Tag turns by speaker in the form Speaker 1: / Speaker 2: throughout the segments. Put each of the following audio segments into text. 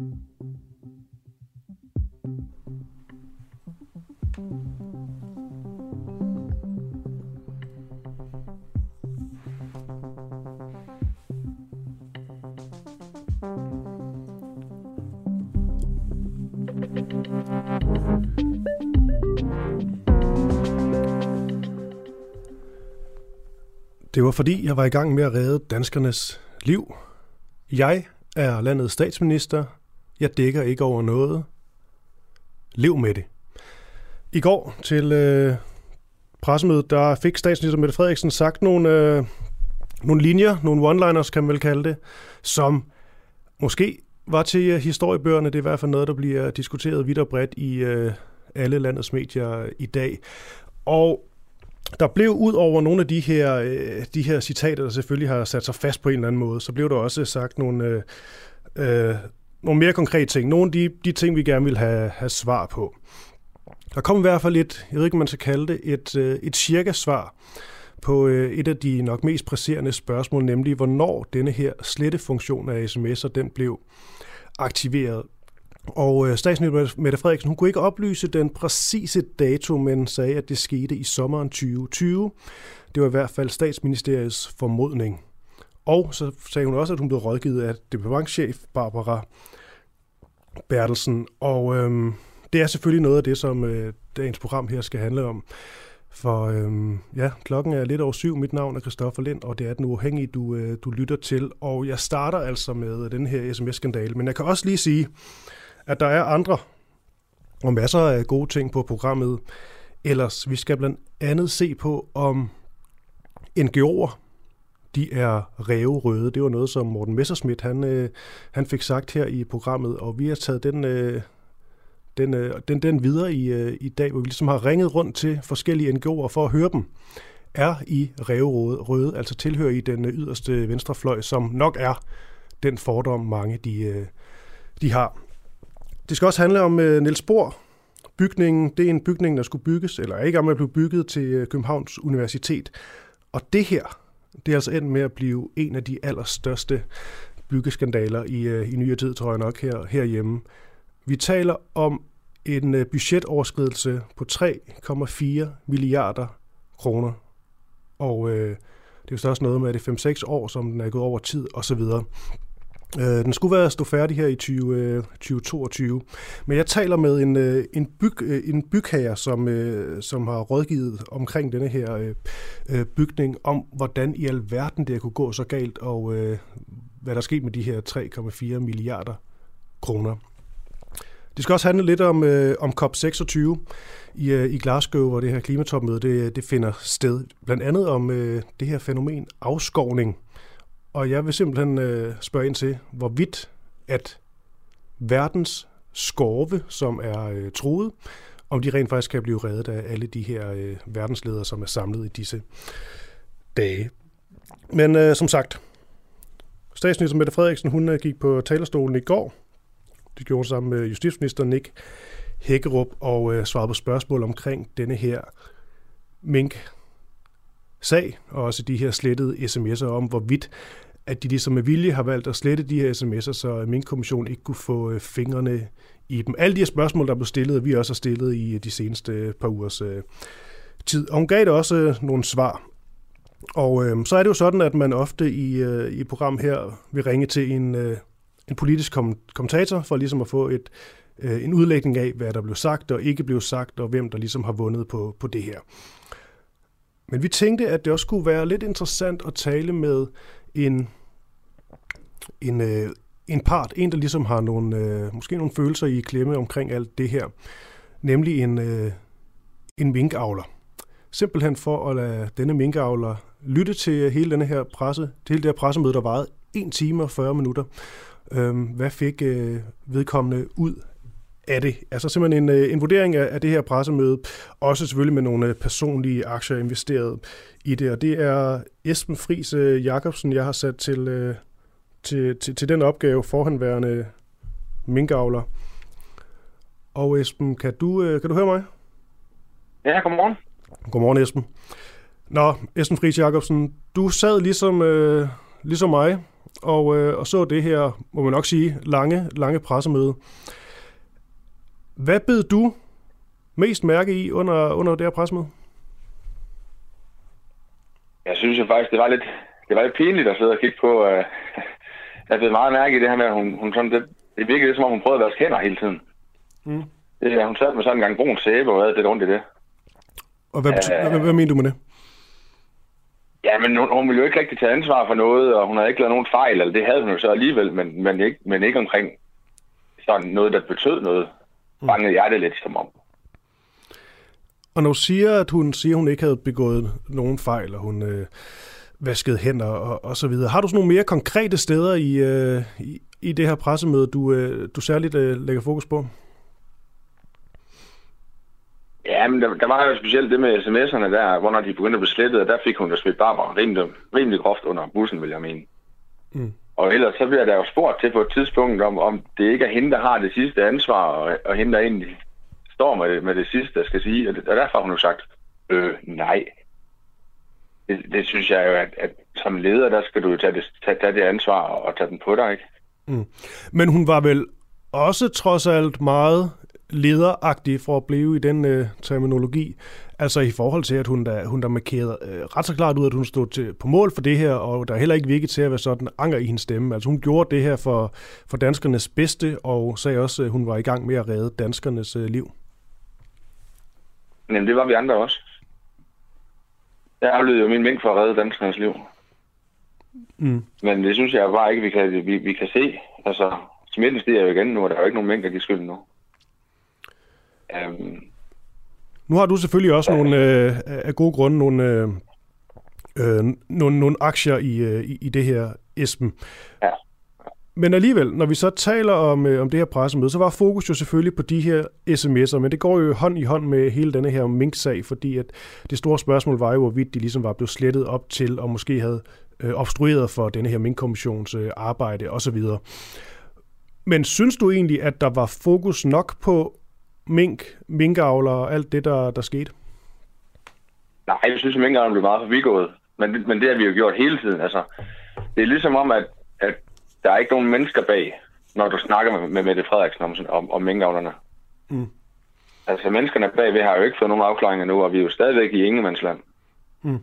Speaker 1: Det var fordi, jeg var i gang med at redde danskernes liv. Jeg er landets statsminister. Jeg dækker ikke over noget. Lev med det. I går til øh, pressemødet, der fik statsminister Mette Frederiksen sagt nogle, øh, nogle linjer, nogle one-liners kan man vel kalde det, som måske var til øh, historiebøgerne. Det er i hvert fald noget, der bliver diskuteret vidt og bredt i øh, alle landets medier øh, i dag. Og der blev ud over nogle af de her, øh, de her citater, der selvfølgelig har sat sig fast på en eller anden måde, så blev der også sagt nogle, øh, øh, nogle mere konkrete ting. Nogle af de, de ting, vi gerne vil have, have svar på. Der kom i hvert fald et, jeg ved ikke, man skal kalde det, et, øh, et cirka svar på øh, et af de nok mest presserende spørgsmål, nemlig hvornår denne her slettefunktion af sms'er, den blev aktiveret. Og øh, statsminister Mette Frederiksen, hun kunne ikke oplyse den præcise dato, men sagde, at det skete i sommeren 2020. Det var i hvert fald statsministeriets formodning. Og så sagde hun også, at hun blev rådgivet af departementchef Barbara Bertelsen. Og øhm, det er selvfølgelig noget af det, som øh, dagens program her skal handle om. For øhm, ja, klokken er lidt over syv. Mit navn er Christoffer Lind, og det er den uafhængige, du, øh, du lytter til. Og jeg starter altså med den her sms-skandale. Men jeg kan også lige sige, at der er andre og masser af gode ting på programmet. Ellers, vi skal blandt andet se på, om NGO'er, de er ræverøde. Det var noget, som Morten Messerschmidt, han, øh, han fik sagt her i programmet, og vi har taget den, øh, den, øh, den, den videre i, øh, i dag, hvor vi ligesom har ringet rundt til forskellige NGO'er for at høre dem. Er i ræverøde, altså tilhører i den øh, yderste venstrefløj, som nok er den fordom, mange de, øh, de har. Det skal også handle om øh, Niels Bohr. Bygningen, det er en bygning, der skulle bygges, eller er ikke om at blive bygget til øh, Københavns Universitet. Og det her, det er altså endt med at blive en af de allerstørste byggeskandaler i, øh, i nyere tid, tror jeg nok, her, herhjemme. Vi taler om en øh, budgetoverskridelse på 3,4 milliarder kroner. Og øh, det er jo så også noget med, at det er 5-6 år, som den er gået over tid, osv. Øh, den skulle være stå færdig her i 20, 2022, øh, men jeg taler med en, øh, en, byg, øh, en bygherre, som, øh, som har rådgivet omkring denne her bygning, om hvordan i alverden det kunne gå så galt, og hvad der skete med de her 3,4 milliarder kroner. Det skal også handle lidt om, om COP26 i, i Glasgow, hvor det her klimatopmøde det, det finder sted. Blandt andet om det her fænomen afskovning – og jeg vil simpelthen øh, spørge ind til, hvorvidt at verdens skorve, som er øh, truet, om de rent faktisk kan blive reddet af alle de her øh, verdensledere, som er samlet i disse dage. Men øh, som sagt, statsminister Mette Frederiksen, hun øh, gik på talerstolen i går. Det gjorde sammen med justitsminister Nick Hækkerup og øh, svarede på spørgsmål omkring denne her mink sag, og også de her slettede sms'er om, hvorvidt at de ligesom med vilje har valgt at slette de her sms'er, så min kommission ikke kunne få øh, fingrene i dem. Alle de her spørgsmål, der blev stillet, vi også har stillet i øh, de seneste øh, par ugers tid. Og hun gav det også nogle svar. Og øh, så er det jo sådan, at man ofte i, øh, i program her vil ringe til en, øh, en politisk kom- kommentator for ligesom at få et, øh, en udlægning af, hvad der blev sagt og ikke blev sagt, og hvem der ligesom har vundet på, på det her. Men vi tænkte, at det også kunne være lidt interessant at tale med en, en, øh, en part, en der ligesom har nogle, øh, måske nogle følelser i klemme omkring alt det her, nemlig en, øh, en minkavler. Simpelthen for at lade denne minkavler lytte til hele denne her presse, til hele det her pressemøde, der varede 1 time og 40 minutter. Øh, hvad fik øh, vedkommende ud af det. Altså simpelthen en, øh, en vurdering af, af det her pressemøde, også selvfølgelig med nogle øh, personlige aktier investeret i det. Og det er Esben Friis øh, Jacobsen, jeg har sat til, til, til, til den opgave, forhenværende minkavler. Og Esben, kan du, kan du høre mig?
Speaker 2: Ja, godmorgen.
Speaker 1: Godmorgen, Esben. Nå, Esben Friis Jacobsen, du sad ligesom, øh, ligesom mig og, øh, og så det her, må man nok sige, lange, lange pressemøde. Hvad bed du mest mærke i under, under det her pressemøde?
Speaker 2: Jeg synes jo faktisk, det var lidt, det var lidt pinligt at sidde og kigge på. Uh, jeg blev meget mærke i det her med, at hun, hun sådan, det, det virkede lidt som om, hun prøvede at være hænder hele tiden. Mm. Det, hun sad med sådan en gang brun sæbe og havde lidt rundt i det.
Speaker 1: Og hvad, bety- uh, hvad, hvad mener du med det?
Speaker 2: Ja, men hun, hun ville jo ikke rigtig tage ansvar for noget, og hun havde ikke lavet nogen fejl, eller det havde hun jo så alligevel, men, men, ikke, men ikke omkring sådan noget, der betød noget. Mm. Fangede jeg det lidt som om.
Speaker 1: Og når du siger, at hun siger, at hun ikke havde begået nogen fejl, og hun øh, vaskede hænder og, og så videre, har du sådan nogle mere konkrete steder i, øh, i, i det her pressemøde, du, øh, du særligt øh, lægger fokus på?
Speaker 2: Ja, men der, der var jo specielt det med sms'erne der, hvor når de begyndte at blive slettet, og der fik hun jo smidt Barbara rimelig, rimelig groft under bussen, vil jeg mene. Mm. Og ellers så bliver der jo spurgt til på et tidspunkt, om, om det ikke er hende, der har det sidste ansvar, og, og hende, der egentlig står med det, med det sidste, der skal sige. Og, det, og derfor har hun jo sagt, øh, nej. Det, det synes jeg jo, at, at som leder, der skal du jo tage det, tage, tage det ansvar og tage den på dig, ikke?
Speaker 1: Mm. Men hun var vel også trods alt meget lederagtig for at blive i den øh, terminologi. Altså i forhold til, at hun der, hun der markerede øh, ret så klart ud, at hun stod til, på mål for det her, og der er heller ikke virket til at være sådan anger i hendes stemme. Altså hun gjorde det her for, for danskernes bedste, og sagde også, at hun var i gang med at redde danskernes øh, liv.
Speaker 2: Jamen det var vi andre også. Jeg aflevede jo min mængde for at redde danskernes liv. Mm. Men det synes jeg bare ikke, vi kan, vi, vi kan se. Altså, smitten stiger jo igen nu, og der er jo ikke nogen mængder, der giver skyld nu.
Speaker 1: Um, nu har du selvfølgelig også nogle, øh, af gode grunde nogle, øh, øh, nogle, nogle aktier i, øh, i, i det her, Esben. Ja. Men alligevel, når vi så taler om, øh, om det her pressemøde, så var fokus jo selvfølgelig på de her sms'er, men det går jo hånd i hånd med hele denne her mink-sag, fordi at det store spørgsmål var jo, hvorvidt de ligesom var blevet slettet op til, og måske havde øh, obstrueret for denne her mink-kommissions øh, arbejde osv. Men synes du egentlig, at der var fokus nok på mink, minkavler og alt det, der, der skete?
Speaker 2: Nej, jeg synes, at minkavlerne blev meget forbigået. Men, men det har vi jo gjort hele tiden. Altså, det er ligesom om, at, at der er ikke nogen mennesker bag, når du snakker med, med Mette Frederiksen om, om, om minkavlerne. Mm. Altså, menneskerne bagved har jo ikke fået nogen afklaringer nu, og vi er jo stadigvæk i ingemandsland. Mm.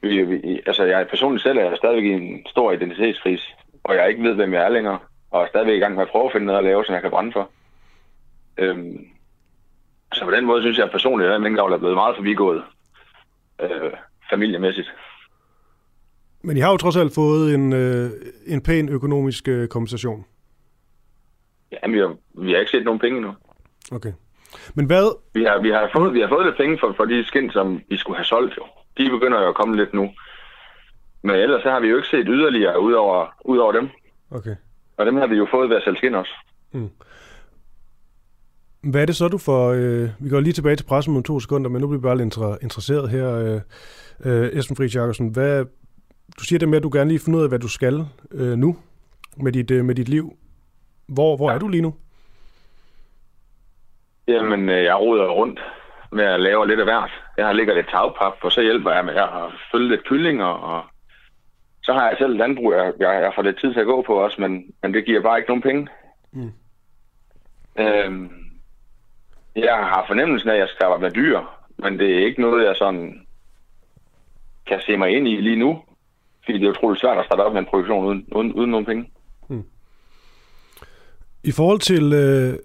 Speaker 2: Vi, vi, altså, jeg personligt selv er stadigvæk i en stor identitetskrise, og jeg ikke ved, hvem jeg er længere, og er stadigvæk i gang med at prøve at finde noget at lave, som jeg kan brænde for. Øhm, så på den måde synes jeg personligt, at minkavl er blevet meget forbigået øh, familiemæssigt.
Speaker 1: Men I har jo trods alt fået en, øh, en pæn økonomisk øh, kompensation.
Speaker 2: Ja, vi har, vi har ikke set nogen penge endnu.
Speaker 1: Okay. Men hvad...
Speaker 2: Vi har, vi har, fået, vi har fået lidt penge for, for de skin, som vi skulle have solgt jo. De begynder jo at komme lidt nu. Men ellers så har vi jo ikke set yderligere ud over, ud over dem.
Speaker 1: Okay.
Speaker 2: Og dem har vi jo fået ved at sælge skin også. Mm.
Speaker 1: Hvad er det så, du får... Øh, vi går lige tilbage til pressen om to sekunder, men nu bliver vi bare lidt interesseret her. Øh, øh, Esben Friis Jakobsen, hvad, du siger det med, at du gerne lige finder ud af, hvad du skal øh, nu med dit, øh, med dit liv. Hvor, hvor ja. er du lige nu?
Speaker 2: Jamen, øh, jeg roder rundt med at lave lidt af hvert. Jeg har ligget lidt tagpap, og så hjælper jeg med at følge lidt kyllinger, og så har jeg selv landbrug, jeg, jeg, jeg får lidt tid til at gå på også, men, men det giver bare ikke nogen penge. Mm. Øhm, jeg har fornemmelsen af, at jeg skal med dyr, men det er ikke noget, jeg sådan kan se mig ind i lige nu. Fordi det er utroligt svært at starte op med en produktion uden, uden, uden nogen penge. Hmm.
Speaker 1: I forhold til, øh,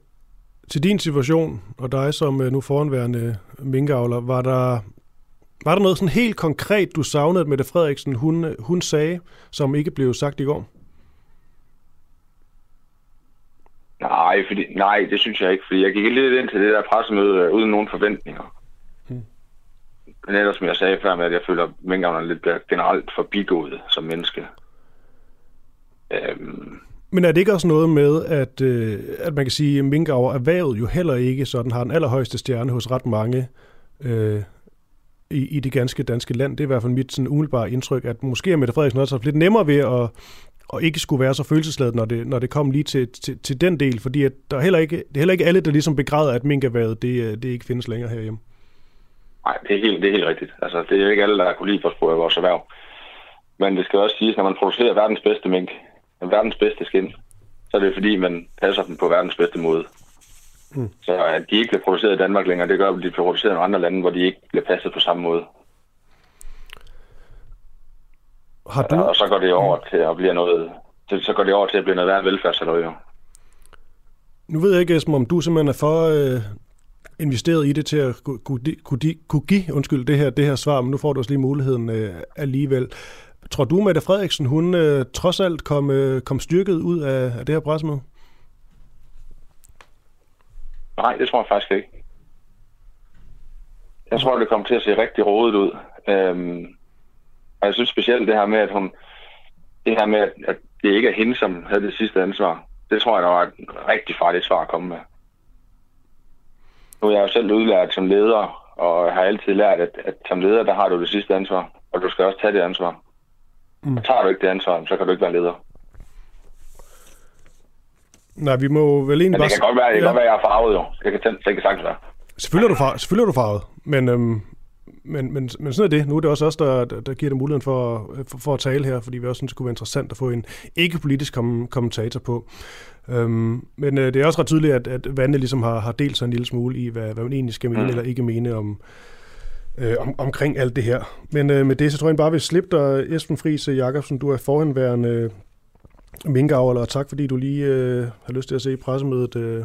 Speaker 1: til din situation, og dig som øh, nu foranværende minkavler, var der, var der noget sådan helt konkret, du savnede, at Mette Frederiksen hun, øh, hun sagde, som ikke blev sagt i går?
Speaker 2: Nej, fordi, nej, det synes jeg ikke, fordi jeg gik lidt ind til det der pressemøde øh, uden nogen forventninger. Hmm. Men ellers, som jeg sagde før med, at jeg føler, at minkavlerne lidt bliver generelt forbigået som menneske.
Speaker 1: Øhm. Men er det ikke også noget med, at, øh, at man kan sige, at minkavler erhvervet jo heller ikke sådan har den allerhøjeste stjerne hos ret mange øh, i, i det ganske danske land. Det er i hvert fald mit sådan umiddelbare indtryk, at måske er Mette Frederiksen også haft lidt nemmere ved at, og ikke skulle være så følelsesladet, når det, når det kom lige til, til, til den del, fordi at der er heller ikke, det er heller ikke alle, der ligesom begræder, at minkerværet, det, øh, det ikke findes længere herhjemme.
Speaker 2: Nej, det er helt, det er helt rigtigt. Altså, det er ikke alle, der kunne lide for vores erhverv. Men det skal også siges, når man producerer verdens bedste mink, verdens bedste skin, så er det fordi, man passer dem på verdens bedste måde. Mm. Så at de ikke bliver produceret i Danmark længere, det gør, at de bliver produceret i andre lande, hvor de ikke bliver passet på samme måde. Har du... Og så går det over til at blive noget, så går det over til at blive noget værd velfærdsaløje.
Speaker 1: Nu ved jeg ikke, Esben, om du simpelthen er for øh, investeret i det til at kunne, kunne, kunne, kunne give undskyld, det her, det her svar, men nu får du også lige muligheden øh, alligevel. Tror du, Mette Frederiksen, hun øh, trods alt kom, øh, kom styrket ud af, af det her pressemøde?
Speaker 2: Nej, det tror jeg faktisk ikke. Jeg tror, det kommer til at se rigtig rodet ud. Øhm, og jeg synes specielt det her med, at hun, det her med, at det ikke er hende, som havde det sidste ansvar. Det tror jeg, der var et rigtig farligt svar at komme med. Nu er jeg jo selv udlært som leder, og har altid lært, at, at som leder, der har du det sidste ansvar, og du skal også tage det ansvar. Mm. Og tager du ikke det ansvar, så kan du ikke være leder.
Speaker 1: Nej, vi må vel egentlig
Speaker 2: bare... det kan godt være, det kan ja. godt være, jeg er farvet jo. Det kan, det kan sagtens være.
Speaker 1: Selvfølgelig er du, far, selvfølgelig er du farvet, men, øhm, men, men, men sådan er det. Nu er det også os, der, der giver dig muligheden for, for, for at tale her, fordi vi også synes, det kunne være interessant at få en ikke-politisk kom, kommentator på. Øhm, men øh, det er også ret tydeligt, at, at Vande ligesom har, har delt sig en lille smule i, hvad, hvad man egentlig skal mene mm. eller ikke mene om, øh, om, omkring alt det her. Men øh, med det, så tror jeg bare, vi slipper dig, Esben Friis Jakobsen. Du er forhenværende minkavler, og tak fordi du lige øh, har lyst til at se pressemødet øh,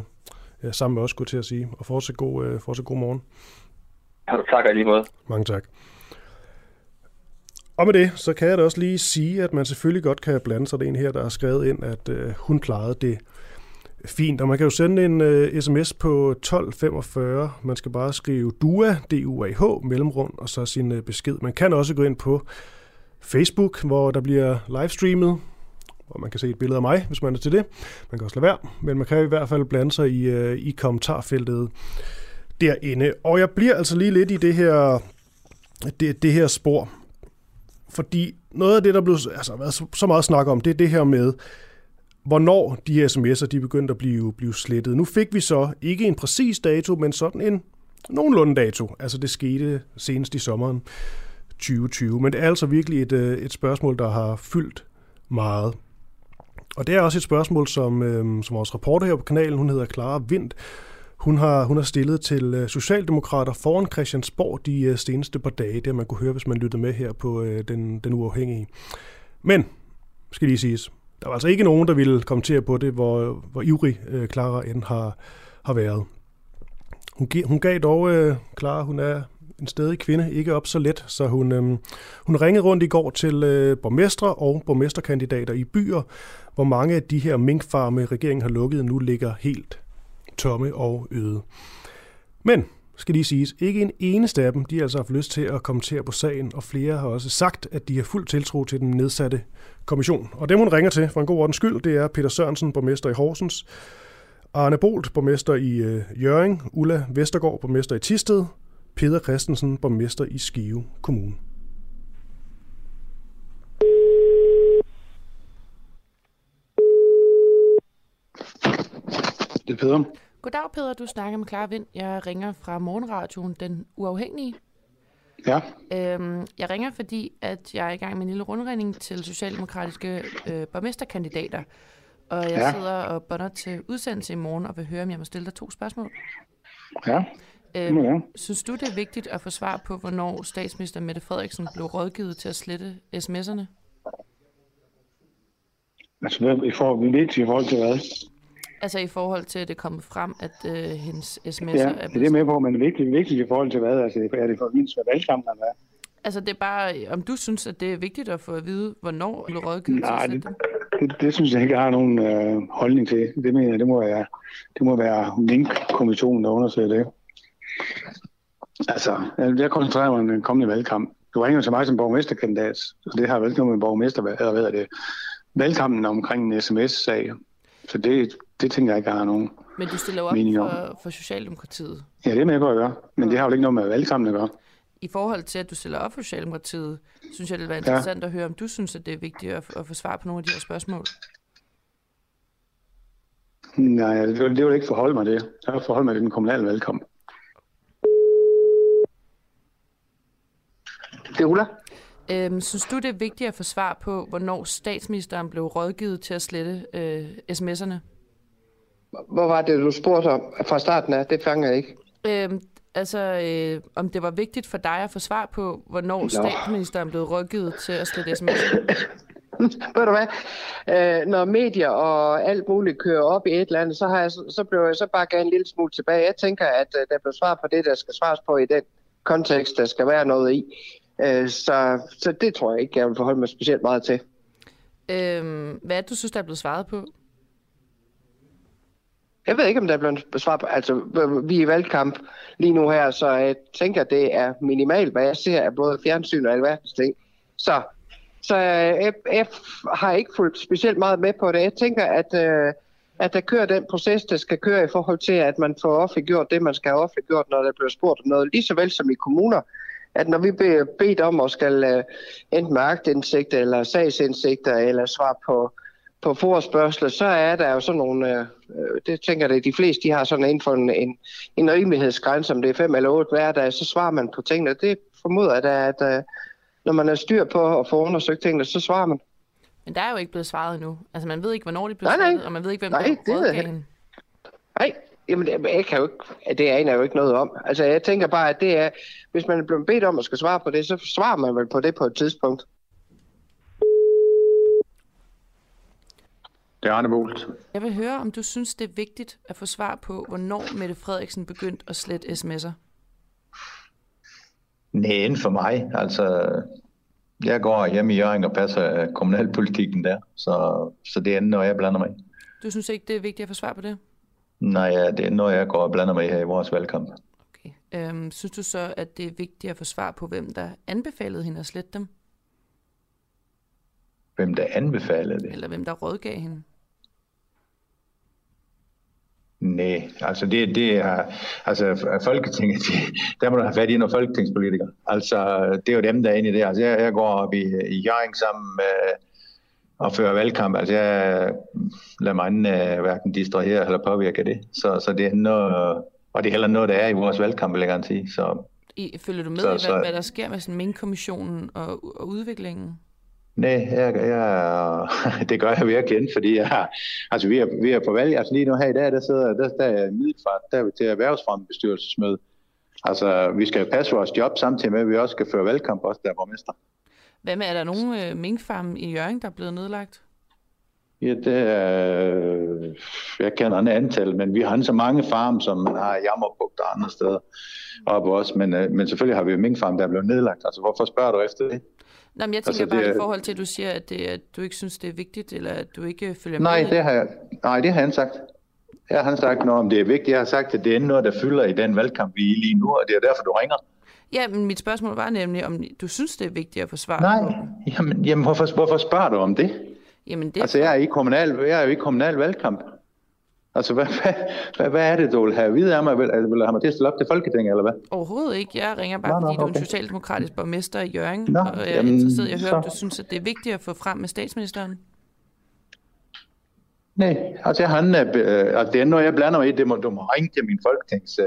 Speaker 1: sammen med os, skulle til at sige. Og fortsat god, øh, fortsat god morgen.
Speaker 2: Ja, tak lige måde.
Speaker 1: Mange tak. Og med det, så kan jeg da også lige sige, at man selvfølgelig godt kan blande sig. Det en her, der har skrevet ind, at øh, hun klarede det fint. Og man kan jo sende en øh, sms på 1245. Man skal bare skrive DUA, D-U-A-H, mellemrund, og så sin øh, besked. Man kan også gå ind på Facebook, hvor der bliver livestreamet, og man kan se et billede af mig, hvis man er til det. Man kan også lade være, men man kan i hvert fald blande sig i, øh, i kommentarfeltet derinde. Og jeg bliver altså lige lidt i det her, det, det her spor. Fordi noget af det, der blev altså, været så, meget snak om, det er det her med, hvornår de her sms'er de begyndte at blive, blive slettet. Nu fik vi så ikke en præcis dato, men sådan en nogenlunde dato. Altså det skete senest i sommeren 2020. Men det er altså virkelig et, øh, et spørgsmål, der har fyldt meget. Og det er også et spørgsmål, som, øh, som vores reporter her på kanalen, hun hedder Clara Vind, hun har, hun har stillet til øh, Socialdemokrater foran Christiansborg de øh, seneste par dage. Det har man kunne høre, hvis man lyttede med her på øh, den, den uafhængige. Men, skal lige siges, der var altså ikke nogen, der ville kommentere på det, hvor, hvor ivrig øh, Clara end har, har været. Hun, hun gav dog, øh, Clara, hun er en stedig kvinde, ikke op så let, så hun, øh, hun ringede rundt i går til øh, borgmestre og borgmesterkandidater i byer, hvor mange af de her minkfarme, regeringen har lukket, nu ligger helt tomme og øde. Men, skal lige siges, ikke en eneste af dem, de har altså haft lyst til at kommentere på sagen, og flere har også sagt, at de har fuld tiltro til den nedsatte kommission. Og dem, hun ringer til, for en god ordens skyld, det er Peter Sørensen, borgmester i Horsens, Arne Bolt, borgmester i øh, Jøring, Ulla Vestergaard, borgmester i Tisted, Peter Christensen, borgmester i Skive Kommune.
Speaker 3: Det er Peter.
Speaker 4: Goddag Peter, du snakker med Clara Vind. Jeg ringer fra Morgenradioen, Den Uafhængige.
Speaker 3: Ja.
Speaker 4: Øhm, jeg ringer, fordi at jeg er i gang med en lille rundregning til socialdemokratiske øh, borgmesterkandidater. Og jeg ja. sidder og bonder til udsendelse i morgen og vil høre, om jeg må stille dig to spørgsmål.
Speaker 3: Ja.
Speaker 4: Øhm, ja. Synes du, det er vigtigt at få svar på, hvornår statsminister Mette Frederiksen blev rådgivet til at slette sms'erne?
Speaker 3: Altså, i forhold, vigtigt i forhold til hvad?
Speaker 4: Altså i forhold til, at det er kommet frem, at øh, hendes sms'er
Speaker 3: ja, er blevet... det er med på, men vigtigt, vigtigt i forhold til hvad? Altså, er det for mindst hvad valgkampen er?
Speaker 4: Altså det er bare, om du synes, at det er vigtigt at få at vide, hvornår du rådgivet
Speaker 3: Nej, det, det, det, synes jeg ikke, jeg har nogen øh, holdning til. Det mener jeg, det må være, det må være Link-kommissionen, der undersøger det. Altså, jeg koncentrerer mig om den kommende valgkamp. Du ringer til mig som borgmesterkandidat, så det har velkommen med borgmester, eller hvad er det, valgkampen omkring en sms-sag. Så det, det tænker jeg ikke, jeg har nogen
Speaker 4: Men du stiller jo op for, for Socialdemokratiet.
Speaker 3: Ja, det med at gøre. Men ja. det har jo ikke noget med valgkampen at gøre.
Speaker 4: I forhold til, at du stiller op for Socialdemokratiet, synes jeg, det vil være interessant ja. at høre, om du synes, at det er vigtigt at, at få svar på nogle af de her spørgsmål.
Speaker 3: Nej, det vil, det vil ikke forholde mig det. Jeg vil forholde mig til den kommunale valgkamp.
Speaker 5: Det er Ulla.
Speaker 4: Øhm, synes du, det er vigtigt at få svar på, hvornår statsministeren blev rådgivet til at slette øh, sms'erne?
Speaker 5: Hvor var det, du spurgte om fra starten af? Det fanger jeg ikke.
Speaker 4: Øhm, altså, øh, om det var vigtigt for dig at få svar på, hvornår Nå. statsministeren blev rådgivet til at slette sms'er?
Speaker 5: Ved du hvad? Øh, når medier og alt muligt kører op i et eller andet, så, har jeg, så blev jeg så bare gerne en lille smule tilbage. Jeg tænker, at øh, der blev svar på det, der skal svares på i den kontekst, der skal være noget i. Øh, så, så det tror jeg ikke, jeg vil forholde mig specielt meget til.
Speaker 4: Øhm, hvad er det, du synes, der er blevet svaret på?
Speaker 5: Jeg ved ikke, om der er blevet svar på. Altså, vi er i valgkamp lige nu her, så jeg tænker, at det er minimalt, hvad jeg ser af både fjernsyn og alverdens ting. Så, så øh, jeg, jeg har ikke fulgt specielt meget med på det. Jeg tænker, at, øh, at der kører den proces, der skal køre i forhold til, at man får offentliggjort det, man skal have offentliggjort, når der bliver spurgt om noget. Lige så vel som i kommuner, at når vi bliver bedt om at skal uh, enten med agtindsigt eller sagsindsigter eller svar på, på forespørgsler, så er der jo sådan nogle, uh, det tænker jeg, de fleste de har sådan inden for en, en, en rimelighedsgrænse, om det er fem eller otte hverdage, så svarer man på tingene. Det formoder jeg da, at uh, når man er styr på at få undersøgt tingene, så svarer man.
Speaker 4: Men der er jo ikke blevet svaret endnu. Altså man ved ikke, hvornår det bliver nej, svaret, og man ved ikke, hvem
Speaker 5: nej,
Speaker 4: der
Speaker 5: rådgav hende. Nej, Jamen, jeg kan jo ikke, det aner jeg jo ikke noget om. Altså, jeg tænker bare, at det er, hvis man er blevet bedt om at skal svare på det, så svarer man vel på det på et tidspunkt.
Speaker 3: Det er Arne Bolt.
Speaker 4: Jeg vil høre, om du synes, det er vigtigt at få svar på, hvornår Mette Frederiksen begyndte at slette sms'er?
Speaker 6: Nej, for mig. Altså, jeg går hjem i Jørgen og passer kommunalpolitikken der, så, så det er når jeg blander mig.
Speaker 4: Du synes ikke, det er vigtigt at få svar på det?
Speaker 6: Nej, ja, det er noget, jeg går og blander mig i her i vores valgkamp.
Speaker 4: Okay. Øhm, synes du så, at det er vigtigt at få svar på, hvem der anbefalede hende at slette dem?
Speaker 6: Hvem der anbefalede det?
Speaker 4: Eller hvem der rådgav hende?
Speaker 6: Nej, altså det, det er, altså Folketinget, det, der må du have fat i nogle folketingspolitikere. Altså det er jo dem, der er inde i det. Altså jeg, jeg går op i, i Jørgen sammen med og føre valgkamp. Altså jeg lader mig uh, hverken distrahere eller påvirke det. Så, så det er noget, og det er heller noget, der er i vores valgkamp, vil jeg gerne sige. Så,
Speaker 4: I, følger du med så, i, hvad, så, hvad der sker med sådan Mink-kommissionen og, og udviklingen?
Speaker 6: Nej, jeg, jeg, det gør jeg virkelig fordi jeg, altså vi er, vi er på valg. Altså lige nu her i dag, der sidder der, der er middelfart, der er vi til erhvervsfremmebestyrelsesmøde. Altså vi skal passe vores job samtidig med, at vi også skal føre valgkamp, også der borgmester.
Speaker 4: Hvad med, er der nogen øh, minkfarm i Jørgen, der er blevet nedlagt?
Speaker 6: Ja, det er, jeg kender en antal, men vi har så mange farme, som man har i Jammerbugt og andre steder op os, men, øh, men selvfølgelig har vi jo minkfarm, der er blevet nedlagt. Altså, hvorfor spørger du efter det?
Speaker 4: Nå, men jeg tænker altså, bare det, i forhold til, at du siger, at, det, at du ikke synes, det er vigtigt, eller at du ikke følger
Speaker 6: nej,
Speaker 4: med.
Speaker 6: Det har jeg, nej, det har han sagt. Jeg har sagt noget om, det er vigtigt. Jeg har sagt, at det er noget, der fylder i den valgkamp, vi er lige nu, og det er derfor, du ringer.
Speaker 4: Ja, men mit spørgsmål var nemlig, om du synes, det er vigtigt at få svar
Speaker 6: Nej, jamen, jamen hvorfor, hvorfor spørger du om det?
Speaker 4: Jamen, det
Speaker 6: altså, jeg er, i kommunal, jeg er jo i kommunal valgkamp. Altså, hvad, hvad, hvad, hvad er det, du vil have at vide af mig? Vil, vil have mig til at stille op til Folketinget, eller hvad?
Speaker 4: Overhovedet ikke. Jeg ringer bare, nå, fordi nå, du er en socialdemokratisk borgmester i Jørgen, nå, og jeg er jamen, interesseret i at høre, så... om du synes, at det er vigtigt at få frem med statsministeren.
Speaker 6: Nej, altså, han, øh, altså det er noget, jeg blander mig i. Det må, du må ringe til min folketings... Øh,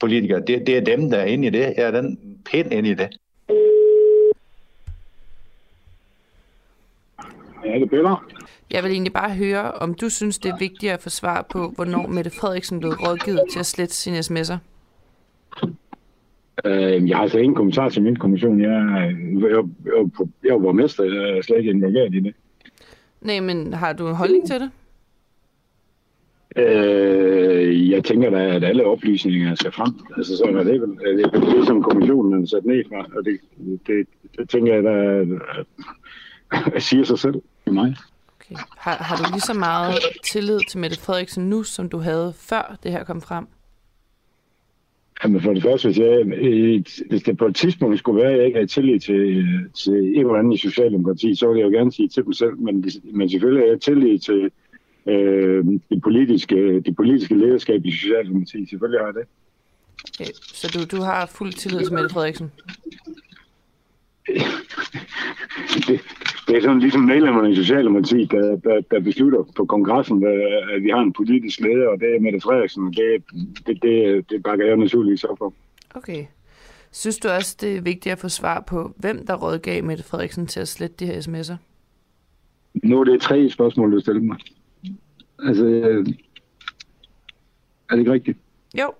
Speaker 6: politikere. Det, det er dem, der er inde i det. Jeg er den pænt inde i det.
Speaker 3: Ja, det Peter.
Speaker 4: Jeg vil egentlig bare høre, om du synes, det er vigtigt at få svar på, hvornår Mette Frederiksen blev rådgivet til at slette sine sms'er?
Speaker 3: Øh, jeg har altså ingen kommentar til min kommission. Jeg, jeg, jeg, jeg, jeg var borgmester, jeg er slet ikke involveret i det.
Speaker 4: Nej, men har du en holdning til det?
Speaker 3: Øh, jeg tænker da, at alle oplysninger skal frem. Altså sådan er det vel. Det er det, som kommissionen er sat ned fra, og det, det, det tænker jeg da, at siger sig selv i mig.
Speaker 4: Okay. Har, har du lige så meget tillid til Mette Frederiksen nu, som du havde før det her kom frem?
Speaker 3: Jamen for det første, hvis, jeg, hvis det på et tidspunkt skulle være, at jeg ikke havde tillid til, til en eller anden i Socialdemokrati, så ville jeg jo gerne sige til dem selv, men, men selvfølgelig har jeg tillid til, øh, det, politiske, det politiske lederskab i Socialdemokratiet. Selvfølgelig har jeg det.
Speaker 4: Okay. Så du, du har fuld tillid til Mette Frederiksen?
Speaker 3: det, det er sådan ligesom medlemmerne i Socialdemokratiet, der, der, der beslutter på kongressen, at vi har en politisk leder, og det er Mette Frederiksen, og det, det, det, det bakker jeg naturligvis op
Speaker 4: om. Okay. Synes du også, det er vigtigt at få svar på, hvem der rådgav Mette Frederiksen til at slette de her sms'er?
Speaker 3: Nu er det tre spørgsmål, du stiller mig. Altså, øh, er det ikke rigtigt?
Speaker 4: Jo.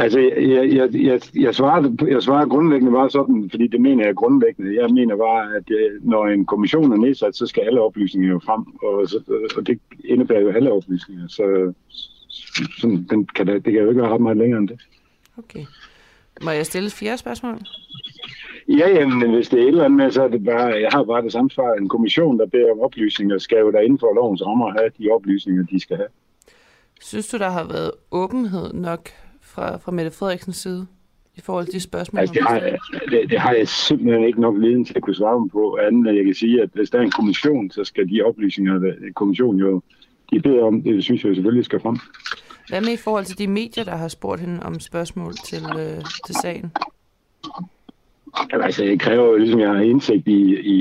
Speaker 3: Altså, jeg, jeg, jeg, jeg, svarer, jeg svarer grundlæggende bare sådan, fordi det mener jeg grundlæggende. Jeg mener bare, at jeg, når en kommission er nedsat, så skal alle oplysninger jo frem, og, og det indebærer jo alle oplysninger. Så sådan, den kan, det kan jo ikke være ret meget længere end det.
Speaker 4: Okay. Må jeg stille fire spørgsmål?
Speaker 3: Ja, jamen, hvis det er et eller andet med, så er det bare, jeg har bare det samme svar. En kommission, der beder om oplysninger, skal jo der inden for lovens rammer have de oplysninger, de skal have.
Speaker 4: Synes du, der har været åbenhed nok fra, fra Mette Frederiksens side i forhold til de spørgsmål?
Speaker 3: Altså, det, har, det, det har jeg simpelthen ikke nok viden til at kunne svare på, anden jeg kan sige, at hvis der er en kommission, så skal de oplysninger, kommissionen jo de beder om, det synes jeg selvfølgelig skal frem.
Speaker 4: Hvad med i forhold til de medier, der har spurgt hende om spørgsmål til, øh, til sagen?
Speaker 3: Jamen, altså, jeg kræver jo ligesom, jeg har indsigt i, i,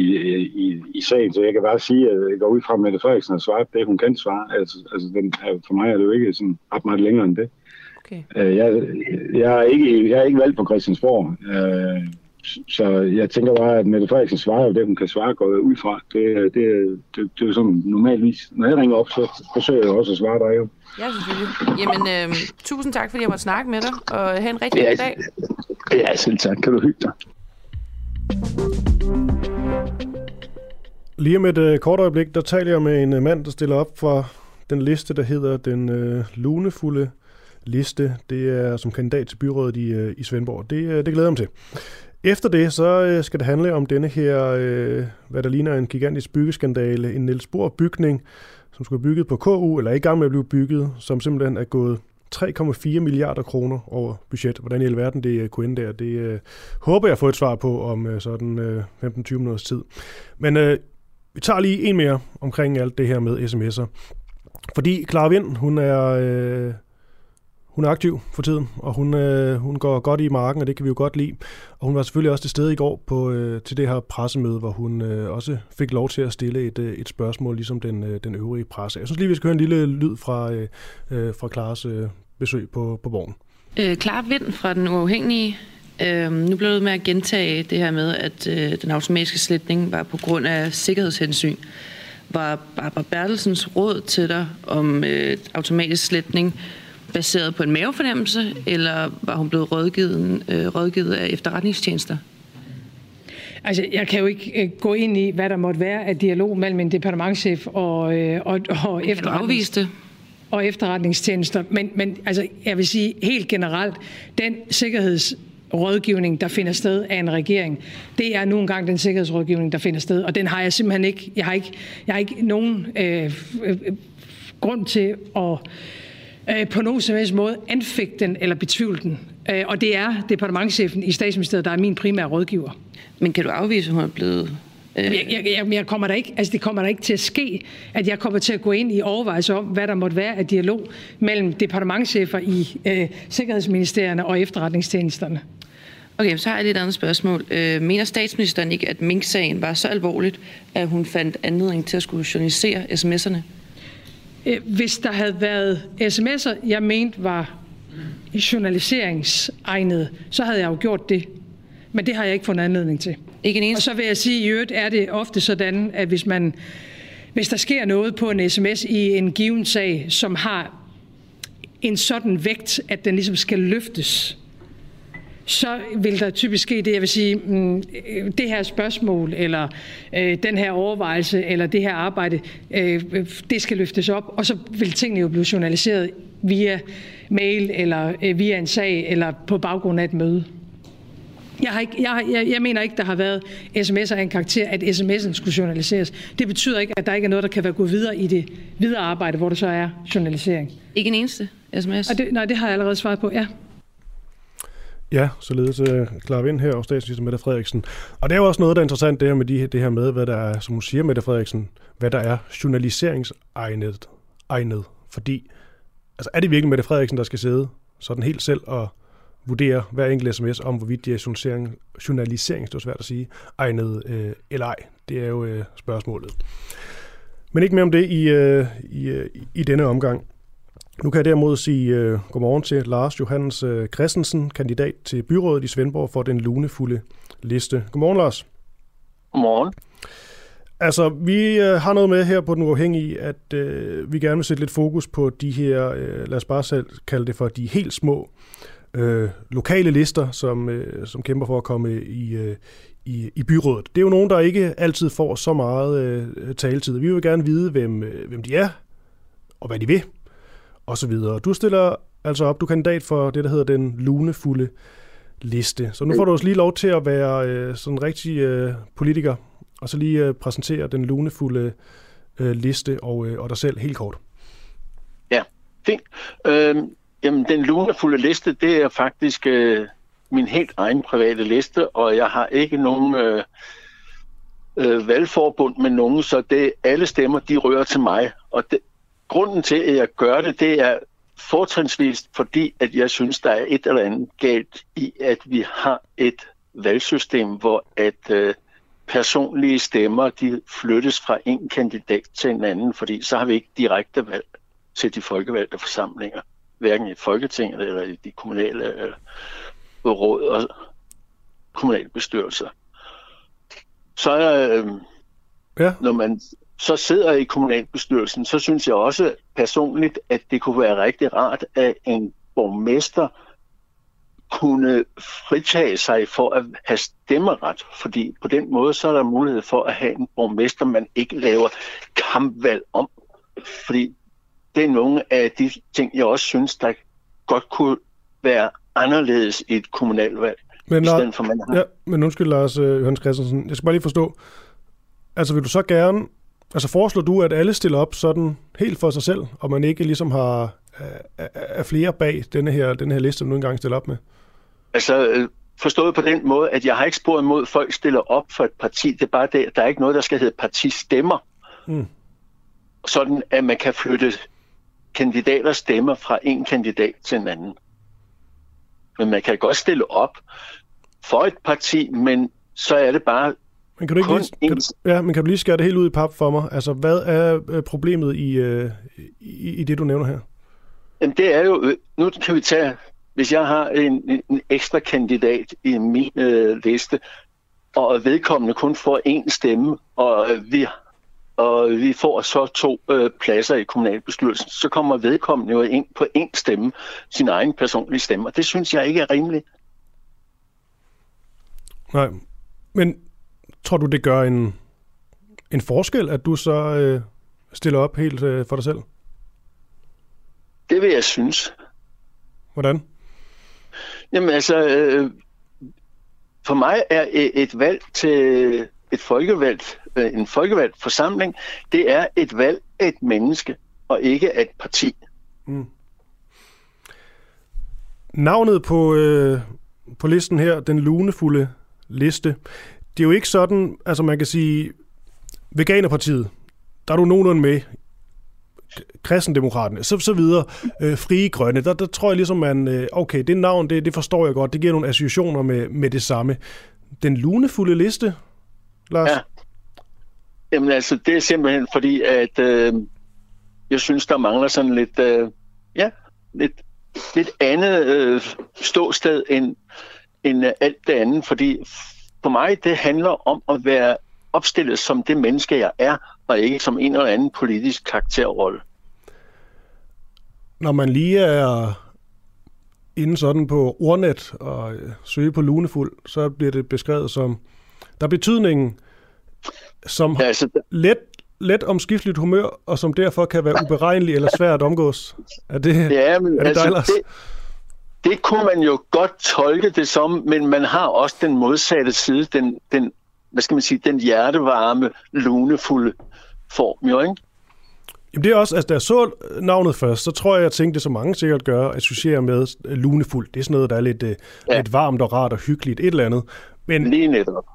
Speaker 3: i, i sagen, så jeg kan bare sige, at jeg går ud fra, Mette Frederiksen har svaret det, hun kan svare. Altså, altså den, for mig er det jo ikke sådan ret meget længere end det. Okay. Øh, jeg, jeg, er ikke, jeg er ikke valgt på Christiansborg, øh, så jeg tænker bare, at Mette Frederiksen svarer det, hun kan svare, går ud fra. Det, det, det, det er jo sådan normalvis. Når jeg ringer op, så forsøger jeg også at svare dig jo.
Speaker 4: Ja, selvfølgelig. Jamen, øh, tusind tak, fordi jeg måtte snakke med dig, og have en rigtig
Speaker 3: ja,
Speaker 4: god dag.
Speaker 3: Ja, selv tak. Kan du hygge dig.
Speaker 1: Lige om et øh, kort øjeblik, der taler jeg med en øh, mand, der stiller op for den liste, der hedder den øh, lunefulde liste. Det er som kandidat til byrådet i, øh, i Svendborg. Det, øh, det glæder jeg mig til. Efter det, så øh, skal det handle om denne her, øh, hvad der ligner en gigantisk byggeskandale, en Niels Bohr bygning, som skulle være bygget på KU, eller er i gang med at blive bygget, som simpelthen er gået 3,4 milliarder kroner over budget. Hvordan i alverden det kunne ende der, det øh, håber jeg at få et svar på om øh, sådan øh, 15-20 minutters tid. Men øh, vi tager lige en mere omkring alt det her med sms'er. Fordi Clara Vind, hun er... Øh, hun er aktiv for tiden, og hun, øh, hun går godt i marken, og det kan vi jo godt lide. Og hun var selvfølgelig også til stede i går på, øh, til det her pressemøde, hvor hun øh, også fik lov til at stille et, øh, et spørgsmål, ligesom den, øh, den øvrige presse. Jeg synes lige, vi skal høre en lille lyd fra, øh, øh fra Klares øh, besøg på, på borgen.
Speaker 4: Øh, Klar Vind fra Den Uafhængige. Øh, nu blev det med at gentage det her med, at øh, den automatiske sletning var på grund af sikkerhedshensyn. Var Barbara Bertelsens råd til dig om øh, automatisk sletning baseret på en mavefornemmelse, eller var hun blevet rådgivet, øh, rådgivet af efterretningstjenester?
Speaker 7: Altså, jeg kan jo ikke øh, gå ind i, hvad der måtte være af dialog mellem en departementchef og, øh, og, og,
Speaker 4: efterretnings... det?
Speaker 7: og efterretningstjenester. Men, men altså, jeg vil sige helt generelt, den sikkerhedsrådgivning, der finder sted af en regering, det er nu engang den sikkerhedsrådgivning, der finder sted. Og den har jeg simpelthen ikke, jeg har ikke, jeg har ikke nogen øh, øh, grund til at øh, på nogen som helst måde anfægte den eller betvivle den. Øh, og det er departementchefen i statsministeriet, der er min primære rådgiver.
Speaker 4: Men kan du afvise, at hun er blevet
Speaker 7: øh, jeg, jeg, jeg, jeg kommer der ikke, altså det kommer der ikke til at ske, at jeg kommer til at gå ind i overvejelser om, hvad der måtte være af dialog mellem departementchefer i øh, Sikkerhedsministerierne og efterretningstjenesterne.
Speaker 4: Okay, så har jeg lidt andet spørgsmål. Øh, mener statsministeren ikke, at Mink-sagen var så alvorligt, at hun fandt anledning til at skulle journalisere sms'erne?
Speaker 7: Øh, hvis der havde været sms'er, jeg mente var journaliseringsegnet, så havde jeg jo gjort det. Men det har jeg ikke fundet anledning til.
Speaker 4: Ikke en
Speaker 7: Og så vil jeg sige, at i øvrigt er det ofte sådan, at hvis, man, hvis der sker noget på en sms i en given sag, som har en sådan vægt, at den ligesom skal løftes, så vil der typisk ske det, jeg vil sige, mm, det her spørgsmål, eller øh, den her overvejelse, eller det her arbejde, øh, det skal løftes op, og så vil tingene jo blive journaliseret via mail, eller øh, via en sag, eller på baggrund af et møde. Jeg, har ikke, jeg, jeg, jeg mener ikke, der har været sms'er af en karakter, at sms'en skulle journaliseres. Det betyder ikke, at der ikke er noget, der kan være gået videre i det videre arbejde, hvor der så er journalisering.
Speaker 4: Ikke en eneste sms?
Speaker 7: Og det, nej, det har jeg allerede svaret på, ja.
Speaker 1: Ja, således øh, klarer vi ind her og statsminister Mette Frederiksen. Og det er jo også noget, der er interessant, det her med, de, det her med, hvad der er, som hun siger, Mette Frederiksen, hvad der er journaliseringsegnet. Egnet. Fordi, altså er det virkelig Mette Frederiksen, der skal sidde sådan helt selv og vurdere hver enkelt sms om, hvorvidt de er journalisering, journalisering det er svært at sige, egnet øh, eller ej. Det er jo øh, spørgsmålet. Men ikke mere om det i, øh, i, øh, i denne omgang. Nu kan jeg derimod sige uh, godmorgen til Lars Johannes uh, Christensen, kandidat til byrådet i Svendborg for den lunefulde liste. Godmorgen, Lars.
Speaker 8: Godmorgen.
Speaker 1: Altså, vi uh, har noget med her på Den Uafhængige, at uh, vi gerne vil sætte lidt fokus på de her, uh, lad os bare selv kalde det for de helt små uh, lokale lister, som, uh, som kæmper for at komme i, uh, i, i byrådet. Det er jo nogen, der ikke altid får så meget uh, taletid. Vi vil gerne vide, hvem, uh, hvem de er, og hvad de vil, og så videre. Du stiller altså op, du er kandidat for det, der hedder den lunefulde liste. Så nu får du også lige lov til at være øh, sådan en rigtig øh, politiker, og så lige øh, præsentere den lunefulde øh, liste og, øh, og dig selv helt kort.
Speaker 8: Ja, fint. Øh, jamen, den lunefulde liste, det er faktisk øh, min helt egen private liste, og jeg har ikke nogen øh, øh, valgforbund med nogen, så det alle stemmer, de rører til mig. Og det, grunden til, at jeg gør det, det er fortrinsvist, fordi at jeg synes, der er et eller andet galt i, at vi har et valgsystem, hvor at øh, personlige stemmer de flyttes fra en kandidat til en anden, fordi så har vi ikke direkte valg til de folkevalgte forsamlinger, hverken i Folketinget eller i de kommunale øh, råd og kommunalbestyrelser. Så øh,
Speaker 1: Ja.
Speaker 8: når man så sidder i kommunalbestyrelsen, så synes jeg også personligt, at det kunne være rigtig rart, at en borgmester kunne fritage sig for at have stemmeret, fordi på den måde så er der mulighed for at have en borgmester, man ikke laver kampvalg om. Fordi det er nogle af de ting, jeg også synes, der godt kunne være anderledes i et kommunalvalg,
Speaker 1: Men,
Speaker 8: i stedet for man har
Speaker 1: ja, men undskyld, Lars øh, Johannes Christensen. Jeg skal bare lige forstå. Altså, vil du så gerne... Altså, foreslår du, at alle stiller op sådan helt for sig selv, og man ikke ligesom har er, er flere bag denne her, denne her liste, du nu engang stiller op med?
Speaker 8: Altså, øh, forstået på den måde, at jeg har ikke spurgt imod, at folk stiller op for et parti. Det er bare det, der er ikke noget, der skal hedde partistemmer.
Speaker 1: Mm.
Speaker 8: Sådan, at man kan flytte kandidaters stemmer fra en kandidat til en anden. Men man kan godt stille op for et parti, men så er det bare
Speaker 1: Men kan du ikke
Speaker 8: kun
Speaker 1: lige, kan, ja, men kan du lige skære det helt ud i pap for mig? Altså, hvad er øh, problemet i, øh, i, i det, du nævner her?
Speaker 8: Jamen, det er jo, øh, nu kan vi tage, hvis jeg har en, en- ekstra kandidat i min øh, liste, og vedkommende kun får én stemme, og vi, og vi får så to øh, pladser i kommunalbestyrelsen, så kommer vedkommende jo ind på én stemme, sin egen personlige stemme, og det synes jeg ikke er rimeligt.
Speaker 1: Nej, men tror du, det gør en, en forskel, at du så øh, stiller op helt øh, for dig selv?
Speaker 8: Det vil jeg synes.
Speaker 1: Hvordan?
Speaker 8: Jamen altså, øh, for mig er et valg til et folkevalgt, øh, en folkevalgt forsamling, det er et valg af et menneske, og ikke af et parti.
Speaker 1: Navnet på, øh, på listen her, den lunefulde liste, det er jo ikke sådan, altså man kan sige, Veganerpartiet, der er du nogenlunde med, kristendemokraterne, så, så videre, øh, frie grønne, der, der tror jeg ligesom, man, øh, okay, det navn, det, det forstår jeg godt, det giver nogle associationer med, med det samme. Den lunefulde liste, Lars?
Speaker 8: Ja. Jamen altså, det er simpelthen fordi, at øh, jeg synes, der mangler sådan lidt, øh, ja, lidt, lidt andet øh, ståsted end, end øh, alt det andet. Fordi for mig, det handler om at være opstillet som det menneske, jeg er, og ikke som en eller anden politisk karakterrolle.
Speaker 1: Når man lige er inde sådan på ordnet og øh, søge på lunefuld, så bliver det beskrevet som, der er betydningen som
Speaker 8: Ja, altså,
Speaker 1: let, let omskifteligt humør, og som derfor kan være uberegnelig eller svært at omgås. Er det,
Speaker 8: Ja, men
Speaker 1: er det
Speaker 8: altså,
Speaker 1: dig, Lars?
Speaker 8: det, det kunne man jo godt tolke det som, men man har også den modsatte side, den, den hvad skal man sige, den hjertevarme, lunefulde form, jo, ikke?
Speaker 1: Jamen det er også, altså da jeg så navnet først, så tror jeg, jeg tænkte, det som mange sikkert gør, associere med øh, lunefuld. Det er sådan noget, der er lidt, ja.
Speaker 8: Ja.
Speaker 1: lidt varmt og rart og hyggeligt, et eller andet. Men,
Speaker 8: Lige netop.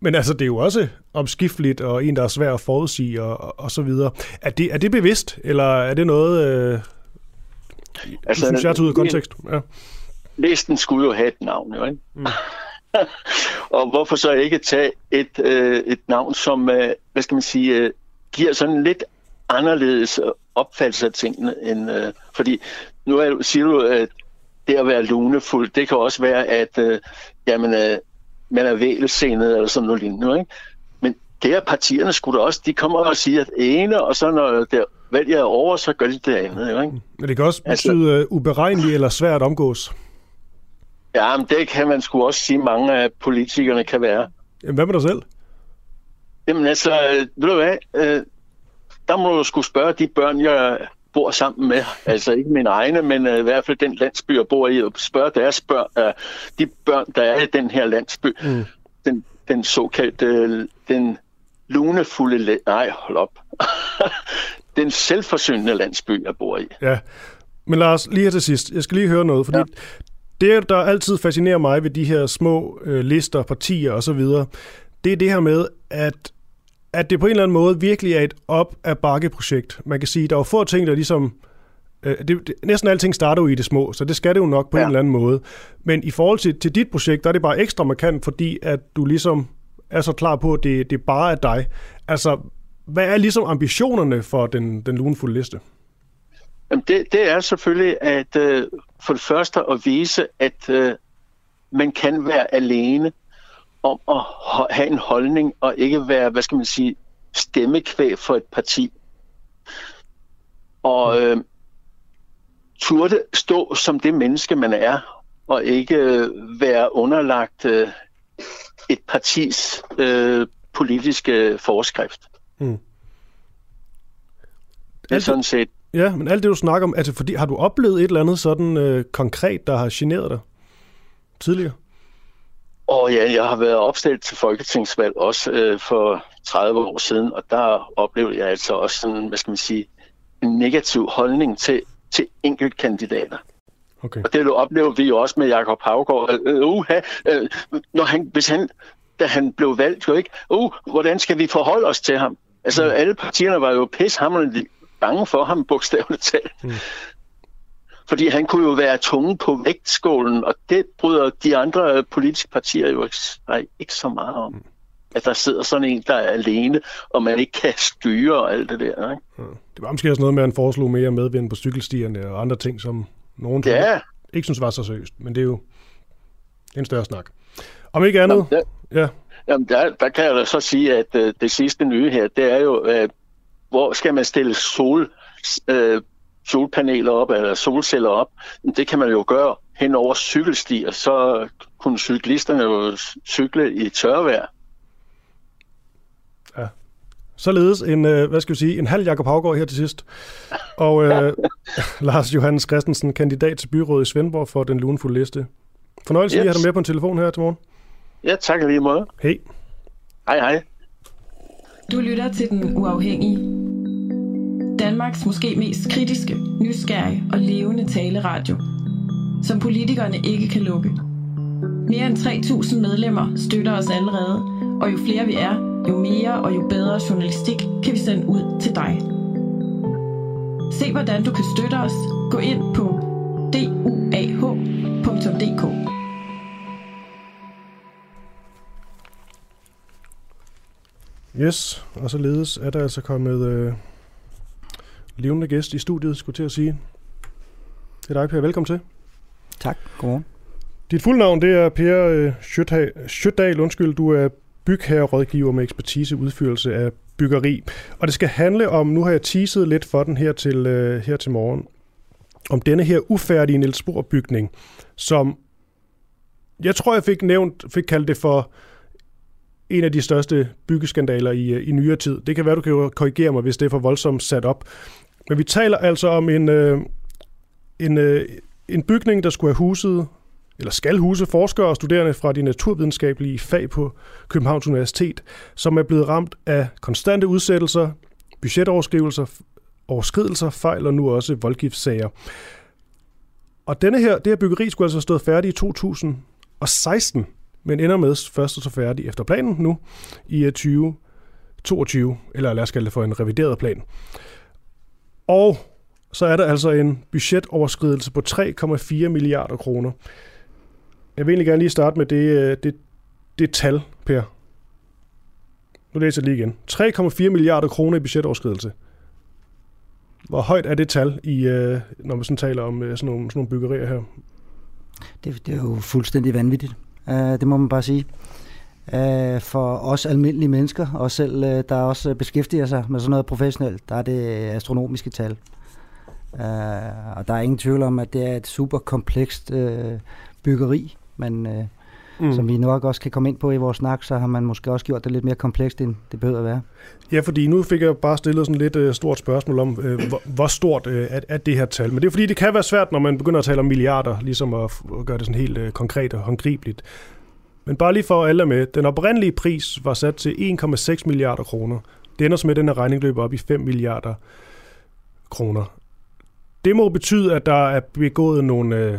Speaker 1: men altså, det er jo også omskifteligt, og en, der er svær at forudsige, og, og, og så videre. Er det, er det bevidst, eller er det noget, øh, altså, synes, jeg er ud af kontekst? Ja.
Speaker 8: Listen skulle jo have et navn, jo, ikke? Mm. og hvorfor så ikke tage et, øh, et navn, som, øh, hvad skal man sige, øh, giver sådan lidt anderledes opfattelse af tingene. End, øh, fordi nu er, siger du, at det at være lunefuld, det kan også være, at øh, jamen, øh, man er vælsenet eller sådan noget lignende. Ikke? Men det er partierne skulle da også, de kommer og siger at ene, og så når der valget er over, så gør de det andet. Ikke?
Speaker 1: Men det kan også altså- betyde altså, uberegneligt eller svært omgås.
Speaker 8: Ja, men det kan man sgu også sige, mange af politikerne kan være.
Speaker 1: Jamen, hvad med dig selv?
Speaker 8: Jamen altså, ved du hvad, øh, der må du skulle spørge de børn, jeg bor sammen med, altså ikke mine egne, men uh, i hvert fald den landsby, jeg bor i, og spørge deres børn, uh, de børn, der er i den her landsby, mm. den, den såkaldte, den lunefulde, nej, hold op, den selvforsynende landsby, jeg bor i.
Speaker 1: Ja, men Lars, lige her til sidst, jeg skal lige høre noget, fordi ja. det, der altid fascinerer mig ved de her små øh, lister, partier osv., det er det her med, at at det på en eller anden måde virkelig er et op ad bakke projekt. Man kan sige, der er få ting, der ligesom... Øh, det, det, næsten alting starter jo i det små, så det skal det jo nok på ja. en eller anden måde. Men i forhold til, til dit projekt, der er det bare ekstra markant, fordi at du ligesom er så klar på, at det, det bare er dig. Altså, hvad er ligesom ambitionerne for den, den lunefulde liste?
Speaker 8: Jamen det, det er selvfølgelig at øh, for det første at vise, at øh, man kan være alene om at have en holdning og ikke være, hvad skal man sige, stemmekvæg for et parti. Og øh, turde stå som det menneske, man er, og ikke øh, være underlagt øh, et partis øh, politiske forskrift. Mm. Det er sådan set...
Speaker 1: Ja, men alt det, du snakker om, altså fordi, har du oplevet et eller andet sådan øh, konkret, der har generet dig tidligere?
Speaker 8: Og ja, jeg har været opstillet til folketingsvalg også øh, for 30 år siden, og der oplevede jeg altså også sådan, hvad skal man sige, en negativ holdning til, til enkeltkandidater. Okay. Og det oplever vi jo også med Jakob Havgård. Øh, uh, øh, når han, hvis han, da han blev valgt, jo ikke, uh, hvordan skal vi forholde os til ham? Altså, mm. alle partierne var jo pishammerende bange for ham, bogstaveligt talt. Mm. Fordi han kunne jo være tunge på vægtskålen, og det bryder de andre politiske partier jo ikke, ikke så meget om. At der sidder sådan en, der er alene, og man ikke kan styre og alt det der. Ikke? Ja.
Speaker 1: Det var måske også noget med, at han foreslog mere medvind på cykelstierne og andre ting, som nogen ja. ikke synes var så seriøst. Men det er jo en større snak. Om ikke andet...
Speaker 8: Der, ja. Jamen, der, der kan jeg da så sige, at uh, det sidste nye her, det er jo, uh, hvor skal man stille sol uh, solpaneler op eller solceller op. Det kan man jo gøre hen over cykelstier, så kunne cyklisterne jo cykle i tørvejr.
Speaker 1: Ja. Således en, øh, hvad skal vi sige, en halv Jakob Havgård her til sidst. Og øh, Lars Johannes Christensen, kandidat til byrådet i Svendborg for den lunefulde liste. Fornøjelse yes. at have dig med på en telefon her til morgen.
Speaker 8: Ja, tak lige måde.
Speaker 1: Hej.
Speaker 8: Hej, hej.
Speaker 9: Du lytter til Den Uafhængige Danmarks måske mest kritiske, nysgerrige og levende taleradio, som politikerne ikke kan lukke. Mere end 3.000 medlemmer støtter os allerede, og jo flere vi er, jo mere og jo bedre journalistik kan vi sende ud til dig. Se hvordan du kan støtte os. Gå ind på duah.dk.
Speaker 1: Yes, og således er der altså kommet øh, levende gæst i studiet, skulle til at sige. Det er dig, Per. Velkommen til.
Speaker 10: Tak. Godmorgen.
Speaker 1: Dit fulde navn, det er Per øh, Sjøtdal. Undskyld, du er bygherrerådgiver med ekspertise udførelse af byggeri. Og det skal handle om, nu har jeg teaset lidt for den her til, uh, her til morgen, om denne her ufærdige Niels bygning, som jeg tror, jeg fik nævnt, fik kaldt det for en af de største byggeskandaler i, øh, i nyere tid. Det kan være, du kan korrigere mig, hvis det er for voldsomt sat op. Men vi taler altså om en, øh, en, øh, en bygning, der skulle have huset, eller skal huse forskere og studerende fra de naturvidenskabelige fag på Københavns Universitet, som er blevet ramt af konstante udsættelser, budgetoverskrivelser, overskridelser, fejl og nu også voldgiftssager. Og denne her, det her byggeri skulle altså have stået færdigt i 2016, men ender med først at så færdig efter planen nu i øh, 2022, eller lad os kalde det for en revideret plan. Og så er der altså en budgetoverskridelse på 3,4 milliarder kroner. Jeg vil egentlig gerne lige starte med det, øh, det, det tal, Per. Nu læser jeg lige igen. 3,4 milliarder kroner i budgetoverskridelse. Hvor højt er det tal, i, øh, når man sådan taler om sådan, nogle, sådan nogle byggerier her?
Speaker 10: Det, det er jo fuldstændig vanvittigt. Uh, det må man bare sige. Uh, for os almindelige mennesker, og selv uh, der også beskæftiger sig med sådan noget professionelt, der er det astronomiske tal. Uh, og der er ingen tvivl om, at det er et super komplekst uh, byggeri, men uh, mm. som vi nok også kan komme ind på i vores snak, så har man måske også gjort det lidt mere komplekst, end det behøver at være.
Speaker 1: Ja, fordi nu fik jeg bare stillet sådan lidt uh, stort spørgsmål om, uh, hvor, hvor stort uh, er, er det her tal. Men det er fordi, det kan være svært, når man begynder at tale om milliarder, ligesom at, at gøre det sådan helt uh, konkret og håndgribeligt. Men bare lige for alle med, den oprindelige pris var sat til 1,6 milliarder kroner. Det ender så med, at den her regning løber op i 5 milliarder kroner. Det må betyde, at der er begået nogle, øh,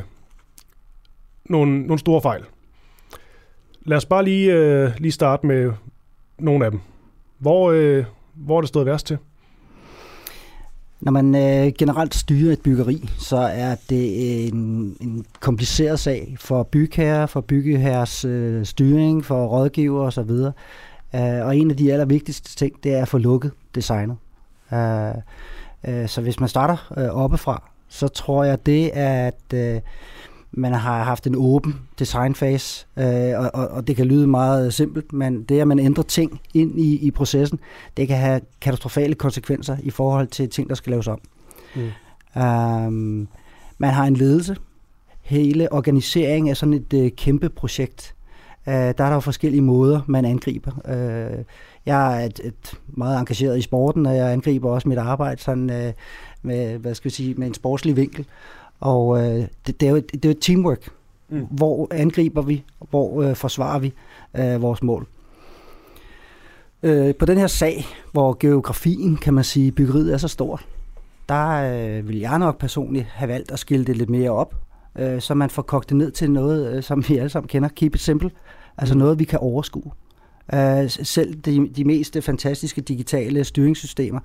Speaker 1: nogle, nogle store fejl. Lad os bare lige, øh, lige starte med nogle af dem. Hvor, øh, hvor er det stået værst til?
Speaker 10: Når man øh, generelt styrer et byggeri, så er det en, en kompliceret sag for bygherrer, for byggeherres øh, styring, for rådgiver osv. Øh, og en af de allervigtigste ting, det er at få lukket designet. Øh, øh, så hvis man starter øh, oppefra, så tror jeg det, at Øh, man har haft en åben designfase, øh, og, og, og det kan lyde meget simpelt, men det, at man ændrer ting ind i, i processen, det kan have katastrofale konsekvenser i forhold til ting, der skal laves om. Mm. Um, man har en ledelse. Hele organiseringen af sådan et uh, kæmpe projekt, uh, der er der jo forskellige måder, man angriber. Uh, jeg er et, et meget engageret i sporten, og jeg angriber også mit arbejde sådan, uh, med, hvad skal vi sige, med en sportslig vinkel. Og øh, det, det, er jo et, det er jo et teamwork. Mm. Hvor angriber vi? Hvor øh, forsvarer vi øh, vores mål? Øh, på den her sag, hvor geografien, kan man sige, byggeriet er så stor, der øh, vil jeg nok personligt have valgt at skille det lidt mere op, øh, så man får kogt det ned til noget, øh, som vi alle sammen kender. Keep it simple. Altså mm. noget, vi kan overskue. Uh, selv de, de mest fantastiske digitale styringssystemer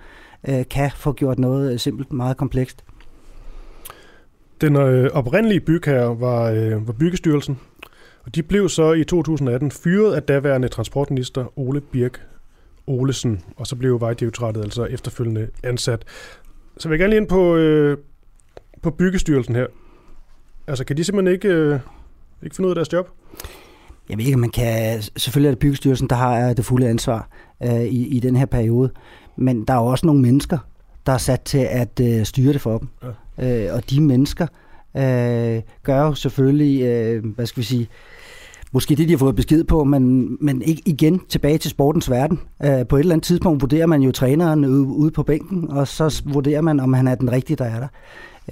Speaker 10: uh, kan få gjort noget simpelt meget komplekst.
Speaker 1: Den øh, oprindelige bygherre var, øh, var Byggestyrelsen, og de blev så i 2018 fyret af daværende transportminister Ole Birk Olesen, og så blev Vejdirektoratet altså efterfølgende ansat. Så vil jeg gerne lige ind på, øh, på Byggestyrelsen her. Altså, kan de simpelthen ikke, øh, ikke finde ud af deres job?
Speaker 10: Jeg ved ikke, man kan... Selvfølgelig er det Byggestyrelsen, der har det fulde ansvar øh, i, i den her periode. Men der er også nogle mennesker, der er sat til at øh, styre det for dem. Ja. Øh, og de mennesker øh, gør jo selvfølgelig, øh, hvad skal vi sige, måske det, de har fået besked på, men, men ikke igen tilbage til sportens verden. Øh, på et eller andet tidspunkt vurderer man jo træneren ude, ude på bænken, og så vurderer man, om han er den rigtige, der er der.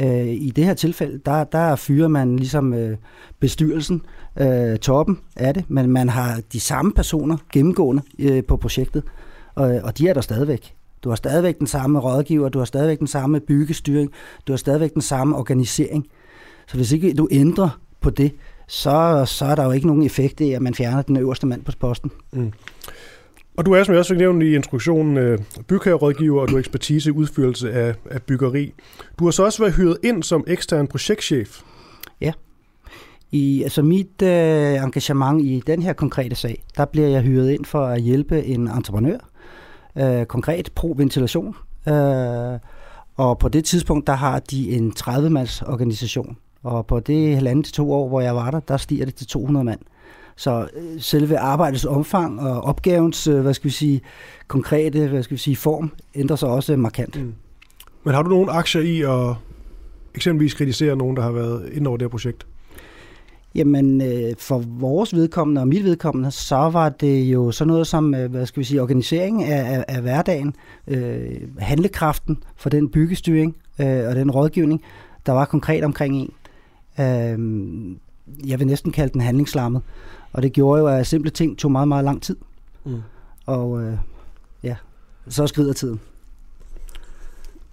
Speaker 10: Øh, I det her tilfælde, der, der fyrer man ligesom øh, bestyrelsen, øh, toppen af det, men man har de samme personer gennemgående øh, på projektet, og, og de er der stadigvæk. Du har stadigvæk den samme rådgiver, du har stadigvæk den samme byggestyring, du har stadigvæk den samme organisering. Så hvis ikke du ændrer på det, så, så er der jo ikke nogen effekt i, at man fjerner den øverste mand på posten. Mm.
Speaker 1: Og du er, som jeg også fik nævnt i instruktionen, øh, bygherrerådgiver, og du har ekspertise i udførelse af, af byggeri. Du har så også været hyret ind som ekstern projektchef.
Speaker 10: Ja. I altså mit øh, engagement i den her konkrete sag, der bliver jeg hyret ind for at hjælpe en entreprenør, øh, konkret pro-ventilation. Øh, og på det tidspunkt, der har de en 30-mands organisation. Og på det halvandet til to år, hvor jeg var der, der stiger det til 200 mand. Så øh, selve arbejdets omfang og opgavens, øh, hvad skal vi sige, konkrete, hvad skal vi sige, form, ændrer sig også markant. Mm.
Speaker 1: Men har du nogle aktier i at eksempelvis kritisere nogen, der har været inde over det her projekt?
Speaker 10: Jamen, øh, for vores vedkommende og mit vedkommende, så var det jo sådan noget som, øh, hvad skal vi sige, organisering af, af, af hverdagen, øh, handlekraften for den byggestyring øh, og den rådgivning, der var konkret omkring en. Øh, jeg vil næsten kalde den handlingslammet. Og det gjorde jo, at simple ting tog meget, meget lang tid. Mm. Og øh, ja, så skrider tiden.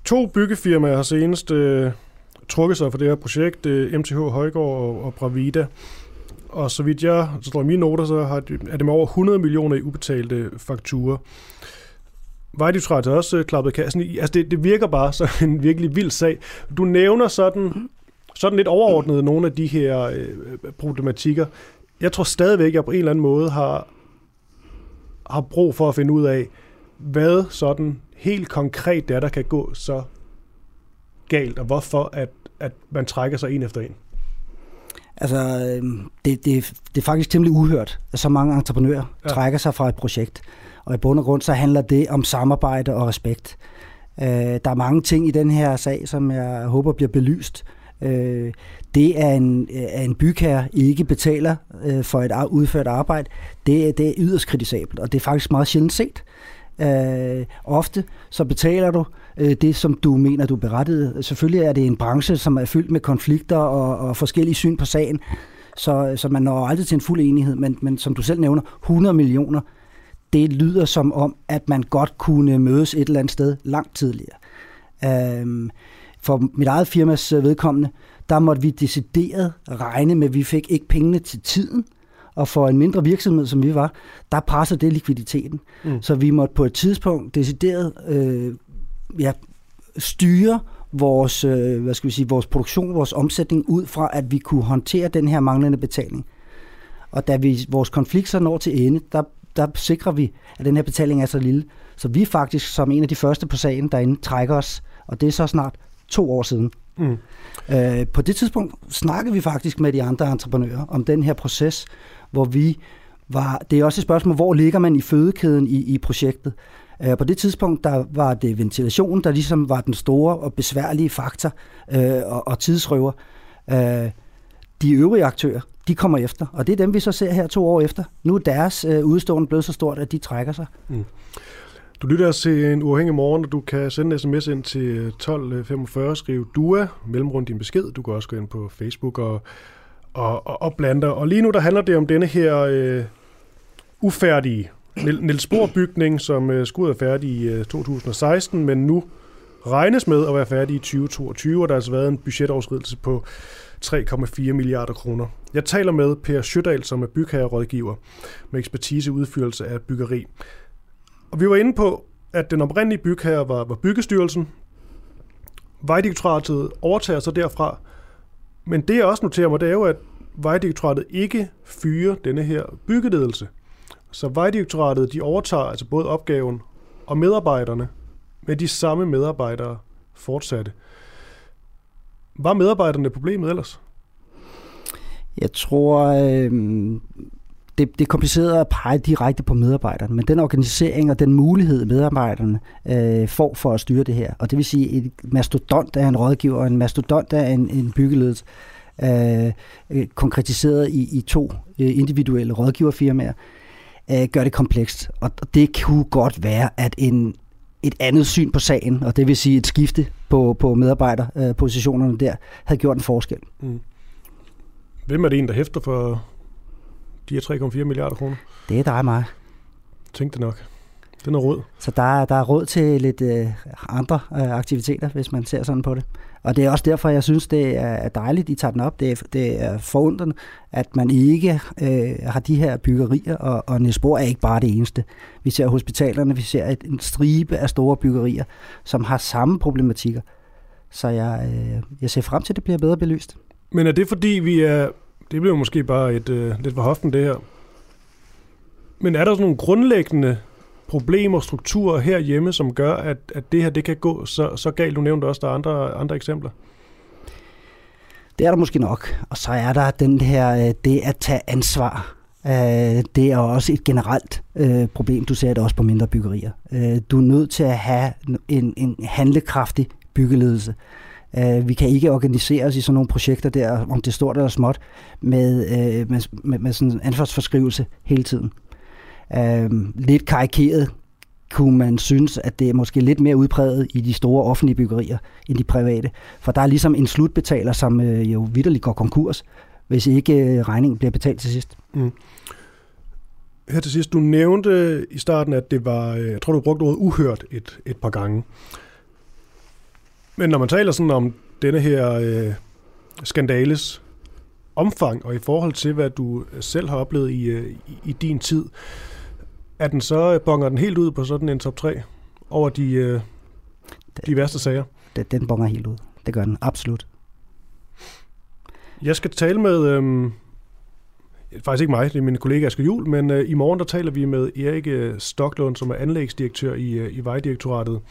Speaker 1: To byggefirmaer har senest øh, trukket sig fra det her projekt, øh, MTH Højgaard og, Bravida. Og så vidt jeg, så står i mine noter, så har er det med over 100 millioner i ubetalte fakturer. Vejdirektoratet har også øh, klappet kassen i. Altså det, det virker bare som en virkelig vild sag. Du nævner sådan, sådan lidt overordnet nogle af de her øh, problematikker. Jeg tror stadigvæk, at jeg på en eller anden måde har, har brug for at finde ud af, hvad sådan helt konkret det er, der kan gå så galt, og hvorfor at, at man trækker sig en efter en?
Speaker 10: Altså, øhm, det, det, det er faktisk temmelig uhørt, at så mange entreprenører ja. trækker sig fra et projekt. Og i bund og grund så handler det om samarbejde og respekt. Øh, der er mange ting i den her sag, som jeg håber bliver belyst. Øh, det, er en, at en bygherre ikke betaler øh, for et udført arbejde, det, det er yderst kritisabelt, og det er faktisk meget sjældent set. Øh, ofte så betaler du øh, det, som du mener, du er berettiget. Selvfølgelig er det en branche, som er fyldt med konflikter og, og forskellige syn på sagen, så, så man når aldrig til en fuld enighed, men, men som du selv nævner, 100 millioner, det lyder som om, at man godt kunne mødes et eller andet sted langt tidligere. Øh, for mit eget firmas vedkommende, der måtte vi decideret regne med, at vi fik ikke pengene til tiden, og for en mindre virksomhed, som vi var, der presser det likviditeten. Mm. Så vi måtte på et tidspunkt decideret øh, ja, styre vores, øh, hvad skal vi sige, vores produktion, vores omsætning ud fra, at vi kunne håndtere den her manglende betaling. Og da vi, vores konflikt så når til ende, der, der sikrer vi, at den her betaling er så lille. Så vi faktisk som en af de første på sagen derinde trækker os, og det er så snart to år siden. Mm. Øh, på det tidspunkt snakkede vi faktisk med de andre entreprenører om den her proces, hvor vi var, det er også et spørgsmål, hvor ligger man i fødekæden i, i projektet. Øh, på det tidspunkt, der var det ventilation, der ligesom var den store og besværlige faktor øh, og, og tidsrøver. Øh, de øvrige aktører, de kommer efter, og det er dem, vi så ser her to år efter. Nu er deres øh, udstående blevet så stort, at de trækker sig. Mm.
Speaker 1: Du lytter til en uafhængig morgen, og du kan sende en sms ind til 1245, skrive DUA, mellemrum din besked. Du kan også gå ind på Facebook og, og, og oplande Og lige nu der handler det om denne her øh, ufærdige Niels Bohr bygning, som øh, skulle være færdig i øh, 2016, men nu regnes med at være færdig i 2022, og der har altså været en budgetoverskridelse på 3,4 milliarder kroner. Jeg taler med Per Sjødal, som er bygherrerådgiver med ekspertise i udførelse af byggeri. Og vi var inde på, at den oprindelige bygherre var, var Byggestyrelsen. Vejdirektoratet overtager så derfra. Men det jeg også noterer mig, det er jo, at Vejdirektoratet ikke fyrer denne her byggeledelse. Så Vejdirektoratet de overtager altså både opgaven og medarbejderne med de samme medarbejdere fortsatte. Var medarbejderne problemet ellers?
Speaker 10: Jeg tror, øh, det, det er kompliceret at pege direkte på medarbejderne, men den organisering og den mulighed, medarbejderne øh, får for at styre det her, og det vil sige et mastodont af en rådgiver en mastodont af en, en byggeledelse, øh, øh, konkretiseret i, i to øh, individuelle rådgiverfirmaer, øh, gør det komplekst. Og det kunne godt være, at en, et andet syn på sagen, og det vil sige et skifte på, på medarbejderpositionerne der, havde gjort en forskel. Mm.
Speaker 1: Hvem er det en, der hæfter for de her 3,4 milliarder kroner?
Speaker 10: Det er dig og mig.
Speaker 1: Tænk det nok. Den er råd.
Speaker 10: Så der, der er råd til lidt øh, andre øh, aktiviteter, hvis man ser sådan på det. Og det er også derfor, jeg synes, det er dejligt, I tager den op. Det er, det er forundrende, at man ikke øh, har de her byggerier, og, og Nesbor er ikke bare det eneste. Vi ser hospitalerne, vi ser et, en stribe af store byggerier, som har samme problematikker. Så jeg, øh, jeg ser frem til, at det bliver bedre belyst.
Speaker 1: Men er det fordi, vi er... Det bliver måske bare et, øh, lidt for hoften, det her. Men er der sådan nogle grundlæggende problemer strukturer herhjemme, som gør, at, at det her det kan gå så, så galt? Du nævnte også, der er andre, andre eksempler.
Speaker 10: Det er der måske nok. Og så er der den her, øh, det at tage ansvar. Øh, det er også et generelt øh, problem. Du ser det også på mindre byggerier. Du er nødt til at have en, en handlekraftig byggeledelse. Vi kan ikke organisere os i sådan nogle projekter der, om det er stort eller småt, med, med, med, med sådan en ansvarsforskrivelse hele tiden. Øh, lidt karikeret kunne man synes, at det er måske lidt mere udpræget i de store offentlige byggerier end de private. For der er ligesom en slutbetaler, som øh, jo vidderligt går konkurs, hvis ikke øh, regningen bliver betalt til sidst. Mm.
Speaker 1: Her til sidst, du nævnte i starten, at det var, øh, jeg tror du brugte ordet uhørt et, et par gange. Men når man taler sådan om denne her øh, skandales omfang, og i forhold til, hvad du selv har oplevet i, øh, i, i din tid, øh, er den så, bonger den helt ud på sådan en top 3 over de, øh, de værste sager?
Speaker 10: Den, den bonger helt ud. Det gør den, absolut.
Speaker 1: Jeg skal tale med, øh, faktisk ikke mig, det er min kollega Asger Jul, men øh, i morgen der taler vi med Erik øh, Stoklund, som er anlægsdirektør i, øh, i Vejdirektoratet.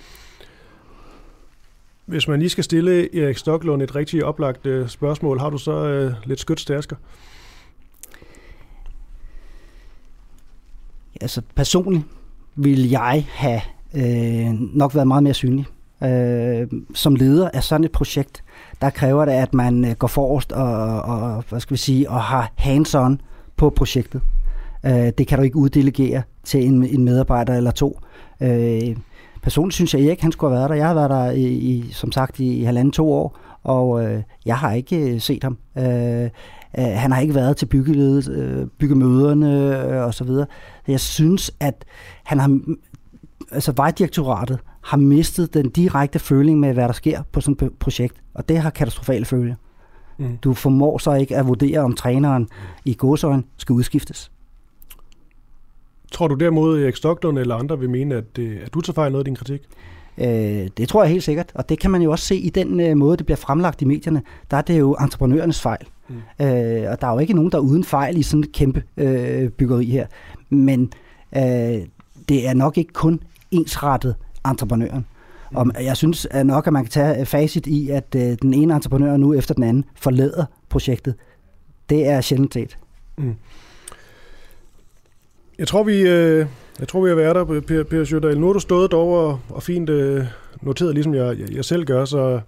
Speaker 1: Hvis man lige skal stille Erik Stoklund et rigtig oplagt øh, spørgsmål, har du så øh, lidt skytstærsker?
Speaker 10: Altså personligt vil jeg have øh, nok været meget mere synlig. Øh, som leder af sådan et projekt, der kræver det, at man øh, går forrest og, og, hvad skal vi sige, og har hands-on på projektet. Øh, det kan du ikke uddelegere til en, en medarbejder eller to. Øh, personligt synes jeg ikke, han skulle have været der. Jeg har været der, i, i som sagt, i, i halvanden to år, og øh, jeg har ikke øh, set ham. Øh, øh, han har ikke været til byggeledet, øh, byggemøderne øh, og så videre. Jeg synes, at han har, altså vejdirektoratet har mistet den direkte føling med, hvad der sker på sådan et projekt, og det har katastrofale følger. Mm. Du formår så ikke at vurdere, om træneren i godsøjen skal udskiftes.
Speaker 1: Tror du derimod, Erik Stoklund eller andre vil mene, at, øh, at du tager fejl noget af din kritik?
Speaker 10: Øh, det tror jeg helt sikkert, og det kan man jo også se i den øh, måde, det bliver fremlagt i medierne. Der er det jo entreprenørernes fejl. Mm. Øh, og der er jo ikke nogen, der er uden fejl i sådan et kæmpe øh, byggeri her. Men øh, det er nok ikke kun ensrettet entreprenøren. Mm. Og jeg synes at nok, at man kan tage facit i, at øh, den ene entreprenør nu efter den anden forlader projektet. Det er sjældent set. Mm.
Speaker 1: Jeg tror, vi, øh, jeg tror, vi er været der, Per, per Sjødal. Nu har du stået derovre og, og fint øh, noteret, ligesom jeg, jeg, jeg selv gør, så er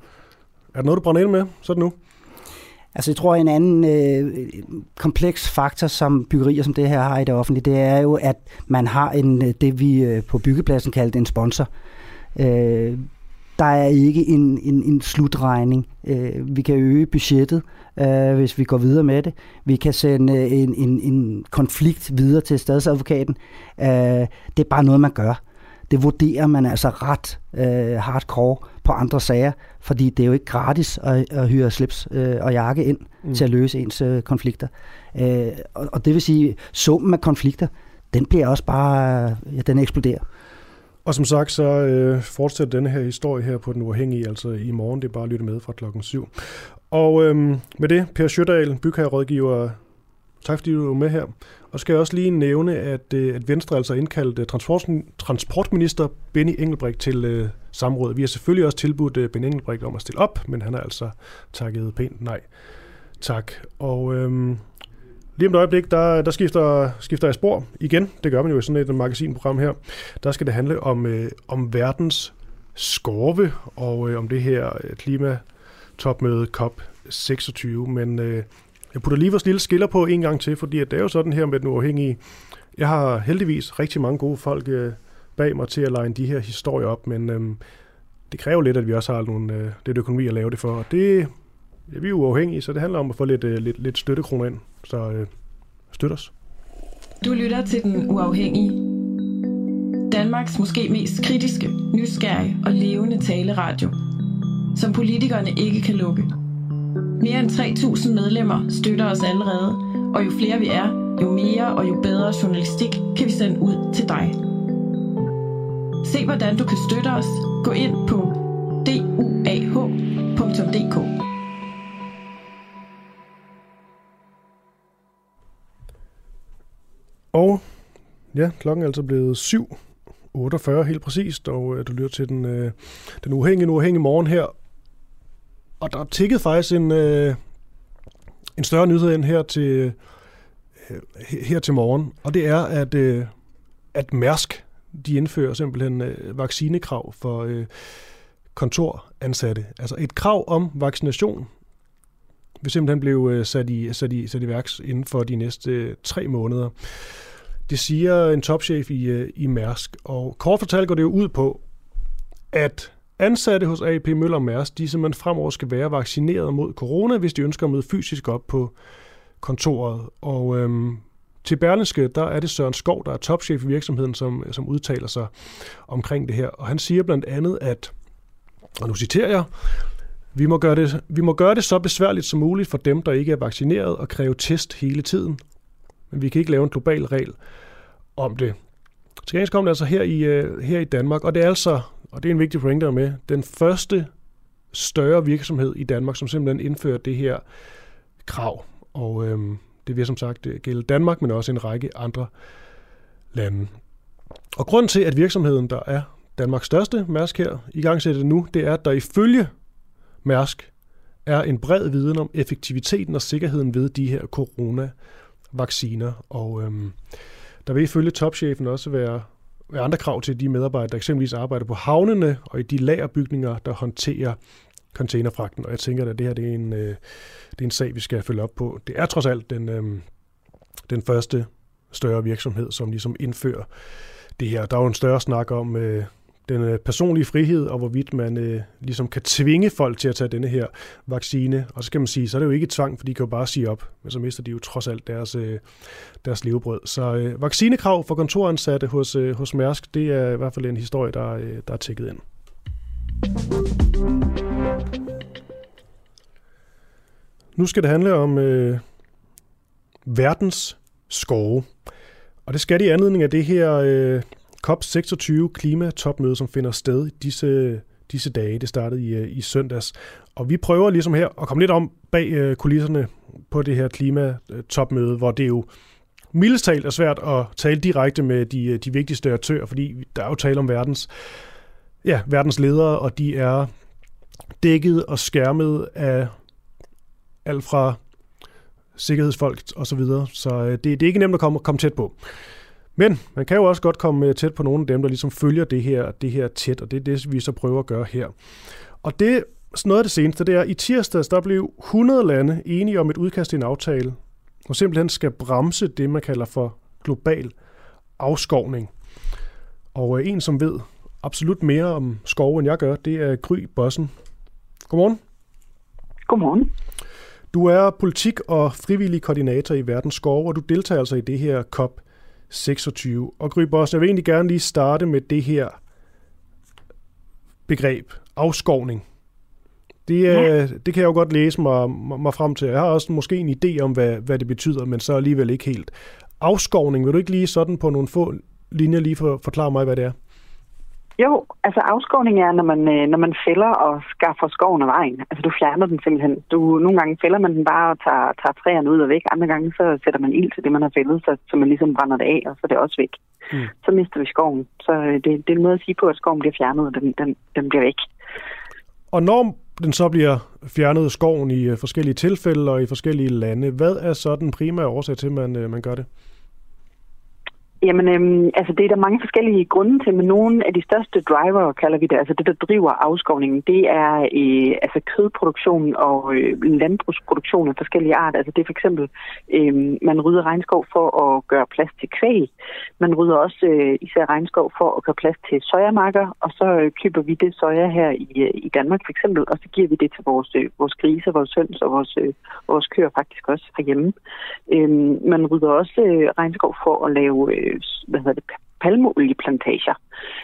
Speaker 1: der noget, du brænder ind med? Så er det nu.
Speaker 10: Altså jeg tror, en anden øh, kompleks faktor, som byggerier som det her har i det offentlige, det er jo, at man har en øh, det, vi øh, på byggepladsen kaldte en sponsor. Øh, der er ikke en, en, en slutregning. Øh, vi kan øge budgettet, øh, hvis vi går videre med det. Vi kan sende øh, en, en, en konflikt videre til statsadvokaten. Øh, det er bare noget, man gør. Det vurderer man altså ret øh, hardcore på andre sager, fordi det er jo ikke gratis at, at hyre slips øh, og jakke ind mm. til at løse ens øh, konflikter. Øh, og, og det vil sige, summen af konflikter, den bliver også bare, ja, den eksploderer.
Speaker 1: Og som sagt, så øh, fortsætter denne her historie her på Den Uafhængige, altså i morgen. Det er bare at lytte med fra klokken 7. Og øh, med det, Per Sjødal, bygherrerådgiver, tak fordi du er med her. Og skal jeg også lige nævne, at, øh, at Venstre altså indkaldte øh, transport, transportminister Benny Engelbrecht til øh, samråd. Vi har selvfølgelig også tilbudt øh, Benny Engelbrecht om at stille op, men han har altså takket pænt nej. Tak. Og øhm, Lige om et øjeblik, der, der skifter, skifter jeg spor igen. Det gør man jo i sådan et magasinprogram her. Der skal det handle om, øh, om verdens skorve og øh, om det her øh, klimatopmøde COP26. Men øh, jeg putter lige vores lille skiller på en gang til, fordi at det er jo sådan her med den uafhængige. Jeg har heldigvis rigtig mange gode folk øh, bag mig til at lege de her historier op, men øh, det kræver lidt, at vi også har nogle, øh, lidt økonomi at lave det for. Og det, ja, vi er uafhængige, så det handler om at få lidt, øh, lidt, lidt støttekroner ind. Så øh, støt os.
Speaker 9: Du lytter til Den Uafhængige. Danmarks måske mest kritiske, nysgerrige og levende taleradio. Som politikerne ikke kan lukke. Mere end 3.000 medlemmer støtter os allerede, og jo flere vi er, jo mere og jo bedre journalistik kan vi sende ud til dig. Se hvordan du kan støtte os. Gå ind på duah.dk.
Speaker 1: Og ja, klokken er altså blevet 7.48 helt præcist, og øh, du lytter til den, øh, den uafhængige, uafhængige morgen her. Og der tikkede faktisk en, øh, en større nyhed ind her til, øh, her til morgen, og det er, at, øh, at Mærsk de indfører simpelthen øh, vaccinekrav for øh, kontoransatte. Altså et krav om vaccination vil simpelthen blive øh, sat i, sat i, sat i værks inden for de næste øh, tre måneder. Det siger en topchef i, øh, i Mærsk, og kort fortalt går det jo ud på, at ansatte hos AP Møller Mærsk, de simpelthen fremover skal være vaccineret mod corona, hvis de ønsker at møde fysisk op på kontoret. Og øhm, til Berlingske, der er det Søren Skov, der er topchef i virksomheden, som, som udtaler sig omkring det her. Og han siger blandt andet, at, og nu citerer jeg, vi må, gøre det, vi må gøre det så besværligt som muligt for dem, der ikke er vaccineret, og kræve test hele tiden. Men vi kan ikke lave en global regel om det. Til gengæld kom det altså her i, øh, her i Danmark, og det er altså, og det er en vigtig pointe med, den første større virksomhed i Danmark, som simpelthen indfører det her krav. Og øhm, det vil som sagt øh, gælde Danmark, men også en række andre lande. Og grunden til, at virksomheden, der er Danmarks største Mærsk her, i gang det nu, det er, at der ifølge Mærsk er en bred viden om effektiviteten og sikkerheden ved de her coronavacciner. Og øhm, der vil ifølge topchefen også være andre krav til de medarbejdere, der eksempelvis arbejder på havnene og i de lagerbygninger, der håndterer containerfragten. Og jeg tænker, at det her det er, en, øh, det er en sag, vi skal følge op på. Det er trods alt den, øh, den første større virksomhed, som ligesom indfører det her. Der er jo en større snak om øh, den øh, personlige frihed, og hvorvidt man øh, ligesom kan tvinge folk til at tage denne her vaccine. Og så kan man sige, så er det jo ikke tvang, for de kan jo bare sige op, men så mister de jo trods alt deres, øh, deres levebrød. Så øh, vaccinekrav for kontoransatte hos, øh, hos Mærsk, det er i hvert fald en historie, der, øh, der er tækket ind. Nu skal det handle om øh, verdens skove. Og det skal det i anledning af det her øh, COP26 klimatopmøde, som finder sted disse, disse dage. Det startede i, øh, i søndags. Og vi prøver ligesom her at komme lidt om bag øh, kulisserne på det her klimatopmøde, hvor det jo mildest talt er svært at tale direkte med de, øh, de vigtigste aktører, fordi der er jo tale om verdens, ja, verdens ledere, og de er dækket og skærmet af alt fra sikkerhedsfolk og så videre. Så det, det er ikke nemt at komme, komme tæt på. Men man kan jo også godt komme øh, tæt på nogle af dem, der ligesom følger det her, det her tæt, og det er det, vi så prøver at gøre her. Og det noget af det seneste, det er, i tirsdags, der blev 100 lande enige om et udkast til en aftale, hvor simpelthen skal bremse det, man kalder for global afskovning. Og øh, en, som ved absolut mere om skove, end jeg gør, det er Gry Bossen. Godmorgen.
Speaker 11: Godmorgen.
Speaker 1: Du er politik- og frivillig koordinator i Verdens Skov, og du deltager altså i det her COP26. Og Gry Boss, jeg vil egentlig gerne lige starte med det her begreb, afskovning. Det, ja. det kan jeg jo godt læse mig, mig frem til. Jeg har også måske en idé om, hvad, hvad det betyder, men så alligevel ikke helt. Afskovning, vil du ikke lige sådan på nogle få linjer lige for, forklare mig, hvad det er?
Speaker 11: Jo, altså afskovning er, når man, øh, når man fælder og skaffer skoven af vejen. Altså du fjerner den simpelthen. Du, nogle gange fælder man den bare og tager, tager træerne ud og væk. Andre gange så sætter man ild til det, man har fældet, så, så man ligesom brænder det af, og så er det også væk. Mm. Så mister vi skoven. Så øh, det, det er en måde at sige på, at skoven bliver fjernet, og den, den, den bliver væk.
Speaker 1: Og når den så bliver fjernet af skoven i øh, forskellige tilfælde og i forskellige lande, hvad er så den primære årsag til, at man, man gør det?
Speaker 11: Jamen, øhm, altså det er der mange forskellige grunde til, men nogle af de største driver, kalder vi det, altså det, der driver afskovningen, det er øh, altså kødproduktion og øh, landbrugsproduktion af forskellige arter. Altså det er for eksempel, øh, man rydder regnskov for at gøre plads til kvæg. Man rydder også øh, især regnskov for at gøre plads til sojamarker, og så øh, køber vi det soja her i, øh, i Danmark for eksempel, og så giver vi det til vores, øh, vores grise, vores høns og vores, øh, vores køer faktisk også herhjemme. Øh, man rydder også øh, regnskov for at lave øh, hvad hedder det, palmeolieplantager.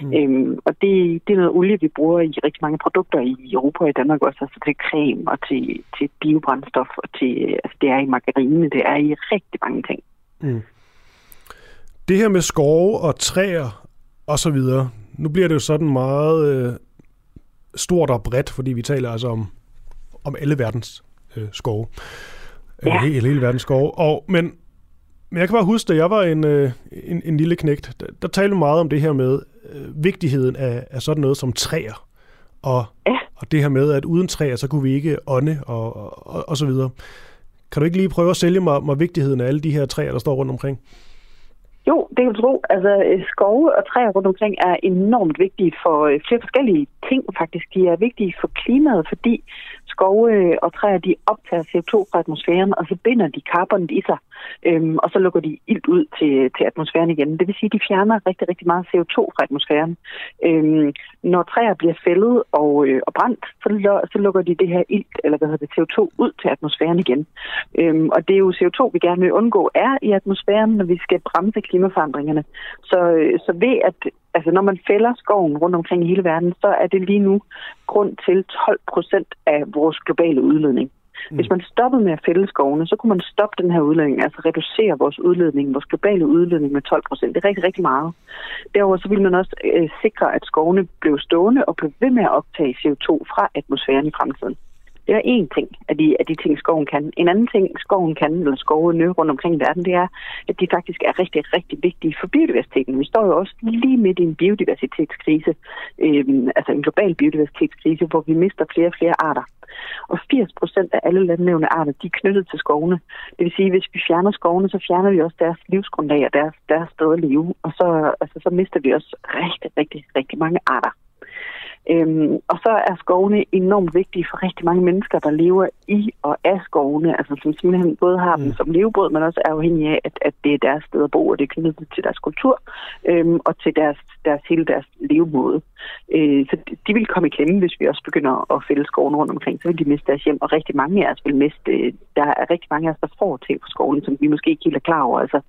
Speaker 11: Mm. Øhm, og det, det er noget olie, vi bruger i rigtig mange produkter i Europa og i Danmark også, altså til creme og til, til biobrændstof, og til, altså det er i margarine, det er i rigtig mange ting. Mm.
Speaker 1: Det her med skove og træer og så videre, nu bliver det jo sådan meget øh, stort og bredt, fordi vi taler altså om, om alle verdens øh, skove. Ja. Øh, hele, hele verdens skove. Og, men men jeg kan bare huske, da jeg var en, øh, en, en lille knægt, der, der talte meget om det her med øh, vigtigheden af, af sådan noget som træer. Og, ja. og det her med, at uden træer, så kunne vi ikke ånde og, og, og så videre. Kan du ikke lige prøve at sælge mig, mig vigtigheden af alle de her træer, der står rundt omkring?
Speaker 11: Jo, det kan du tro. Altså, skove og træer rundt omkring er enormt vigtige for øh, flere forskellige ting faktisk. De er vigtige for klimaet, fordi skove øh, og træer, de optager CO2 fra atmosfæren, og så binder de carbon i sig, øhm, og så lukker de ilt ud til, til atmosfæren igen. Det vil sige, at de fjerner rigtig, rigtig meget CO2 fra atmosfæren. Øhm, når træer bliver fældet og, øh, og brændt, så, så lukker de det her ilt, eller hvad hedder det, CO2 ud til atmosfæren igen. Øhm, og det er jo CO2, vi gerne vil undgå, er i atmosfæren, når vi skal bremse klimaforandringerne. Så, øh, så ved at altså når man fælder skoven rundt omkring i hele verden, så er det lige nu grund til 12 procent af vores globale udledning. Mm. Hvis man stoppede med at fælde skovene, så kunne man stoppe den her udledning, altså reducere vores udledning, vores globale udledning med 12 procent. Det er rigtig, rigtig meget. Derover så vil man også øh, sikre, at skovene blev stående og blev ved med at optage CO2 fra atmosfæren i fremtiden. Det er én ting af de, af de ting, skoven kan. En anden ting, skoven kan, eller skovene rundt omkring i verden, det er, at de faktisk er rigtig, rigtig vigtige for biodiversiteten. Vi står jo også lige midt i en biodiversitetskrise, øh, altså en global biodiversitetskrise, hvor vi mister flere og flere arter. Og 80 procent af alle landnævne arter, de er knyttet til skovene. Det vil sige, at hvis vi fjerner skovene, så fjerner vi også deres livsgrundlag og deres, deres sted at leve. Og så, altså, så mister vi også rigtig, rigtig, rigtig mange arter. Øhm, og så er skovene enormt vigtige for rigtig mange mennesker, der lever i og af skovene, altså som simpelthen både har dem mm. som levebrød, men også er afhængige af, at, at det er deres sted at bo, og det er knyttet til deres kultur øhm, og til deres, deres hele deres levemåde. Øh, så de vil komme i klemme, hvis vi også begynder at fælde skoven rundt omkring, så vil de miste deres hjem, og rigtig mange af os vil miste, der er rigtig mange af os, der får til på skoven, som vi måske ikke helt er klar over. Altså,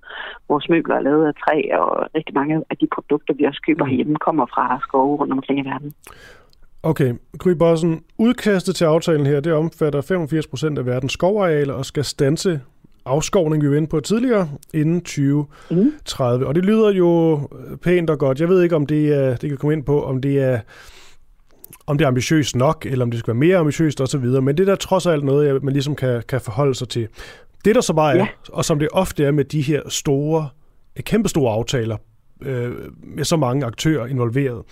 Speaker 11: vores møbler er lavet af træ, og rigtig mange af de produkter, vi også køber mm. herhjemme, kommer fra skove rundt omkring i verden.
Speaker 1: Okay, Gry Bossen, udkastet til aftalen her, det omfatter 85 procent af verdens skovarealer og skal stanse afskovning, vi var inde på tidligere, inden 2030. Mm. Og det lyder jo pænt og godt. Jeg ved ikke, om det, er, det kan komme ind på, om det er om det er ambitiøst nok, eller om det skal være mere ambitiøst osv., men det er der trods alt noget, man ligesom kan, kan forholde sig til. Det der så bare er, ja. og som det ofte er med de her store, kæmpe store aftaler, øh, med så mange aktører involveret,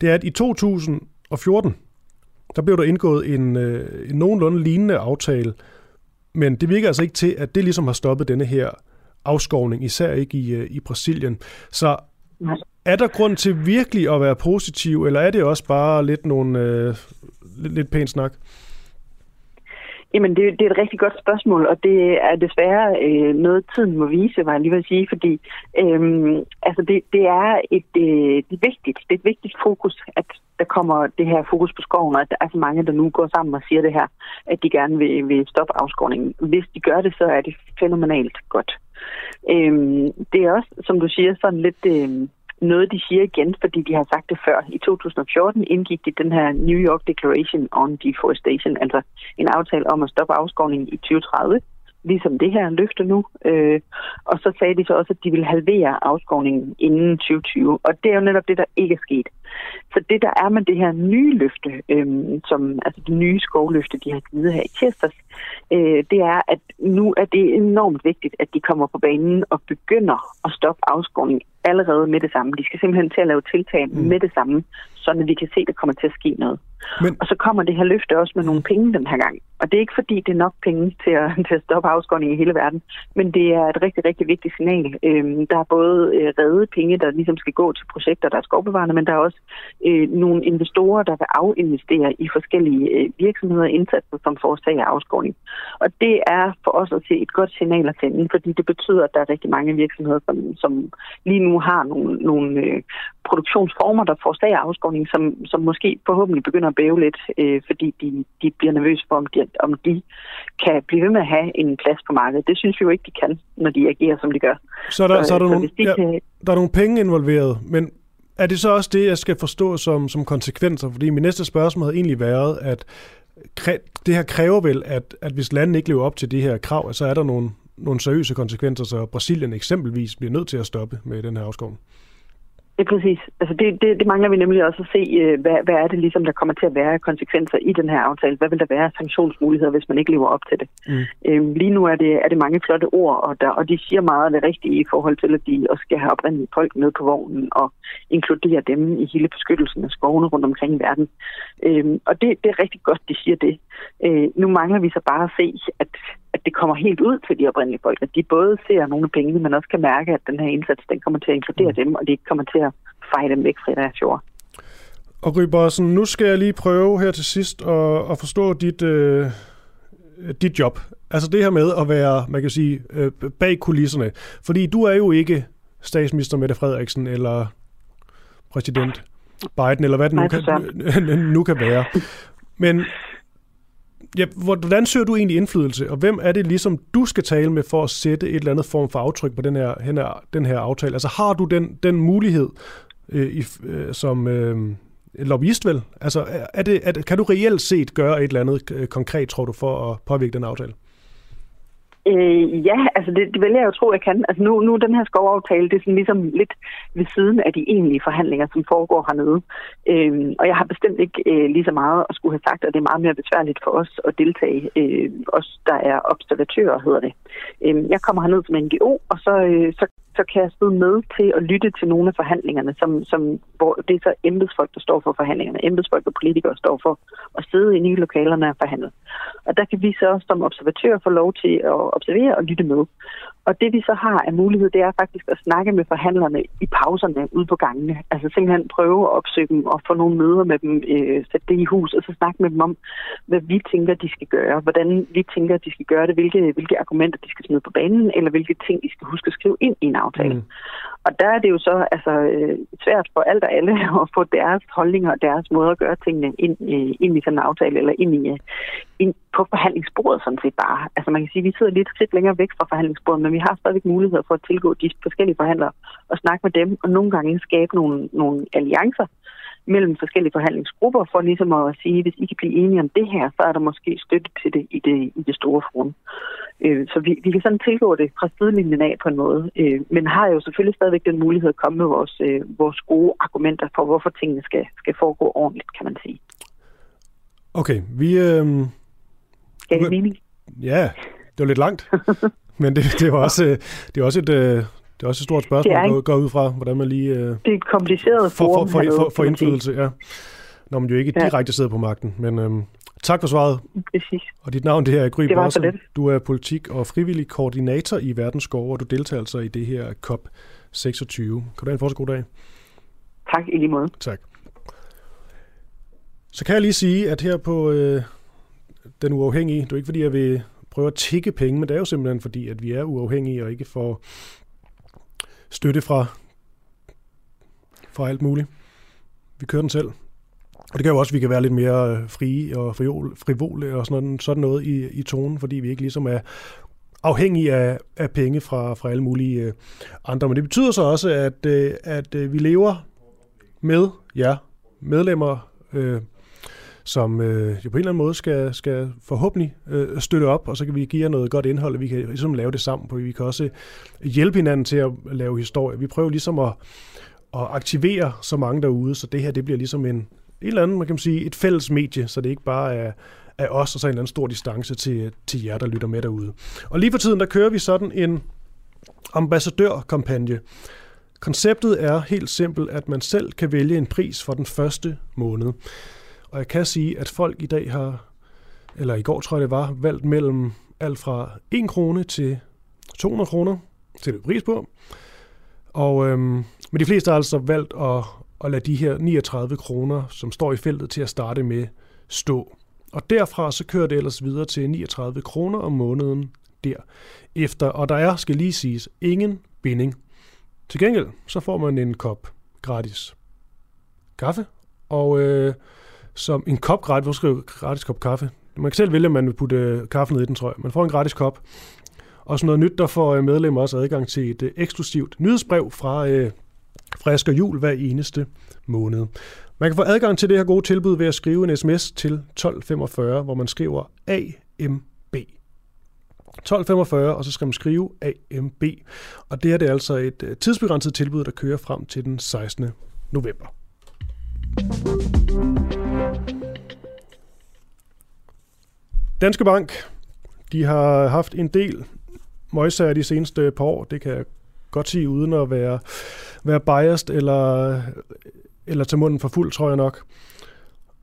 Speaker 1: det er, at i 2000 og 14, der blev der indgået en, øh, en nogenlunde lignende aftale, men det virker altså ikke til, at det ligesom har stoppet denne her afskovning, især ikke i, øh, i Brasilien. Så er der grund til virkelig at være positiv, eller er det også bare lidt, nogle, øh, lidt, lidt pænt snak?
Speaker 11: Jamen, det, det er et rigtig godt spørgsmål, og det er desværre øh, noget, tiden må vise, var jeg lige vil sige, fordi øh, altså det, det er et øh, det er vigtigt, det er et vigtigt fokus, at kommer det her fokus på skoven, og at der er så mange, der nu går sammen og siger det her, at de gerne vil, vil stoppe afskovningen. Hvis de gør det, så er det fænomenalt godt. Øhm, det er også, som du siger, sådan lidt... øhm, noget, de siger igen, fordi de har sagt det før. I 2014 indgik de den her New York Declaration on Deforestation, altså en aftale om at stoppe afskovningen i 2030, ligesom det her løfte nu. Øh, og så sagde de så også, at de ville halvere afskovningen inden 2020. Og det er jo netop det, der ikke er sket. Så det, der er med det her nye løfte, øh, som, altså det nye skovløfte, de har givet her i tirsdags, øh, det er, at nu er det enormt vigtigt, at de kommer på banen og begynder at stoppe afskovning allerede med det samme. De skal simpelthen til at lave tiltag mm. med det samme, så vi kan se, at der kommer til at ske noget. Men... Og så kommer det her løfte også med nogle penge den her gang. Og det er ikke fordi, det er nok penge til at, til at stoppe afskovning i hele verden, men det er et rigtig, rigtig vigtigt signal. Øhm, der er både øh, redde penge, der ligesom skal gå til projekter, der er skovbevarende, men der er også øh, nogle investorer, der vil afinvestere i forskellige øh, virksomheder og indsatser, som forårsager afskovning. Og det er for os at se et godt signal at sende, fordi det betyder, at der er rigtig mange virksomheder, som, som lige nu har nogle, nogle øh, produktionsformer, der forårsager afskovning, som, som måske forhåbentlig begynder at bæve lidt, øh, fordi de, de bliver nervøse for, om de, om de kan blive ved med at have en plads på markedet. Det synes vi jo ikke, de kan, når de agerer, som de gør.
Speaker 1: Så er der, så, så er der, så nogle, de ja, kan... der er nogle penge involveret, men er det så også det, jeg skal forstå som, som konsekvenser? Fordi min næste spørgsmål havde egentlig været, at det her kræver vel, at, at hvis landene ikke lever op til de her krav, så er der nogle, nogle seriøse konsekvenser, så Brasilien eksempelvis bliver nødt til at stoppe med den her afskovning.
Speaker 11: Ja, præcis. Altså det, det, det mangler vi nemlig også at se, øh, hvad, hvad er det ligesom, der kommer til at være konsekvenser i den her aftale? Hvad vil der være sanktionsmuligheder, hvis man ikke lever op til det? Mm. Øhm, lige nu er det, er det mange flotte ord, og, der, og de siger meget af det rigtige i forhold til, at de også skal have oprindelige folk med på vognen og inkludere dem i hele beskyttelsen af skovene rundt omkring i verden. Øhm, og det, det er rigtig godt, de siger det. Øh, nu mangler vi så bare at se, at at det kommer helt ud til de oprindelige folk, at de både ser nogle af pengene, men også kan mærke, at den her indsats den kommer til at inkludere mm. dem, og de ikke kommer til at feje dem væk fra deres jord.
Speaker 1: Og Rybossen, nu skal jeg lige prøve her til sidst at, at forstå dit, øh, dit job. Altså det her med at være, man kan sige, øh, bag kulisserne. Fordi du er jo ikke statsminister Mette Frederiksen eller præsident Biden, eller hvad det nu, kan, nu kan være. Men ja, hvordan søger du egentlig indflydelse, og hvem er det ligesom, du skal tale med for at sætte et eller andet form for aftryk på den her, den her, den her aftale? Altså har du den, den mulighed øh, i, øh, som øh, lobbyist vel? Altså er det, er, kan du reelt set gøre et eller andet øh, konkret, tror du, for at påvirke den aftale?
Speaker 11: Øh, ja, altså det, det vælger jeg jo tro, jeg kan. Altså nu, nu den her skovaftale, det er sådan ligesom lidt ved siden af de egentlige forhandlinger, som foregår hernede. Øh, og jeg har bestemt ikke øh, lige så meget at skulle have sagt, at det er meget mere besværligt for os at deltage. Øh, os, der er observatører, hedder det. Øh, jeg kommer herned som NGO, og så, øh, så så kan jeg sidde med til at lytte til nogle af forhandlingerne, som, som, hvor det er så embedsfolk, der står for forhandlingerne. Embedsfolk og politikere står for at sidde i nye lokalerne og forhandle. Og der kan vi så som observatører få lov til at observere og lytte med. Og det vi så har af mulighed, det er faktisk at snakke med forhandlerne i pauserne ude på gangene. Altså simpelthen prøve at opsøge dem og få nogle møder med dem, øh, sætte det i hus, og så snakke med dem om, hvad vi tænker, de skal gøre, hvordan vi tænker, de skal gøre det, hvilke, hvilke argumenter de skal smide på banen, eller hvilke ting de skal huske at skrive ind i en aftale. Mm. Og der er det jo så altså, øh, svært for alt og alle at få deres holdninger og deres måde at gøre tingene ind, øh, ind i sådan en aftale, eller ind, i, øh, ind på forhandlingsbordet sådan set bare. Altså man kan sige, at vi sidder lidt skridt længere væk fra forhandlingsbordet, men vi har stadigvæk muligheder for at tilgå de forskellige forhandlere og snakke med dem, og nogle gange skabe nogle, nogle alliancer, mellem forskellige forhandlingsgrupper for ligesom at sige, hvis I kan blive enige om det her, så er der måske støtte til det i det, i det store front. Øh, så vi, vi kan sådan tilgå det fra sidelinjen af på en måde, øh, men har jo selvfølgelig stadigvæk den mulighed at komme med vores, øh, vores gode argumenter for, hvorfor tingene skal, skal foregå ordentligt, kan man sige.
Speaker 1: Okay, vi... Øh...
Speaker 11: Gav det mening?
Speaker 1: Ja, det var lidt langt, men det, det var også, det var også et, det er også et stort spørgsmål, at gå, går ud fra, hvordan man lige... Øh,
Speaker 11: det er et kompliceret
Speaker 1: for, for, for, for, for indflydelse, ja. Når man jo ikke direkte sidder på magten. Men øhm, tak for svaret.
Speaker 11: Præcis.
Speaker 1: Og dit navn det her er Gry Bossen. Du er politik- og frivillig koordinator i Verdensskov, og du deltager altså i det her COP26. Kan du have en fortsat god dag?
Speaker 11: Tak, i lige måde.
Speaker 1: Tak. Så kan jeg lige sige, at her på øh, Den Uafhængige, det er ikke fordi, jeg vil prøve at tikke penge, men det er jo simpelthen fordi, at vi er uafhængige og ikke får støtte fra, fra alt muligt. Vi kører den selv. Og det gør jo også, at vi kan være lidt mere øh, frie og frivole og sådan, sådan noget i, i tonen, fordi vi ikke ligesom er afhængige af, af penge fra, fra alle mulige øh, andre. Men det betyder så også, at, øh, at øh, vi lever med jer medlemmer, øh, som øh, jo på en eller anden måde skal, skal forhåbentlig øh, støtte op, og så kan vi give jer noget godt indhold, og vi kan ligesom lave det sammen, for vi kan også øh, hjælpe hinanden til at lave historie. Vi prøver ligesom at, at aktivere så mange derude, så det her det bliver ligesom en, en eller anden, man kan sige, et fælles medie, så det ikke bare er, af os, og så en eller anden stor distance til, til jer, der lytter med derude. Og lige for tiden, der kører vi sådan en ambassadørkampagne. Konceptet er helt simpelt, at man selv kan vælge en pris for den første måned. Og jeg kan sige, at folk i dag har, eller i går tror jeg det var, valgt mellem alt fra 1 krone til 200 kroner til det pris på. Og, øhm, men de fleste har altså valgt at, at lade de her 39 kroner, som står i feltet til at starte med, stå. Og derfra så kører det ellers videre til 39 kroner om måneden der efter. Og der er, skal lige siges, ingen binding. Til gengæld så får man en kop gratis kaffe, og øh, som en kop gratis. Hvor skriver gratis kop kaffe? Man kan selv vælge, om man vil putte øh, kaffen kaffe ned i den, tror jeg. Man får en gratis kop. Og sådan noget nyt, der får øh, medlemmer også adgang til et øh, eksklusivt nyhedsbrev fra, øh, fra Asger Jul hver eneste måned. Man kan få adgang til det her gode tilbud ved at skrive en sms til 1245, hvor man skriver AMB. 1245, og så skal man skrive AMB. Og det er det altså et tidsbegrænset tilbud, der kører frem til den 16. november. Danske Bank, de har haft en del møgsager de seneste par år. Det kan jeg godt sige, uden at være, være biased eller, eller tage munden for fuld, tror jeg nok.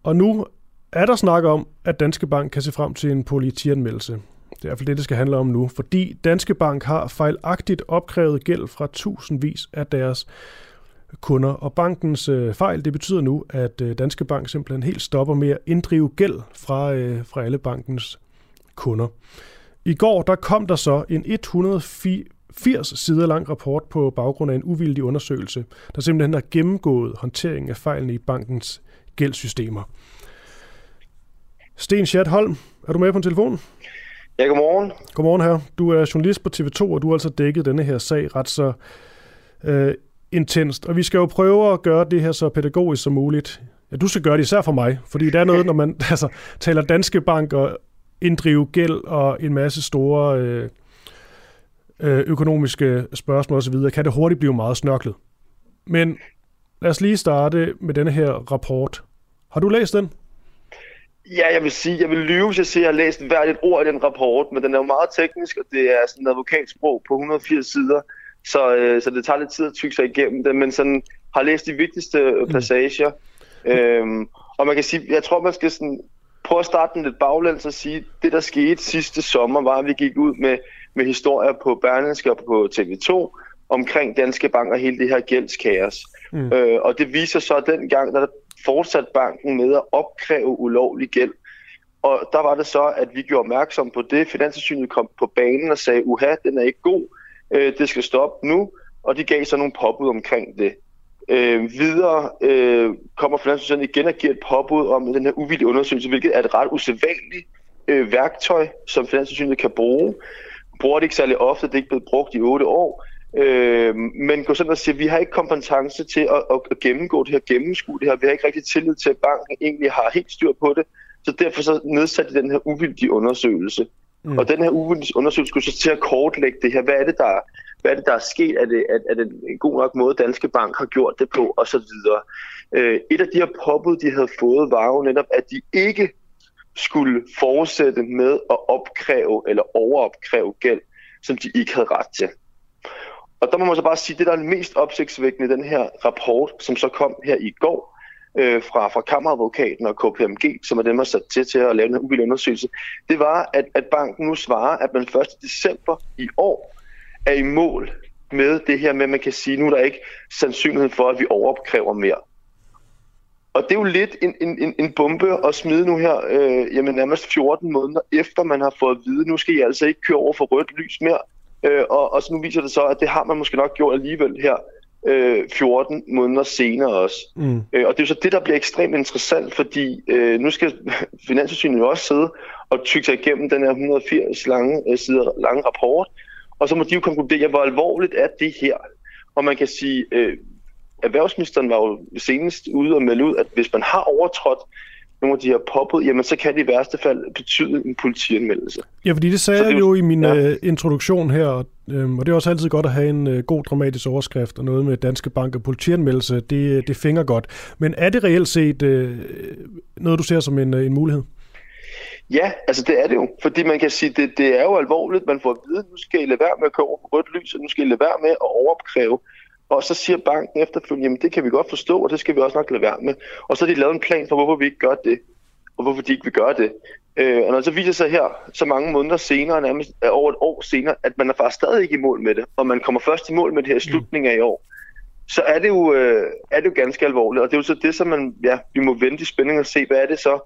Speaker 1: Og nu er der snak om, at Danske Bank kan se frem til en politianmeldelse. Det er i hvert fald det, det skal handle om nu, fordi Danske Bank har fejlagtigt opkrævet gæld fra tusindvis af deres kunder. Og bankens øh, fejl, det betyder nu, at øh, Danske Bank simpelthen helt stopper med at inddrive gæld fra, øh, fra alle bankens kunder. I går der kom der så en 180 sider lang rapport på baggrund af en uvildig undersøgelse, der simpelthen har gennemgået håndteringen af fejlene i bankens gældssystemer. Sten Schatholm, er du med på en telefon?
Speaker 12: Ja, godmorgen.
Speaker 1: Godmorgen her. Du er journalist på TV2, og du har altså dækket denne her sag ret så øh, intenst. Og vi skal jo prøve at gøre det her så pædagogisk som muligt. Ja, du skal gøre det især for mig, fordi der er noget, når man altså, taler Danske Bank og inddrive gæld og en masse store øh, øh, økonomiske spørgsmål osv., kan det hurtigt blive meget snørklet. Men lad os lige starte med denne her rapport. Har du læst den?
Speaker 12: Ja, jeg vil sige, jeg vil lyve, hvis jeg siger, at jeg har læst hvert et ord i den rapport, men den er jo meget teknisk, og det er sådan en advokatsprog på 180 sider, så, øh, så det tager lidt tid at tykke sig igennem det, men sådan har læst de vigtigste mm. passager. Mm. Øhm, og man kan sige, jeg tror, man skal sådan prøve at starte den lidt baglæns og sige, det der skete sidste sommer, var, at vi gik ud med, med historier på Berlingske og på TV2 omkring Danske Bank og hele det her gældskaos. Mm. Øh, og det viser så, at den gang, der fortsat banken med at opkræve ulovlig gæld. Og der var det så, at vi gjorde opmærksom på det. Finanssynet kom på banen og sagde, uha, den er ikke god, øh, det skal stoppe nu. Og de gav så nogle påbud omkring det. Øh, videre øh, kommer Finanssynet igen og giver et påbud om den her uvildige undersøgelse, hvilket er et ret usædvanligt øh, værktøj, som Finanssynet kan bruge. Bruger det ikke særlig ofte, det er ikke blevet brugt i otte år. Øh, men gå sådan og sige, at vi har ikke kompetence til at, at, at gennemgå det her, gennemskue det her. Vi har ikke rigtig tillid til, at banken egentlig har helt styr på det. Så derfor så nedsatte de den her uvildige undersøgelse. Mm. Og den her uvildige undersøgelse skulle så til at kortlægge det her. Hvad er det, der, hvad er, det, der er sket? Er det, er, er det en god nok måde, Danske Bank har gjort det på? Og så videre. Øh, et af de her påbud, de havde fået, var jo netop, at de ikke skulle fortsætte med at opkræve eller overopkræve gæld, som de ikke havde ret til. Og der må man så bare sige, det der er mest opsigtsvækkende i den her rapport, som så kom her i går øh, fra, fra kammeradvokaten og KPMG, som er dem, der sat til til at lave en uvildig undersøgelse, det var, at, at banken nu svarer, at man 1. december i år er i mål med det her med, at man kan sige, nu er der ikke sandsynlighed for, at vi overopkræver mere. Og det er jo lidt en, en, en bombe at smide nu her, øh, jamen nærmest 14 måneder efter man har fået at vide, nu skal I altså ikke køre over for rødt lys mere. Øh, og, og så nu viser det så, at det har man måske nok gjort alligevel her øh, 14 måneder senere også. Mm. Øh, og det er jo så det, der bliver ekstremt interessant, fordi øh, nu skal Finanssynet jo også sidde og tykke sig igennem den her 180 lange, øh, sider lange rapport, og så må de jo konkludere, hvor alvorligt er det her. Og man kan sige, øh, erhvervsministeren var jo senest ude og melde ud, at hvis man har overtrådt nogle af de her påbud, jamen så kan det i værste fald betyde en politianmeldelse.
Speaker 1: Ja, fordi det sagde jeg jo i min ja. uh, introduktion her, øhm, og det er også altid godt at have en uh, god dramatisk overskrift og noget med Danske Bank og politianmeldelse, det, det finger godt. Men er det reelt set uh, noget, du ser som en, uh, en mulighed?
Speaker 12: Ja, altså det er det jo, fordi man kan sige, det, det er jo alvorligt, man får at vide, nu skal I lade være med at køre over på rødt lys, og nu skal I lade være med at overopkræve og så siger banken efterfølgende, jamen det kan vi godt forstå, og det skal vi også nok lade være med. Og så har de lavet en plan for, hvorfor vi ikke gør det, og hvorfor de ikke vil gøre det. Øh, og når det så viser sig her, så mange måneder senere, nærmest over et år senere, at man er faktisk stadig ikke i mål med det, og man kommer først i mål med det her i slutningen af i år, så er det jo, øh, er det jo ganske alvorligt. Og det er jo så det, som man, ja, vi må vente i spænding og se, hvad er det så,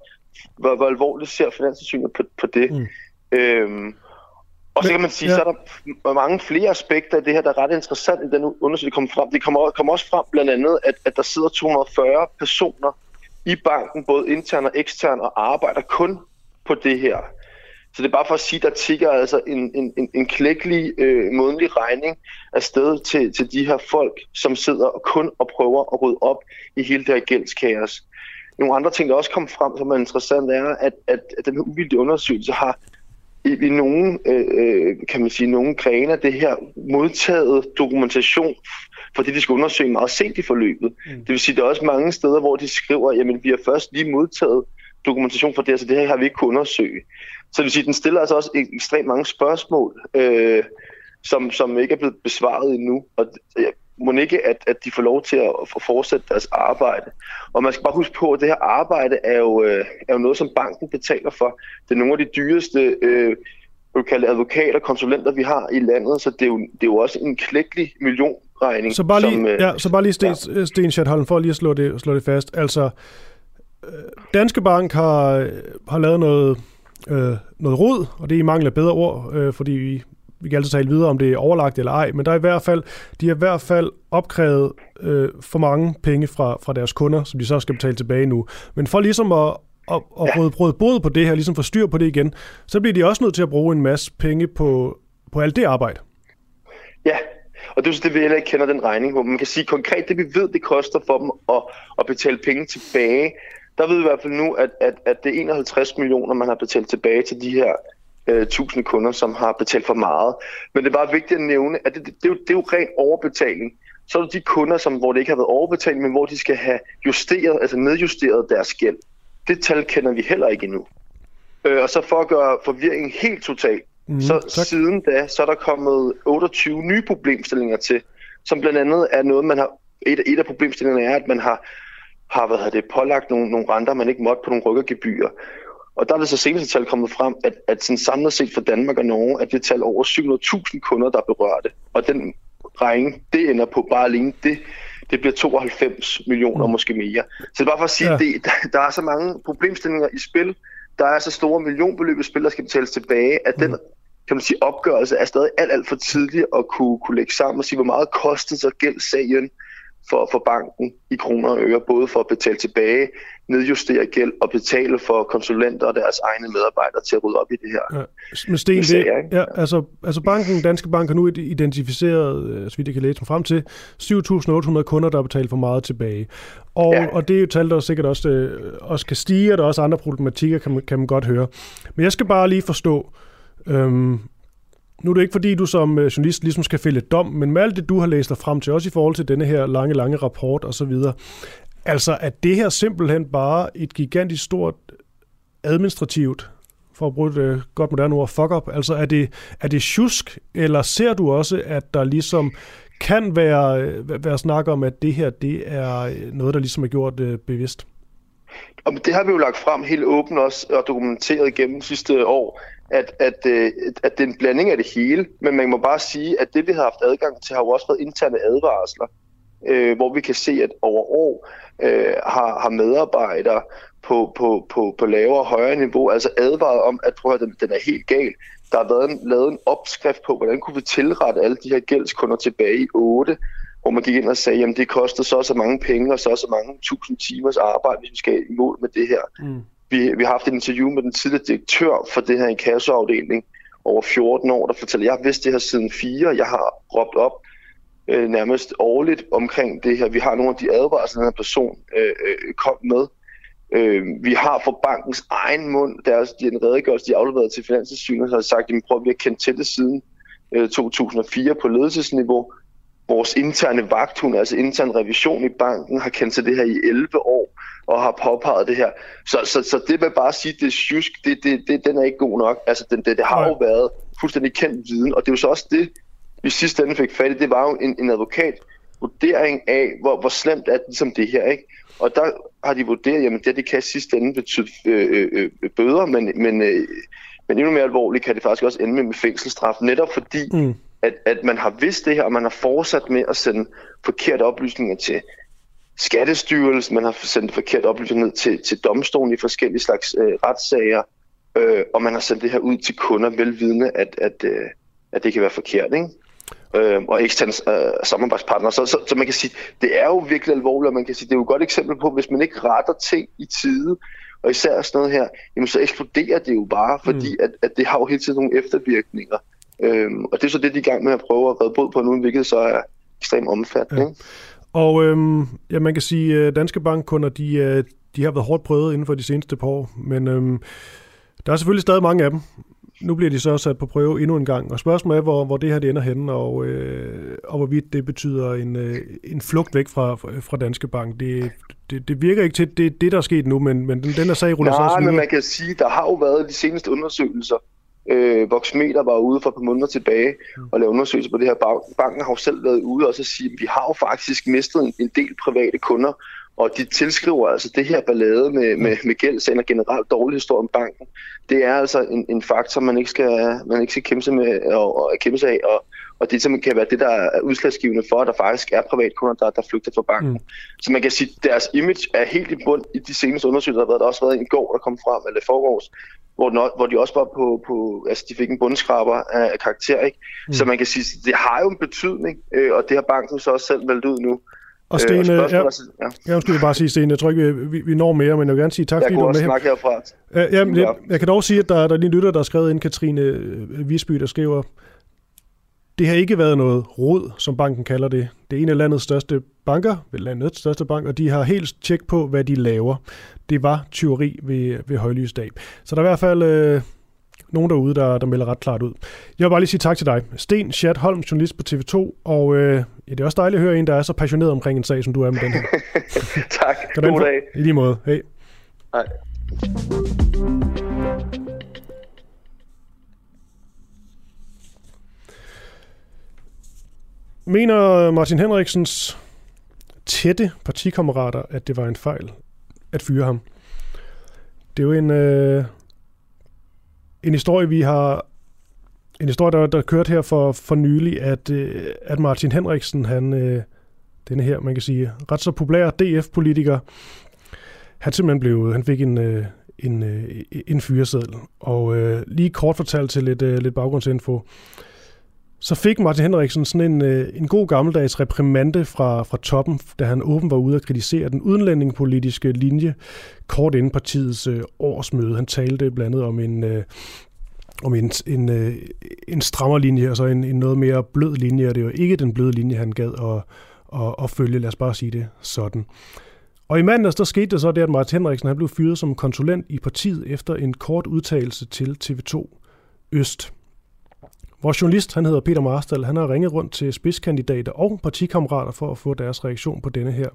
Speaker 12: hvor, hvor alvorligt ser Finanssynet på, på det. Mm. Øhm, og så kan man sige, ja. så er der mange flere aspekter af det her, der er ret interessant i den undersøgelse, der kommer frem. Det kommer, kommer også frem blandt andet, at, at der sidder 240 personer i banken, både intern og ekstern, og arbejder kun på det her. Så det er bare for at sige, der tigger altså en, en, en, en klækkelig øh, månedlig regning afsted til, til de her folk, som sidder og kun og prøver at rydde op i hele det her gældskaos. Nogle andre ting, der også kom frem, som er interessant, er, at, at, at den her uvildige undersøgelse har i, i nogle, øh, øh, kan man sige, nogle grene af det her modtaget dokumentation, fordi de skal undersøge meget sent i forløbet. Mm. Det vil sige, der er også mange steder, hvor de skriver, jamen vi har først lige modtaget dokumentation for det, så det her har vi ikke kunnet undersøge. Så det vil sige, den stiller altså også ekstremt mange spørgsmål, øh, som, som ikke er blevet besvaret endnu. Og må ikke, at, at de får lov til at få fortsætte deres arbejde. Og man skal bare huske på, at det her arbejde er jo, øh, er jo noget, som banken betaler for. Det er nogle af de dyreste øh, kalde advokater, konsulenter, vi har i landet, så det er jo, det er jo også en klækkelig millionregning.
Speaker 1: Så bare lige, som, øh, ja, så bare lige Sten, ja. Sten Schatholm, for lige at slå det, slå det fast. Altså, øh, Danske Bank har, har lavet noget, øh, noget rod, og det er i mangel af bedre ord, øh, fordi vi vi kan altid tale videre om det er overlagt eller ej, men der er i hvert fald, de har i hvert fald opkrævet øh, for mange penge fra, fra deres kunder, som de så skal betale tilbage nu. Men for ligesom at, at, at ja. råde både på det her, ligesom få styr på det igen, så bliver de også nødt til at bruge en masse penge på, på alt det arbejde.
Speaker 12: Ja, og det er det, vi heller ikke kender den regning på. Man kan sige konkret, det vi ved, det koster for dem at, at betale penge tilbage. Der ved vi i hvert fald nu, at, at, at det er 51 millioner, man har betalt tilbage til de her øh, tusind kunder, som har betalt for meget. Men det er bare vigtigt at nævne, at det, det, det, er, jo, det er jo ren overbetaling. Så er der de kunder, som, hvor det ikke har været overbetaling, men hvor de skal have justeret, altså nedjusteret deres gæld. Det tal kender vi heller ikke endnu. Øh, og så for at gøre forvirringen helt total, mm, så tak. siden da, så er der kommet 28 nye problemstillinger til, som blandt andet er noget, man har, et, et af problemstillingerne er, at man har, har hvad det, pålagt nogle, nogle renter, man ikke måtte på nogle rykkergebyrer. Og der er det så seneste tal kommet frem, at, at sådan samlet set for Danmark og Norge, at det tal over 700.000 kunder, der berører det. Og den regning, det ender på bare alene det, det bliver 92 millioner, mm. måske mere. Så det er bare for at sige, ja. det, der, der er så mange problemstillinger i spil, der er så store millionbeløb i spil, der skal betales tilbage, at mm. den kan man sige, opgørelse er stadig alt, alt for tidligt at kunne, kunne lægge sammen og sige, hvor meget kostede så gældssagen for, for banken i kroner og øre, både for at betale tilbage, nedjustere gæld og betale for konsulenter og deres egne medarbejdere til at rydde op i det her. Ja.
Speaker 1: Men Sten, det, ja, altså, altså banken, Danske Bank har nu identificeret, øh, så vidt jeg kan læse frem til, 7.800 kunder, der har betalt for meget tilbage. Og, ja. og det er jo tal, der sikkert også, øh, også kan stige, og der er også andre problematikker, kan man, kan man godt høre. Men jeg skal bare lige forstå, øhm, nu er det ikke fordi, du som øh, journalist ligesom skal fælde dom, men med alt det, du har læst dig frem til, også i forhold til denne her lange, lange rapport og så videre, altså er det her simpelthen bare et gigantisk stort administrativt, for at bruge et øh, godt moderne ord, fuck up, altså er det, er det tjusk, eller ser du også, at der ligesom kan være, øh, være snak om, at det her, det er noget, der ligesom er gjort øh, bevidst?
Speaker 12: det har vi jo lagt frem helt åbent også og dokumenteret gennem sidste år, at, at, øh, at det er en blanding af det hele, men man må bare sige, at det vi har haft adgang til har jo også været interne advarsler, øh, hvor vi kan se, at over år øh, har, har medarbejdere på, på, på, på lavere og højere niveau altså advaret om, at prøv at den, den er helt gal. Der har været en, lavet en opskrift på, hvordan kunne vi tilrette alle de her gældskunder tilbage i 8, hvor man gik ind og sagde, at det koster så så mange penge og så så mange tusind timers arbejde, hvis vi skal i mål med det her. Mm. Vi, vi har haft et interview med den tidligere direktør for det her inkassoafdeling over 14 år, der fortæller, jeg har vidst det her siden 4, jeg har råbt op øh, nærmest årligt omkring det her. Vi har nogle af de advarsler, den her person øh, øh, kom med. Øh, vi har fra bankens egen mund, deres de en redegørelse, de afleveret til Finanssynet, har sagt, at vi prøver, at vi har kendt til det siden øh, 2004 på ledelsesniveau. Vores interne vagthund, altså intern revision i banken, har kendt til det her i 11 år og har påpeget det her. Så, så, så det med bare at sige, det er sjusk, det, det, det, den er ikke god nok. Altså, den, det, det har jo været fuldstændig kendt viden, og det er jo så også det, vi sidste ende fik fat i, det var jo en, en advokat vurdering af, hvor, hvor slemt er det ligesom det her, ikke? Og der har de vurderet, jamen det, det kan sidste ende betyde øh, øh, øh, bøder, men, men, øh, men endnu mere alvorligt kan det faktisk også ende med, med fængselsstraf, netop fordi, mm. At, at man har vidst det her, og man har fortsat med at sende forkerte oplysninger til Skattestyrelsen, man har sendt forkerte oplysninger ned til, til domstolen i forskellige slags øh, retssager, øh, og man har sendt det her ud til kunder, velvidende, at, at, øh, at det kan være forkert, ikke? Øh, og eksterne øh, samarbejdspartnere. Så, så, så man kan sige, det er jo virkelig alvorligt, og man kan sige, det er jo et godt eksempel på, hvis man ikke retter ting i tide, og især sådan noget her, jamen så eksploderer det jo bare, fordi mm. at, at det har jo hele tiden nogle eftervirkninger. Øhm, og det er så det, de er i gang med at prøve at redde bod på nu, hvilket så er ekstremt omfattende. Ja.
Speaker 1: Og øhm, ja, man kan sige, at øh, danske bankkunder, de, øh, de har været hårdt prøvet inden for de seneste par år, men øhm, der er selvfølgelig stadig mange af dem. Nu bliver de så sat på prøve endnu en gang, og spørgsmålet er, hvor, hvor det her det ender henne, og, øh, og hvorvidt det betyder en, øh, en flugt væk fra, fra Danske Bank. Det, det, det virker ikke til, det det, der er sket nu, men, men den, den der sag ruller
Speaker 12: Nej,
Speaker 1: så også
Speaker 12: men man kan sige, der har jo været de seneste undersøgelser, Øh, Voxmeter var ude for et par måneder tilbage mm. og lavede undersøgelser på det her. Banken har jo selv været ude og så sige, at vi har jo faktisk mistet en, en del private kunder, og de tilskriver altså det her ballade med, med, med gældsagen og generelt dårlig historie om banken. Det er altså en, en faktor, man ikke skal, man ikke skal kæmpe sig, med, og, og kæmpe sig af, og, og det som kan være det, der er udslagsgivende for, at der faktisk er privatkunder, der, der flygter fra banken. Mm. Så man kan sige, at deres image er helt i bund i de seneste undersøgelser, der har været. Der har også været en går, der kom frem, eller forårs, hvor, den, hvor de også var på, på, altså de fik en bundskraber af, karakter, ikke? Mm. Så man kan sige, det har jo en betydning, øh, og det har banken så også selv valgt ud nu.
Speaker 1: Og Sten, øh, og ja, ja. jeg skulle bare sige, Sten, jeg tror ikke, vi, vi når mere, men jeg vil gerne sige tak,
Speaker 12: fordi
Speaker 1: du
Speaker 12: var med her. herfra.
Speaker 1: Ja, jamen, jeg, jeg kan dog sige, at der, der er lige lytter, der har skrevet ind, Katrine øh, Visby, der skriver, det har ikke været noget råd, som banken kalder det. Det er en af landets største banker, vel landets største bank, og de har helt tjek på, hvad de laver. Det var tyveri ved, ved højlysdag. Så der er i hvert fald øh, nogen derude, der, der melder ret klart ud. Jeg vil bare lige sige tak til dig. Sten Schat Holm, journalist på TV2, og øh, ja, det er også dejligt at høre en, der er så passioneret omkring en sag, som du er med den her.
Speaker 12: tak. God dag.
Speaker 1: I lige måde. Hej.
Speaker 12: Hej.
Speaker 1: Mener Martin Henriksens tætte partikammerater, at det var en fejl at fyre ham? Det er jo en, øh, en historie, vi har en historie, der, der kørt her for, for nylig, at, øh, at Martin Henriksen, han, øh, denne her, man kan sige, ret så populær DF-politiker, han simpelthen blev, han fik en, øh, en, øh, en fyreseddel. Og øh, lige kort fortalt til lidt, øh, lidt baggrundsinfo, så fik Martin Henriksen sådan en, øh, en god gammeldags reprimande fra, fra toppen, da han åben var ude at kritisere den udenlændingepolitiske linje kort inden partiets øh, årsmøde. Han talte blandt andet om en, øh, om en, en, øh, en strammer linje, og så en, en noget mere blød linje, og det var ikke den bløde linje, han gad at, at, at følge, lad os bare sige det sådan. Og i mandags, der skete det så det, at Martin Henriksen han blev fyret som konsulent i partiet efter en kort udtalelse til TV2 Øst. Vores journalist, han hedder Peter Marstal, han har ringet rundt til spidskandidater og partikammerater for at få deres reaktion på denne her,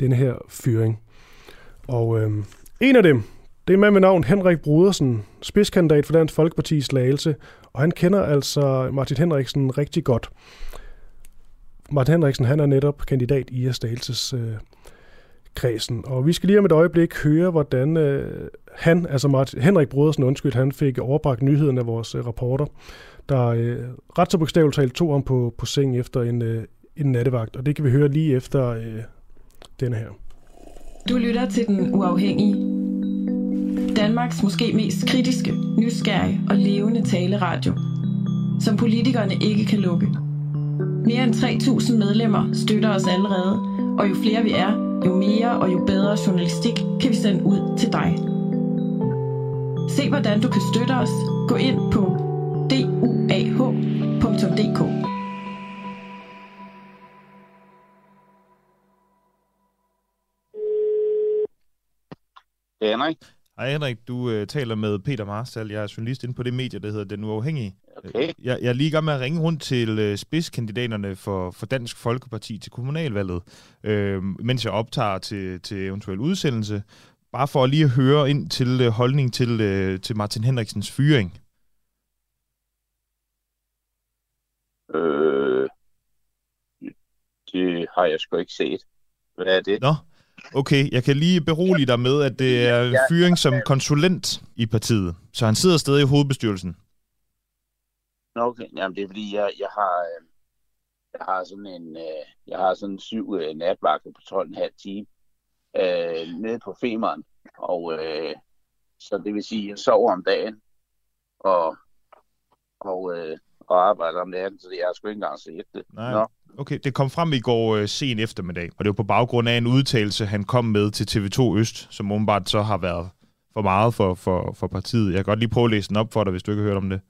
Speaker 1: denne her fyring. Og øh, en af dem, det er med med navn Henrik Brudersen, spidskandidat for Dansk Folkeparti's Slagelse, og han kender altså Martin Henriksen rigtig godt. Martin Henriksen, han er netop kandidat i Stagelses øh, kredsen. Og vi skal lige om et øjeblik høre, hvordan øh, han, altså Martin, Henrik Brodersen, undskyld, han fik overbragt nyheden af vores øh, rapporter, der øh, ret så bogstaveligt talt tog ham på, på seng efter en, øh, en nattevagt. Og det kan vi høre lige efter øh, denne her.
Speaker 9: Du lytter til Den Uafhængige. Danmarks måske mest kritiske, nysgerrige og levende taleradio, som politikerne ikke kan lukke. Mere end 3.000 medlemmer støtter os allerede, og jo flere vi er, jo mere og jo bedre journalistik kan vi sende ud til dig. Se hvordan du kan støtte os. Gå ind på duah.dk.
Speaker 13: Det er Henrik.
Speaker 14: Hej Henrik, du øh, taler med Peter Marstal. Jeg er journalist inde på det medie, der hedder Den Uafhængige.
Speaker 13: Okay.
Speaker 14: Jeg, jeg er lige i gang med at ringe rundt til øh, spidskandidaterne for, for Dansk Folkeparti til kommunalvalget, øh, mens jeg optager til, til eventuel udsendelse. Bare for at lige at høre ind til øh, holdning til, øh, til Martin Henriksens fyring.
Speaker 13: Øh, det har jeg sgu ikke set. Hvad er det?
Speaker 14: Nå, okay. Jeg kan lige berolige dig med, at det er en fyring som konsulent i partiet. Så han sidder stadig i hovedbestyrelsen.
Speaker 13: Nå, okay. Jamen, det er fordi, jeg, jeg har... Øh, jeg har sådan en, øh, jeg har sådan syv øh, natvagter på 12,5 time øh, nede på Femeren. Og øh, så det vil sige, at jeg sover om dagen og, og, øh, og arbejder om natten, så jeg har sgu ikke engang set det.
Speaker 14: Nej. Nå. Okay, det kom frem i går øh, sen eftermiddag, og det var på baggrund af en udtalelse, han kom med til TV2 Øst, som åbenbart så har været for meget for, for, for partiet. Jeg kan godt lige prøve at læse den op for dig, hvis du ikke har hørt om det.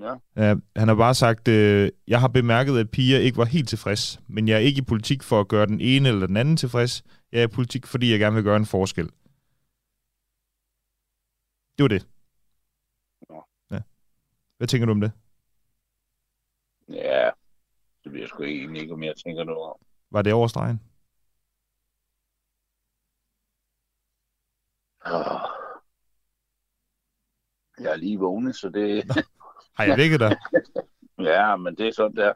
Speaker 13: Ja.
Speaker 14: Uh, han har bare sagt, uh, jeg har bemærket, at Pia ikke var helt tilfreds, men jeg er ikke i politik for at gøre den ene eller den anden tilfreds. Jeg er i politik, fordi jeg gerne vil gøre en forskel. Det var det.
Speaker 13: Ja.
Speaker 14: ja. Hvad tænker du om det?
Speaker 13: Ja, det bliver sgu egentlig ikke, om jeg tænker noget om.
Speaker 14: Var det overstregen?
Speaker 13: Oh. Jeg er lige vågnet, så det...
Speaker 14: Har jeg vækket dig?
Speaker 13: ja, men det er sådan der.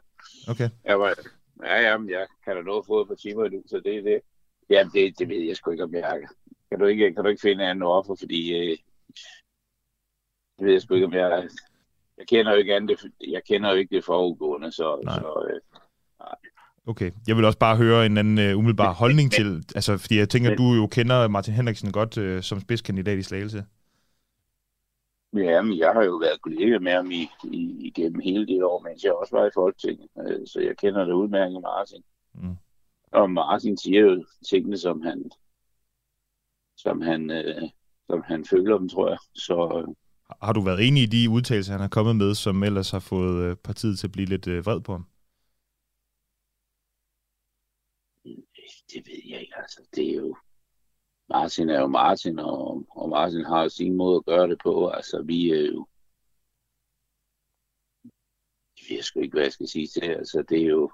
Speaker 14: Okay.
Speaker 13: Jeg var, ja, jamen, jeg kan da nå få et par timer nu, så det er det. Jamen, det, det ved jeg sgu ikke, om jeg kan. du ikke, kan du ikke finde anden offer, fordi øh, det ved jeg sgu ikke, om jeg... Jeg kender jo ikke andet, jeg kender jo ikke det forudgående, så...
Speaker 14: Nej.
Speaker 13: så øh, nej.
Speaker 14: Okay, jeg vil også bare høre en anden uh, umiddelbar holdning til, altså fordi jeg tænker, at du jo kender Martin Henriksen godt uh, som spidskandidat i Slagelse.
Speaker 13: Ja, men jeg har jo været kollega med ham i, i, igennem hele det år, mens jeg også var i Folketinget, øh, så jeg kender det udmærket Martin.
Speaker 14: Mm.
Speaker 13: Og Martin siger jo tingene, som han, som han, øh, som han føler dem, tror jeg. Så, øh,
Speaker 14: har du været enig i de udtalelser, han har kommet med, som ellers har fået øh, partiet til at blive lidt øh, vred på ham?
Speaker 13: det ved jeg ikke, altså. Det er jo, Martin er jo Martin, og, og Martin har jo sin måde at gøre det på. Altså, vi er jo... Jeg ved sgu ikke, hvad jeg skal sige til. Altså, det er jo...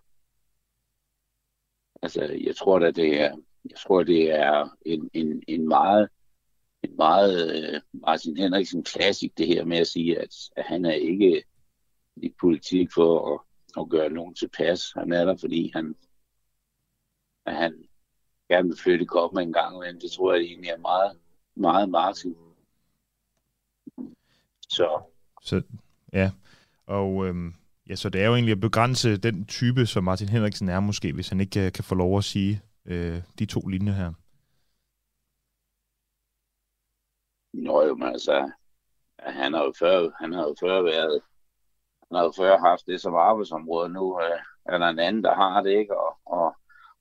Speaker 13: Altså, jeg tror da, det er... Jeg tror, det er en, en, en meget en meget øh, Martin Henriksen klassik, det her med at sige, at, at han er ikke i politik for at, at gøre nogen tilpas. Han er der, fordi han, at han gerne vil flytte koppen en gang, men det tror jeg egentlig er meget, meget Martin. Så.
Speaker 14: Så, ja. Og øhm, ja, så det er jo egentlig at begrænse den type, som Martin Henriksen er måske, hvis han ikke kan, kan få lov at sige øh, de to linjer her.
Speaker 13: Nå jo, men altså, han har jo før, han har jo før været, han har jo før haft det som arbejdsområde, nu øh, er der en anden, der har det, ikke? Og, og,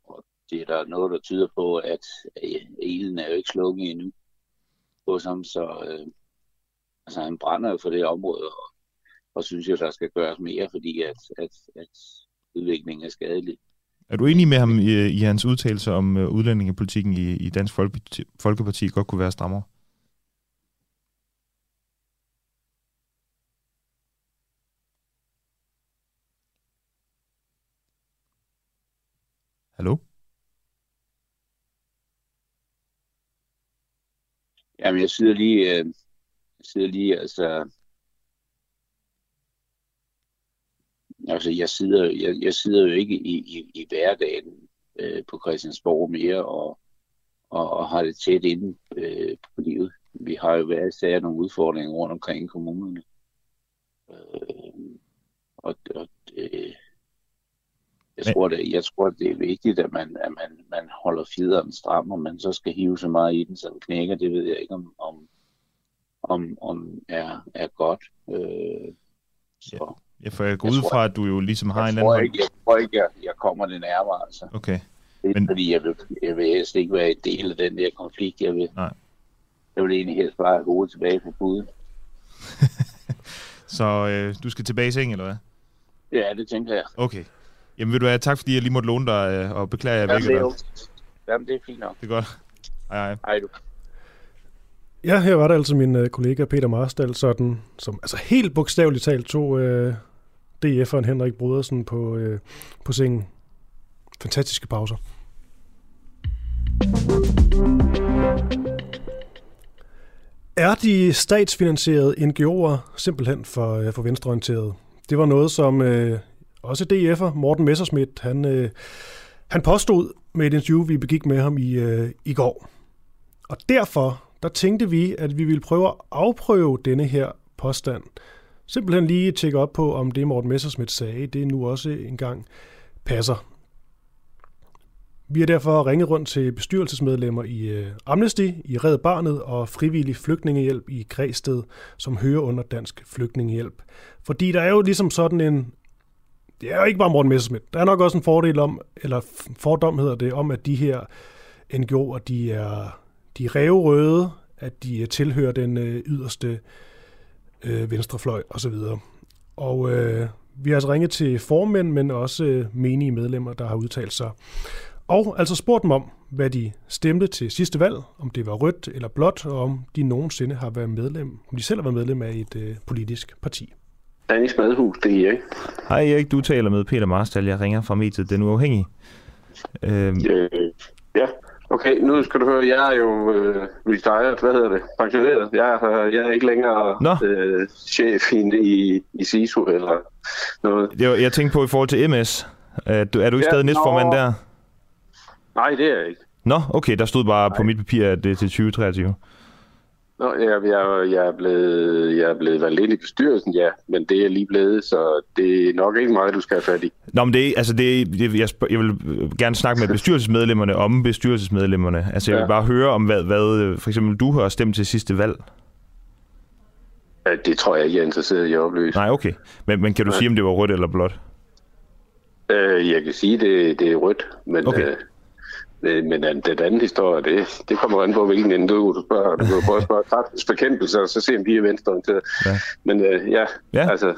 Speaker 13: og det er der noget, der tyder på, at øh, elen er jo ikke slukket endnu hos ham, så øh, altså, han brænder jo for det område, og, og synes jo, der skal gøres mere, fordi at, at, at udviklingen er skadelig.
Speaker 14: Er du enig med ham i, i hans udtalelse om øh, udlændingepolitikken i, i Dansk Folkeparti, Folkeparti godt kunne være strammere? Hallo?
Speaker 13: Jamen, jeg sidder lige, øh, jeg sidder lige, altså, altså, jeg sidder, jeg, jeg sidder jo ikke i, i, i hverdagen øh, på Christiansborg mere, og, og, og har det tæt inde øh, på livet. Vi har jo været sager nogle udfordringer rundt omkring i kommunerne. Øh, og, og øh, jeg tror, det, jeg tror, det er vigtigt, at man, at man, man holder fjederen stram, og man så skal hive så meget i den, så den knækker. Det ved jeg ikke, om, om, om, om er, er godt. Øh,
Speaker 14: så. Ja, for jeg går ud fra, at du jo ligesom har en
Speaker 13: tror
Speaker 14: anden...
Speaker 13: Ikke, jeg tror ikke, jeg, jeg kommer det nærmere, altså.
Speaker 14: Okay.
Speaker 13: Det er Men... fordi, jeg vil, jeg vil helst ikke være en del af den der konflikt. Jeg vil,
Speaker 14: Nej.
Speaker 13: jeg vil egentlig helst bare hovedet tilbage på puden.
Speaker 14: så øh, du skal tilbage i seng, eller hvad?
Speaker 13: Ja, det tænker jeg.
Speaker 14: Okay. Jamen vil du have tak, fordi jeg lige måtte låne dig, øh, og beklager, jeg vækker
Speaker 13: det er
Speaker 14: dig.
Speaker 13: jo, jamen, det er fint nok.
Speaker 14: Det er godt. Hej, hej.
Speaker 13: Hej du.
Speaker 1: Ja, her var der altså min øh, kollega Peter Marstal, sådan, som altså helt bogstaveligt talt tog øh, DF'eren Henrik Brodersen på, øh, på sengen. Fantastiske pauser. Er de statsfinansierede NGO'er simpelthen for, øh, for venstreorienterede? Det var noget, som øh, også DF'er Morten Messerschmidt, han, øh, han påstod med et interview, vi begik med ham i, øh, i går. Og derfor, der tænkte vi, at vi ville prøve at afprøve denne her påstand. Simpelthen lige tjekke op på, om det Morten Messerschmidt sagde, det nu også engang passer. Vi har derfor ringet rundt til bestyrelsesmedlemmer i øh, Amnesty, i Red Barnet og Frivillig Flygtningehjælp i Græsted, som hører under Dansk Flygtningehjælp. Fordi der er jo ligesom sådan en... Det er jo ikke bare Morten Messerschmidt. Der er nok også en fordel om, eller fordom hedder det, om at de her NGO'er, de er, de er revrøde, at de øh, tilhører den øh, yderste øh, venstrefløj osv. Og øh, vi har altså ringet til formænd, men også øh, menige medlemmer, der har udtalt sig. Og altså spurgt dem om, hvad de stemte til sidste valg, om det var rødt eller blåt, og om de nogensinde har været medlem, om de selv har været medlem af et øh, politisk parti.
Speaker 15: Danis Madhus, det er Erik.
Speaker 14: Hej Erik, du taler med Peter Marstal. Jeg ringer fra mediet Den Uafhængige.
Speaker 15: Øhm. Øh, ja, okay. Nu skal du høre, jeg er jo øh, retired, hvad hedder det, pensioneret. Jeg er, jeg er ikke længere øh, chef i, i, SISU eller noget.
Speaker 14: Jeg, jeg tænkte på i forhold til MS. Er du, er du ikke ja, stadig næstformand der?
Speaker 15: Nej, det er jeg ikke.
Speaker 14: Nå, okay, der stod bare Nej. på mit papir, at det er til 2023.
Speaker 15: Nå, jeg, jeg, jeg, er blevet, jeg er blevet valgt ind i bestyrelsen, ja, men det er lige blevet, så det er nok ikke meget, du skal have fat i.
Speaker 14: Nå, men det, altså det, det jeg, jeg vil gerne snakke med bestyrelsesmedlemmerne om bestyrelsesmedlemmerne. Altså jeg ja. vil bare høre om, hvad, hvad for eksempel du har stemt til sidste valg.
Speaker 15: Ja, det tror jeg ikke, jeg er interesseret i at oplyse.
Speaker 14: Nej, okay. Men, men kan du ja. sige, om det var rødt eller blåt?
Speaker 15: Øh, jeg kan sige, det, det er rødt, men...
Speaker 14: Okay.
Speaker 15: Øh, Øh, men den anden historie, det, det kommer an på, hvilken indøv du spørger. Du kan jo prøve at spørge kraftens bekæmpelse, og så se, om de er venstreorienterede. Ja. Men øh, ja, ja, altså,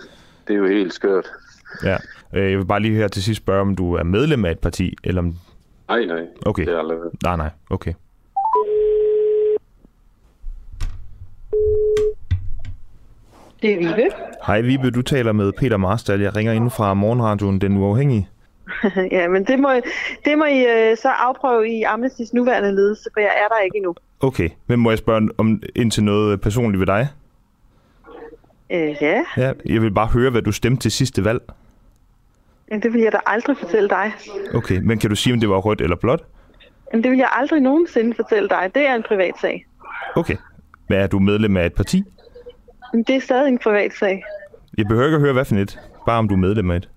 Speaker 15: det er jo helt skørt.
Speaker 14: Ja. Øh, jeg vil bare lige her til sidst spørge, om du er medlem af et parti, eller om...
Speaker 15: Nej, nej.
Speaker 14: Okay.
Speaker 15: Det er aldrig...
Speaker 14: Nej, nej. Okay.
Speaker 16: Det er Vibe.
Speaker 14: Hej Vibe, du taler med Peter Marstal. Jeg ringer ind fra Morgenradioen Den Uafhængige.
Speaker 16: ja, men det må, det må I øh, så afprøve i Amnestys nuværende ledelse, for jeg er der ikke endnu.
Speaker 14: Okay, men må jeg spørge om ind til noget personligt ved dig?
Speaker 16: Øh, ja,
Speaker 14: Ja, jeg vil bare høre, hvad du stemte til sidste valg.
Speaker 16: men det vil jeg da aldrig fortælle dig.
Speaker 14: Okay, men kan du sige, om det var rødt eller blåt?
Speaker 16: Men det vil jeg aldrig nogensinde fortælle dig. Det er en privat sag.
Speaker 14: Okay. Men er du medlem af et parti?
Speaker 16: Men det er stadig en privat sag.
Speaker 14: Jeg behøver ikke at høre, hvad for et. Bare om du er medlem af et.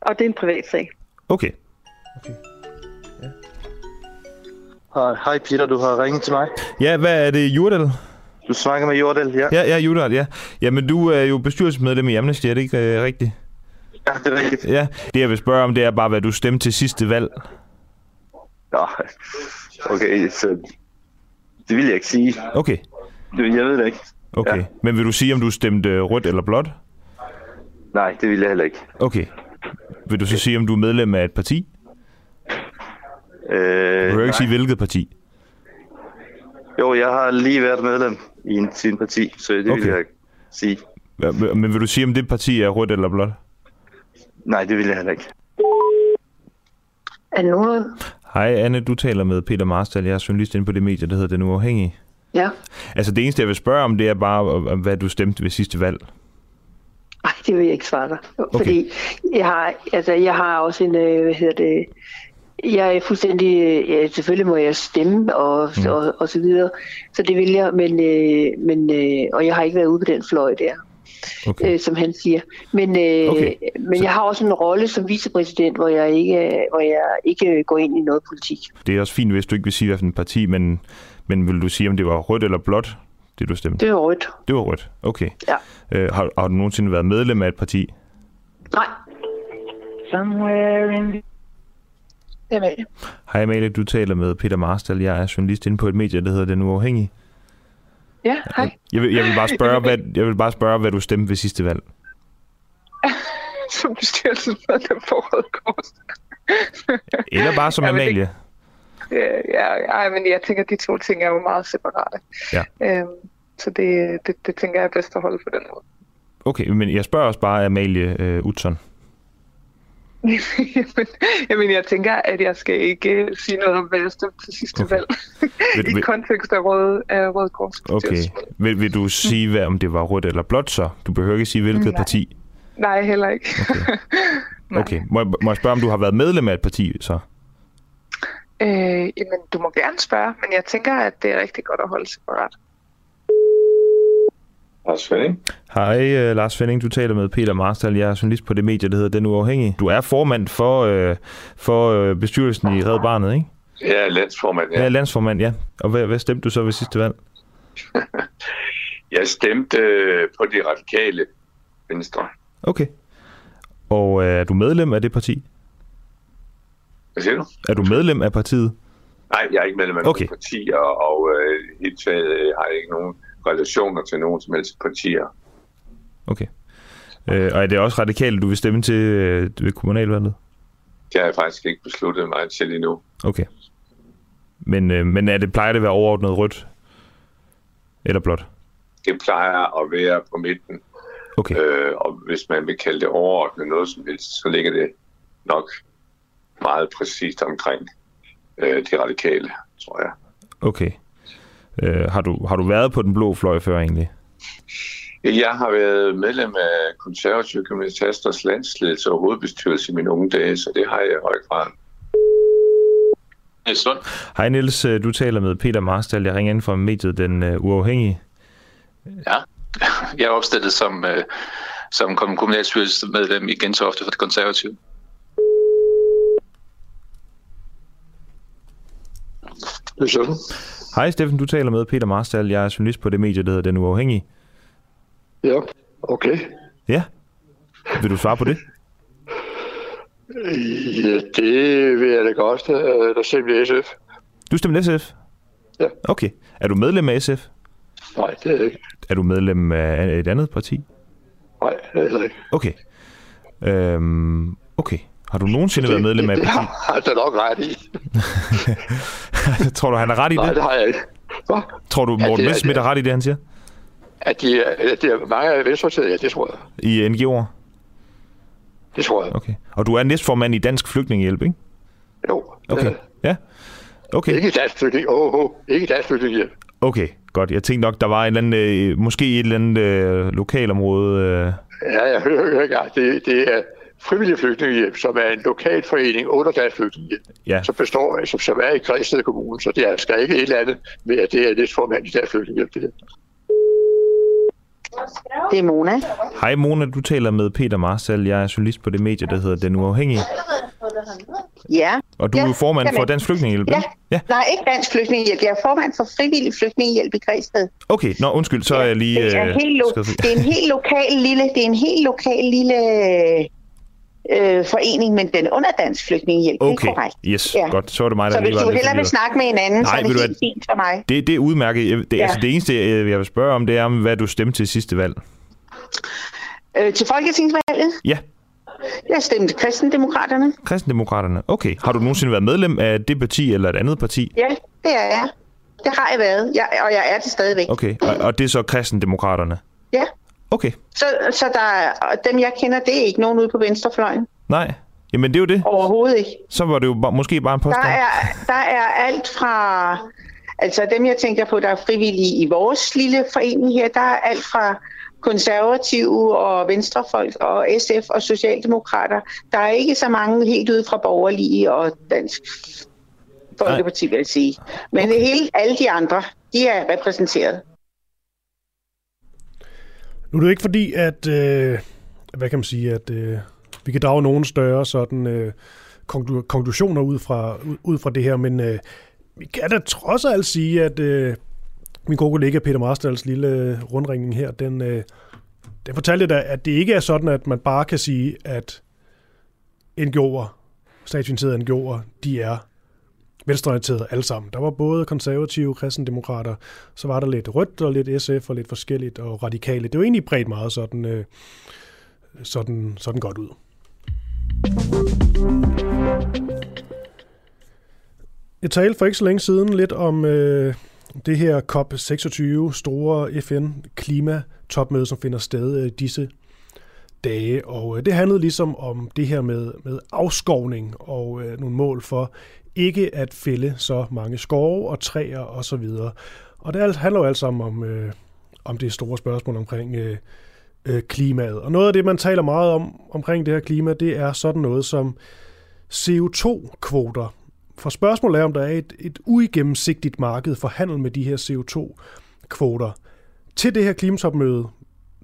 Speaker 16: Og det er en privat sag.
Speaker 14: Okay.
Speaker 17: Hej, hej Peter, du har ringet til mig.
Speaker 14: Ja, hvad er det, Jurdal?
Speaker 17: Du snakker med Jordal, ja.
Speaker 14: Ja, ja, Jurdal, ja. Jamen, du er jo bestyrelsesmedlem i Amnesty, er det ikke øh, rigtigt?
Speaker 17: Ja, det er rigtigt.
Speaker 14: Ja, det jeg vil spørge om, det er bare, hvad du stemte til sidste valg.
Speaker 17: Nå, okay, så det vil jeg ikke sige.
Speaker 14: Okay.
Speaker 17: Det, jeg ved det ikke.
Speaker 14: Okay, ja. men vil du sige, om du stemte rødt eller blåt?
Speaker 17: Nej, det vil jeg heller ikke.
Speaker 14: Okay. Vil du så sige, om du er medlem af et parti?
Speaker 17: Øh,
Speaker 14: Du behøver ikke sige, hvilket parti.
Speaker 17: Jo, jeg har lige været medlem i en, sin parti, så det okay. vil jeg ikke sige.
Speaker 14: Ja, Men vil du sige, om det parti er rødt eller blåt?
Speaker 17: Nej, det vil jeg heller ikke.
Speaker 16: Nogen?
Speaker 14: Hej Anne, du taler med Peter Marstal. Jeg er journalist inde på det medie, der hedder Den Uafhængige.
Speaker 16: Ja.
Speaker 14: Altså det eneste, jeg vil spørge om, det er bare, hvad du stemte ved sidste valg.
Speaker 16: Nej, det vil jeg ikke svare dig. Okay. Fordi jeg har, altså, jeg har også en, øh, hvad hedder det, jeg er fuldstændig, øh, ja, selvfølgelig må jeg stemme og, mm. og, og så videre, så det vil jeg, men, øh, men øh, og jeg har ikke været ude på den fløj der,
Speaker 14: okay.
Speaker 16: øh, som han siger. Men, øh, okay. men jeg har også en rolle som vicepræsident, hvor jeg ikke, hvor jeg ikke går ind i noget politik.
Speaker 14: Det er også fint, hvis du ikke vil sige, hvilken parti, men, men vil du sige, om det var rødt eller blåt, det du stemte?
Speaker 16: Det var rødt.
Speaker 14: Det var rødt, okay.
Speaker 16: Ja.
Speaker 14: Øh, har, har du nogensinde været medlem af et parti?
Speaker 16: Nej.
Speaker 18: Somewhere in
Speaker 16: Det er.
Speaker 14: Hej Amalie, du taler med Peter Marstal. Jeg er journalist inde på et medie, der hedder Den Uafhængige.
Speaker 16: Ja, hej.
Speaker 14: Jeg vil, jeg vil, bare, spørge, hvad, jeg vil bare spørge, hvad du stemte ved sidste valg.
Speaker 18: som bestyrelsesmedlem for Røde Kors.
Speaker 14: Eller bare som
Speaker 18: Ja, men det- Ja, ja, ja, men jeg tænker, at de to ting er jo meget separate.
Speaker 14: Ja.
Speaker 18: Øhm, så det, det, det tænker jeg er bedst at holde på den måde.
Speaker 14: Okay, men jeg spørger også bare Amalie øh, Utzon.
Speaker 18: Jamen, Jamen, jeg tænker, at jeg skal ikke øh, sige noget om, hvad jeg stemte til sidste okay. valg.
Speaker 14: Vil-
Speaker 18: I kontekst af Røde, af Røde Kors.
Speaker 14: Okay. Vil, vil du sige, hvad, om det var rødt eller blåt så? Du behøver ikke sige, hvilket
Speaker 18: Nej.
Speaker 14: parti.
Speaker 18: Nej, heller ikke.
Speaker 14: Okay. Må, jeg- må jeg spørge, om du har været medlem af et parti så?
Speaker 18: Øh, jamen, du må gerne spørge, men jeg tænker, at det er rigtig godt at holde separat.
Speaker 2: Lars Svending.
Speaker 14: Hej, øh, Lars Fending. Du taler med Peter Marstal. Jeg er journalist på det medie, der hedder Den Uafhængige. Du er formand for, øh, for øh, bestyrelsen i Red Barnet, ikke?
Speaker 15: Er landsformand,
Speaker 14: Ja,
Speaker 15: ja.
Speaker 14: landsformand, ja. Og hvad, hvad stemte du så ved sidste valg?
Speaker 15: Jeg stemte øh, på de radikale venstre.
Speaker 14: Okay. Og øh, er du medlem af det parti?
Speaker 15: Hvad siger du?
Speaker 14: Er du medlem af partiet?
Speaker 15: Nej, jeg er ikke medlem af
Speaker 14: Okay.
Speaker 15: okay. partier, og øh, helt taget øh, har jeg ikke nogen relationer til nogen som helst partier.
Speaker 14: Okay. Øh, og er det også radikalt, du vil stemme til øh, ved kommunalvalget?
Speaker 15: Det har jeg faktisk ikke besluttet mig til endnu.
Speaker 14: Okay. Men, øh, men er det, plejer det at være overordnet rødt? Eller blåt?
Speaker 15: Det plejer at være på midten.
Speaker 14: Okay.
Speaker 15: Øh, og hvis man vil kalde det overordnet noget som helst, så ligger det nok meget præcist omkring øh, de radikale, tror jeg.
Speaker 14: Okay. Øh, har, du, har du været på den blå fløj før egentlig?
Speaker 15: Jeg har været medlem af konservative kommunistasters landsledelse og hovedbestyrelse i mine unge dage, så det har jeg i høj grad.
Speaker 19: Niels Lund.
Speaker 14: Hej Niels, øh, du taler med Peter Marstal. Jeg ringer ind fra mediet Den uh, Uafhængige.
Speaker 19: Ja, jeg er opstillet som, øh, som kom- kommunalstyrelsesmedlem i Gentofte for det konservative.
Speaker 17: Det er sådan.
Speaker 14: Hej Steffen, du taler med Peter Marstal. Jeg er journalist på det medie, der hedder Den Uafhængige.
Speaker 3: Ja, okay.
Speaker 14: Ja. Vil du svare på det?
Speaker 3: Ja, det vil jeg da godt. Øh, Der stemte SF.
Speaker 14: Du stemte SF?
Speaker 3: Ja.
Speaker 14: Okay. Er du medlem af SF?
Speaker 3: Nej, det er jeg ikke.
Speaker 14: Er du medlem af et andet parti?
Speaker 3: Nej, det er jeg ikke.
Speaker 14: Okay. Øhm, okay. Har du nogensinde været medlem af et
Speaker 3: det, det har han da nok ret i.
Speaker 14: Tror du, han er ret i det?
Speaker 3: Nej, det har jeg ikke. Hvad?
Speaker 14: Tror du,
Speaker 3: Ja,
Speaker 14: Morten
Speaker 3: det er-
Speaker 14: Messerschmidt er ret i det, han siger?
Speaker 20: At de, at de er mange af venstreorienterede, ja, det tror jeg.
Speaker 14: I NGO'er?
Speaker 20: Det tror jeg.
Speaker 14: Okay. Og du er næstformand i Dansk Flygtningehjælp, ikke?
Speaker 20: Jo.
Speaker 14: Okay.
Speaker 20: Øh,
Speaker 14: Ja. Okay.
Speaker 20: Ikke dansk flygtning. Oh, oh, ikke dansk flygtninghjælp.
Speaker 14: Okay, godt. Jeg tænkte nok, der var en eller anden, øh, måske et eller andet øh, lokalområde. Øh.
Speaker 20: Ja, jeg hører, engang. Det, det er frivillig flygtningehjælp, som er en lokal forening under dansk flygtningehjælp,
Speaker 14: Ja.
Speaker 20: som består af, som, som er i Græsted Kommune. Så det er skal ikke et eller andet med, at det er lidt formand i dansk flygtningehjælp. Det her.
Speaker 21: Det er Mona.
Speaker 14: Hej Mona, du taler med Peter Marsal. Jeg er journalist på det medie, der hedder Den Uafhængige.
Speaker 21: Ja.
Speaker 14: Og du
Speaker 21: ja,
Speaker 14: er formand for. Dansk Flygtningehjælp,
Speaker 21: Ja. ja. Nej, ikke Dansk Flygtningehjælp. Jeg er formand for frivillig flygtningehjælp i Græsted.
Speaker 14: Okay, nå undskyld, så er jeg lige...
Speaker 21: Det er,
Speaker 14: øh,
Speaker 21: helt lo- det er en helt lokal lille, det er en helt lokal lille øh, forening, men den er under Dansk Flygtningehjælp. Det
Speaker 14: Okay,
Speaker 21: er korrekt.
Speaker 14: yes, godt. Så var det mig, der
Speaker 21: Så hvis du hellere vil snakke med en anden, så
Speaker 14: Nej,
Speaker 21: er
Speaker 14: ved
Speaker 21: det helt fint for mig.
Speaker 14: Det, det er udmærket. Det,
Speaker 21: Ja.
Speaker 14: altså, det eneste, jeg jeg vil spørge om, det er, hvad du stemte til sidste valg.
Speaker 21: Øh, til Folketingsvalget?
Speaker 14: Ja.
Speaker 21: Jeg stemte Kristendemokraterne.
Speaker 14: Kristendemokraterne. Okay. Har du nogensinde været medlem af det parti eller et andet parti?
Speaker 21: Ja, det er jeg. Det har jeg været, jeg, og jeg er det stadigvæk.
Speaker 14: Okay. Og, og det er så Kristendemokraterne?
Speaker 21: Ja.
Speaker 14: Okay.
Speaker 21: Så, så der er, dem, jeg kender, det er ikke nogen ude på venstrefløjen.
Speaker 14: Nej. Jamen, det er jo det.
Speaker 21: Overhovedet ikke.
Speaker 14: Så var det jo bare, måske bare en
Speaker 21: Der
Speaker 14: påstand.
Speaker 21: er, der er alt fra... Altså dem, jeg tænker på, der er frivillige i vores lille forening her, der er alt fra konservative og venstrefolk og SF og socialdemokrater. Der er ikke så mange helt ude fra borgerlige og dansk folkeparti, vil jeg sige. Men okay. hele, alle de andre, de er repræsenteret.
Speaker 1: Nu er det ikke fordi, at, øh, hvad kan man sige, at øh, vi kan drage nogle større sådan øh, konklu- konklusioner ud fra, ud, fra det her, men øh, vi kan da trods alt sige, at øh, min gode kollega Peter Marstals lille øh, rundringning her, den, øh, den fortalte da, at det ikke er sådan, at man bare kan sige, at NGO'er, statsfinansierede NGO'er, de er venstreorienterede alle sammen. Der var både konservative, kristendemokrater, så var der lidt rødt og lidt SF og lidt forskelligt og radikale. Det var egentlig bredt meget sådan, øh, sådan, sådan godt ud. Jeg talte for ikke så længe siden lidt om øh, det her COP26 store FN-klimatopmøde, som finder sted øh, disse dage. Og øh, det handlede ligesom om det her med, med afskovning og øh, nogle mål for ikke at fælde så mange skove og træer osv. Og, så videre. og det handler jo alt sammen om, øh, om det store spørgsmål omkring øh, øh, klimaet. Og noget af det, man taler meget om omkring det her klima, det er sådan noget som CO2-kvoter. For spørgsmålet er, om der er et, et uigennemsigtigt marked for handel med de her CO2-kvoter. Til det her klimatopmøde,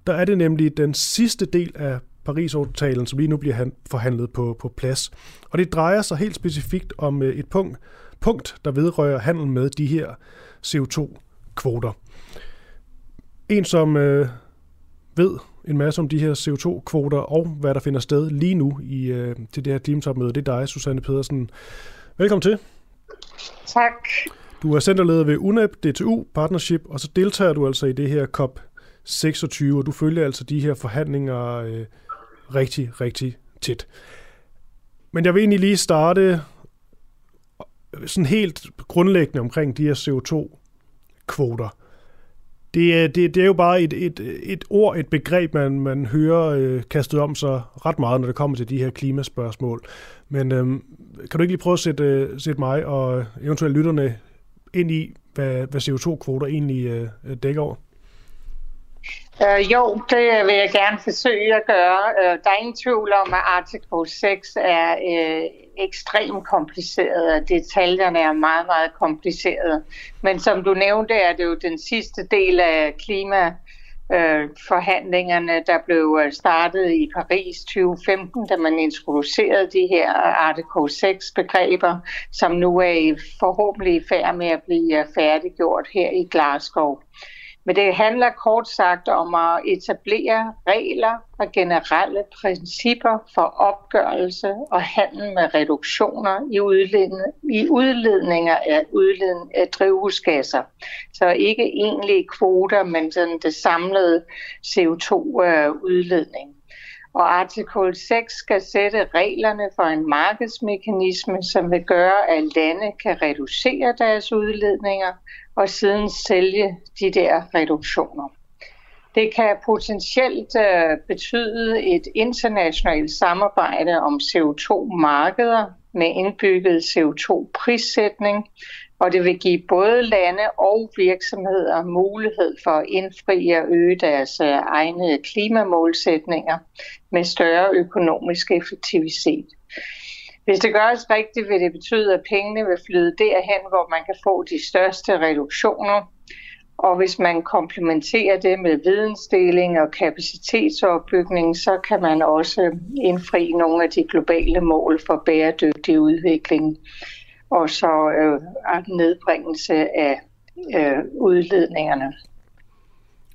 Speaker 1: der er det nemlig den sidste del af Paris-aftalen, som lige nu bliver han- forhandlet på, på plads. Og det drejer sig helt specifikt om øh, et punkt, punkt, der vedrører handel med de her CO2-kvoter. En, som øh, ved en masse om de her CO2-kvoter og hvad der finder sted lige nu i, øh, til det her klimatopmøde, det er dig, Susanne Pedersen. Velkommen til.
Speaker 21: Tak.
Speaker 1: Du er centerleder ved UNEP DTU Partnership, og så deltager du altså i det her COP26, og du følger altså de her forhandlinger øh, rigtig, rigtig tæt. Men jeg vil egentlig lige starte øh, sådan helt grundlæggende omkring de her CO2-kvoter. Det det, det er jo bare et, et, et ord, et begreb, man, man hører øh, kastet om sig ret meget, når det kommer til de her klimaspørgsmål. Men øh, kan du ikke lige prøve at sætte, øh, sætte mig og eventuelt lytterne ind i, hvad, hvad CO2-kvoter egentlig øh, dækker over?
Speaker 22: Øh, jo, det øh, vil jeg gerne forsøge at gøre. Øh, der er ingen tvivl om, at artikel 6 er øh, ekstremt kompliceret, og detaljerne er meget, meget komplicerede. Men som du nævnte, er det jo den sidste del af klima øh, forhandlingerne, der blev øh, startet i Paris 2015, da man introducerede de her artikel 6 begreber, som nu er forhåbentlig i færd med at blive øh, færdiggjort her i Glasgow. Men det handler kort sagt om at etablere regler og generelle principper for opgørelse og handel med reduktioner i, udledning, i udledninger af, udledning af drivhusgasser. Så ikke egentlige kvoter, men sådan det samlede CO2-udledning. Og artikel 6 skal sætte reglerne for en markedsmekanisme, som vil gøre, at lande kan reducere deres udledninger og siden sælge de der reduktioner. Det kan potentielt øh, betyde et internationalt samarbejde om CO2-markeder med indbygget CO2-prissætning, og det vil give både lande og virksomheder mulighed for at indfri og øge deres øh, egne klimamålsætninger med større økonomisk effektivitet. Hvis det gøres rigtigt, vil det betyde, at pengene vil flyde derhen, hvor man kan få de største reduktioner. Og hvis man komplementerer det med vidensdeling og kapacitetsopbygning, så kan man også indfri nogle af de globale mål for bæredygtig udvikling og så øh, nedbringelse af øh, udledningerne.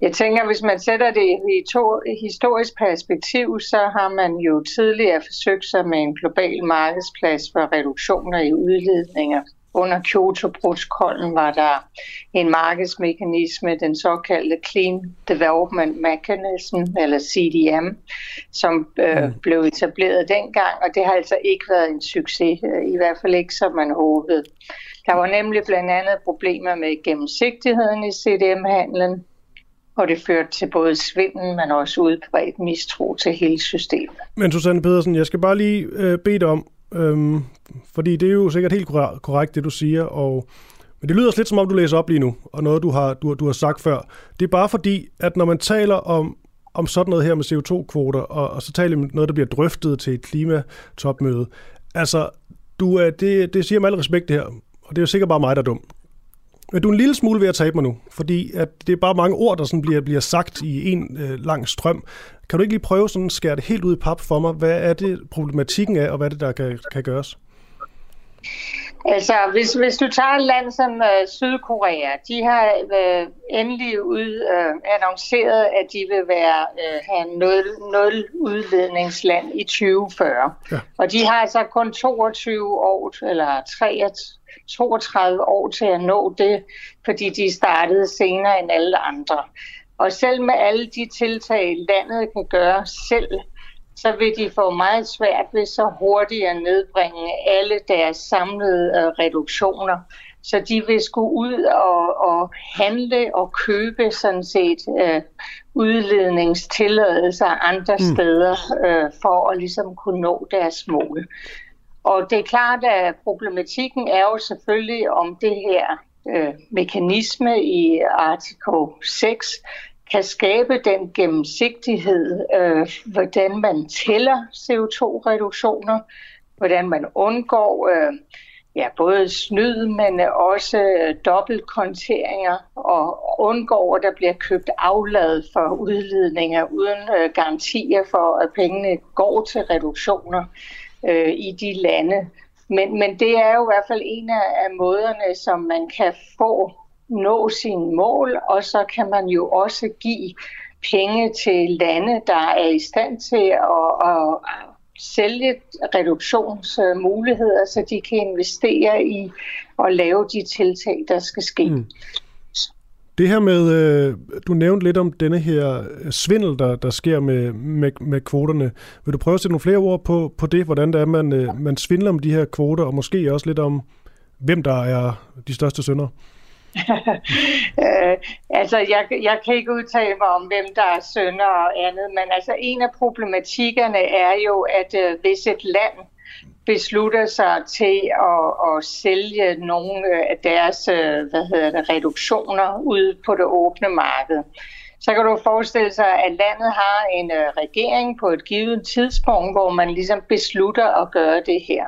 Speaker 22: Jeg tænker, hvis man sætter det i to historisk perspektiv, så har man jo tidligere forsøgt sig med en global markedsplads for reduktioner i udledninger. Under Kyoto-protokollen var der en markedsmekanisme, den såkaldte Clean Development Mechanism, eller CDM, som øh, mm. blev etableret dengang, og det har altså ikke været en succes, i hvert fald ikke som man håbede. Der var nemlig blandt andet problemer med gennemsigtigheden i CDM-handlen, og det førte til både svindel, men også udbredt mistro til hele systemet.
Speaker 1: Men Susanne Pedersen, jeg skal bare lige øh, bede dig om, øhm, fordi det er jo sikkert helt korrekt, det du siger, og men det lyder også lidt som om, du læser op lige nu, og noget, du har, du, du har sagt før. Det er bare fordi, at når man taler om, om sådan noget her med CO2-kvoter, og, og så taler om noget, der bliver drøftet til et klimatopmøde, altså, du er, det, det siger med al respekt det her, og det er jo sikkert bare mig, der er dum. Men du er en lille smule ved at tabe mig nu, fordi at det er bare mange ord, der sådan bliver, bliver sagt i en øh, lang strøm. Kan du ikke lige prøve sådan at skære det helt ud i pap for mig? Hvad er det problematikken er, og hvad er det, der kan, kan gøres?
Speaker 22: Altså, hvis, hvis du tager et land som uh, Sydkorea, de har uh, endelig ud, uh, annonceret, at de vil være uh, have nul, nul udledningsland i 2040. Ja. Og de har altså kun 22 år, eller 23, 32 år til at nå det, fordi de startede senere end alle andre. Og selv med alle de tiltag, landet kan gøre selv, så vil de få meget svært ved så hurtigt at nedbringe alle deres samlede uh, reduktioner. Så de vil skulle ud og, og handle og købe sådan set uh, udledningstilladelser andre mm. steder uh, for at ligesom kunne nå deres mål. Og det er klart, at problematikken er jo selvfølgelig om det her øh, mekanisme i artikel 6 kan skabe den gennemsigtighed, øh, hvordan man tæller CO2-reduktioner, hvordan man undgår øh, ja, både snyd, men også øh, dobbeltkonteringer og undgår, at der bliver købt aflad for udledninger uden øh, garantier for, at pengene går til reduktioner øh, i de lande. Men, men det er jo i hvert fald en af måderne, som man kan få nå sine mål, og så kan man jo også give penge til lande, der er i stand til at, at sælge reduktionsmuligheder, så de kan investere i at lave de tiltag, der skal ske. Mm.
Speaker 1: Det her med, øh, du nævnte lidt om denne her øh, svindel, der, der sker med, med, med kvoterne. Vil du prøve at sætte nogle flere ord på, på det, hvordan det er, man, øh, man svindler om de her kvoter, og måske også lidt om, hvem der er de største syndere?
Speaker 22: øh, altså, jeg, jeg kan ikke udtale mig om, hvem der er sønder og andet, men altså, en af problematikkerne er jo, at øh, hvis et land beslutter sig til at, at sælge nogle af deres øh, hvad hedder det, reduktioner ud på det åbne marked, så kan du forestille sig, at landet har en øh, regering på et givet tidspunkt, hvor man ligesom beslutter at gøre det her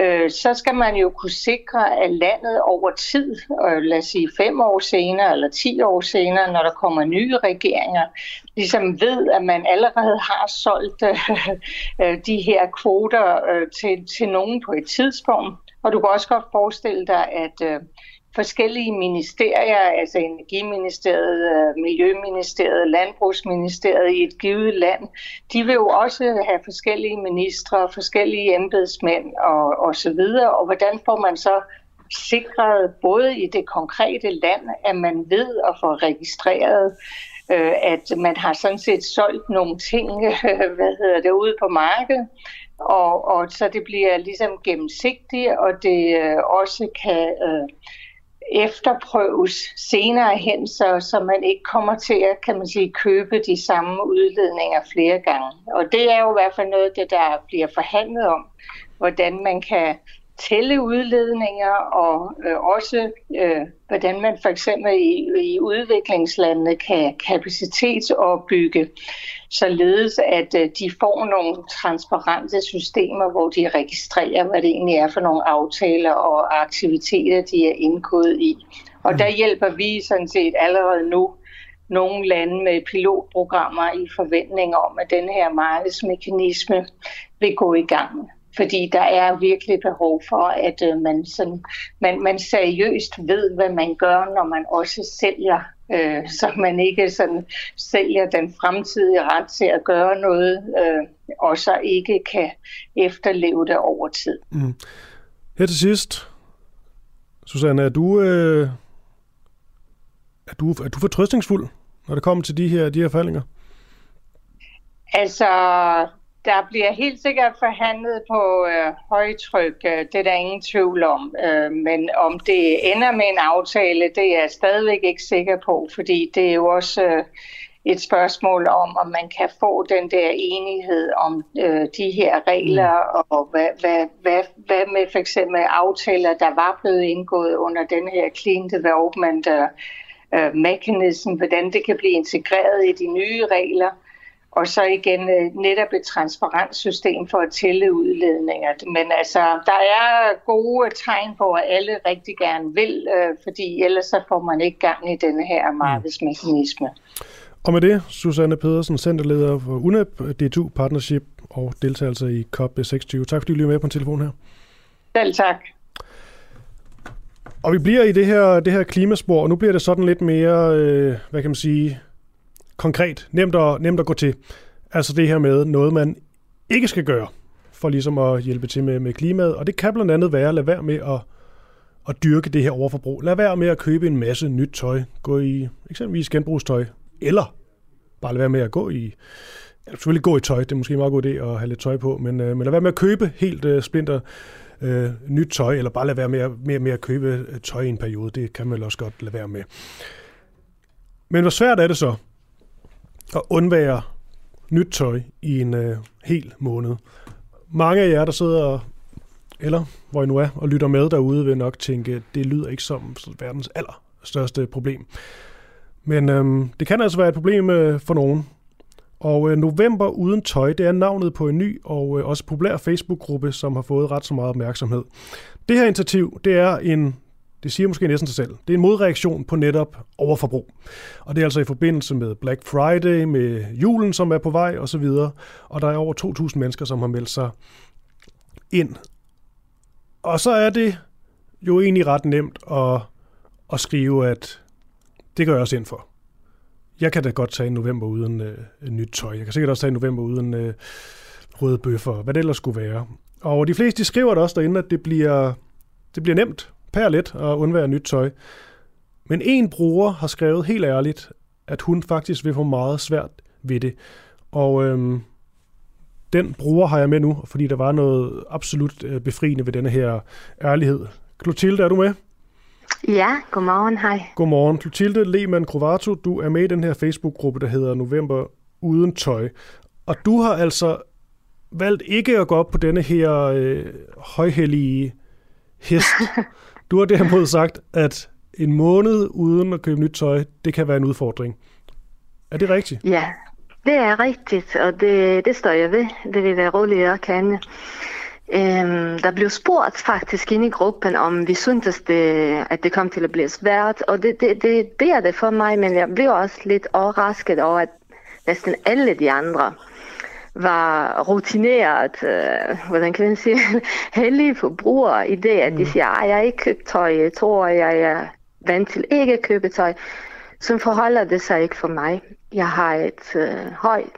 Speaker 22: øh, så skal man jo kunne sikre, at landet over tid, øh, lad os sige fem år senere eller ti år senere, når der kommer nye regeringer, ligesom ved, at man allerede har solgt øh, øh de her kvoter øh, til, til nogen på et tidspunkt. Og du kan også godt forestille dig, at øh, forskellige ministerier, altså Energiministeriet, øh, Miljøministeriet, Landbrugsministeriet i et givet land, de vil jo også have forskellige ministre, forskellige embedsmænd og, og så videre. Og hvordan får man så sikret både i det konkrete land, at man ved at få registreret, øh, at man har sådan set solgt nogle ting, hvad hedder det, ude på markedet, og, og så det bliver ligesom gennemsigtigt, og det øh, også kan øh, efterprøves senere hen, så, så man ikke kommer til at kan man sige, købe de samme udledninger flere gange. Og det er jo i hvert fald noget af det, der bliver forhandlet om, hvordan man kan tælle udledninger og øh, også øh, hvordan man for eksempel i, i udviklingslandene kan kapacitetsopbygge, således at øh, de får nogle transparente systemer, hvor de registrerer, hvad det egentlig er for nogle aftaler og aktiviteter, de er indgået i. Og der hjælper vi sådan set allerede nu nogle lande med pilotprogrammer i forventning om, at den her markedsmekanisme vil gå i gang fordi der er virkelig behov for, at øh, man, sådan, man, man seriøst ved, hvad man gør, når man også sælger, øh, så man ikke sådan sælger den fremtidige ret til at gøre noget, øh, og så ikke kan efterleve det over tid. Mm.
Speaker 1: Her til sidst, Susanne, er du, øh, er du, er du fortrøstningsfuld, når det kommer til de her, de her forhandlinger?
Speaker 22: Altså, der bliver helt sikkert forhandlet på øh, højtryk, øh, det er der ingen tvivl om. Øh, men om det ender med en aftale, det er jeg stadigvæk ikke sikker på, fordi det er jo også øh, et spørgsmål om, om man kan få den der enighed om øh, de her regler, mm. og hvad, hvad, hvad, hvad med for eksempel aftaler, der var blevet indgået under den her Clean Development øh, øh Mechanism, hvordan det kan blive integreret i de nye regler og så igen øh, netop et transparent system for at tælle udledninger. Men altså, der er gode tegn på, at alle rigtig gerne vil, øh, fordi ellers så får man ikke gang i denne her mm. markedsmekanisme.
Speaker 1: Og med det, Susanne Pedersen, centerleder for UNEP, D2 Partnership og deltagelse i COP26. Tak fordi du lige med på en telefon her.
Speaker 22: Selv tak.
Speaker 1: Og vi bliver i det her, det her klimaspor, og nu bliver det sådan lidt mere, øh, hvad kan man sige, konkret, nemt at, nemt at gå til. Altså det her med noget, man ikke skal gøre, for ligesom at hjælpe til med, med klimaet. Og det kan blandt andet være at lade være med at, at dyrke det her overforbrug. Lad være med at købe en masse nyt tøj. Gå i eksempelvis genbrugstøj. Eller bare lade være med at gå i ja, selvfølgelig gå i tøj, det er måske en meget god idé at have lidt tøj på, men, øh, men lad være med at købe helt øh, splinter øh, nyt tøj, eller bare lade være med at, med, med at købe øh, tøj i en periode. Det kan man også godt lade være med. Men hvor svært er det så at undvære nyt tøj i en øh, hel måned. Mange af jer, der sidder, eller hvor I nu er, og lytter med derude, vil nok tænke, det lyder ikke som verdens allerstørste problem. Men øhm, det kan altså være et problem øh, for nogen. Og øh, November uden tøj, det er navnet på en ny og øh, også populær Facebook-gruppe, som har fået ret så meget opmærksomhed. Det her initiativ, det er en det siger måske næsten sig selv. Det er en modreaktion på netop overforbrug. Og det er altså i forbindelse med Black Friday, med julen, som er på vej osv. Og der er over 2.000 mennesker, som har meldt sig ind. Og så er det jo egentlig ret nemt at, at skrive, at det gør jeg også ind for. Jeg kan da godt tage en november uden øh, nyt tøj. Jeg kan sikkert også tage en november uden øh, røde bøffer, hvad det ellers skulle være. Og de fleste de skriver det også derinde, at det bliver, det bliver nemt per lidt at undvære nyt tøj. Men en bruger har skrevet helt ærligt, at hun faktisk vil få meget svært ved det. Og øhm, den bruger har jeg med nu, fordi der var noget absolut øh, befriende ved denne her ærlighed. Clotilde, er du med?
Speaker 23: Ja, godmorgen, hej.
Speaker 1: Godmorgen. Clotilde Lehmann Krovato, du er med i den her Facebook-gruppe, der hedder November Uden Tøj. Og du har altså valgt ikke at gå op på denne her øh, højhellige hest, Du har derimod sagt, at en måned uden at købe nyt tøj, det kan være en udfordring. Er det rigtigt?
Speaker 23: Ja, det er rigtigt, og det, det står jeg ved. Det vil være roligt at kende. Øhm, der blev spurgt faktisk ind i gruppen, om vi syntes, det, at det kom til at blive svært, og det, det, det, det er det for mig, men jeg blev også lidt overrasket over, at næsten alle de andre var rutineret, øh, hvordan kan man sige, heldige forbrugere i det, at de mm. siger, at jeg har ikke købt tøj, jeg tror, jeg er vant til ikke at købe tøj. Så forholder det sig ikke for mig. Jeg har et øh, højt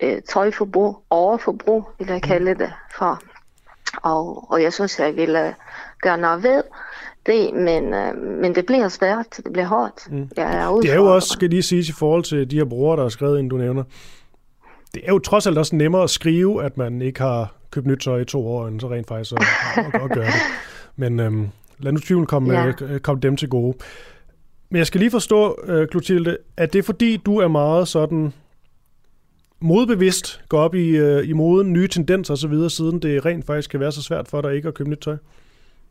Speaker 23: øh, tøjforbrug, overforbrug, vil jeg kalde det for. Og, og jeg synes, jeg ville gøre noget ved det, men, øh, men det bliver svært, det bliver hårdt. Mm.
Speaker 1: Jeg er det er jo også, skal lige sige, i forhold til de her brugere, der har skrevet ind, du nævner, det er jo trods alt også nemmere at skrive, at man ikke har købt nyt tøj i to år, end så rent faktisk at, at, at gøre det. Men øhm, lad nu tvivlen komme,
Speaker 23: Ja.
Speaker 1: ja. komme dem til gode. Men jeg skal lige forstå, uh, Clotilde, at det er fordi, du er meget sådan modbevidst, går op i, uh, i moden, nye tendenser osv., siden det rent faktisk kan være så svært for dig ikke at købe nyt tøj?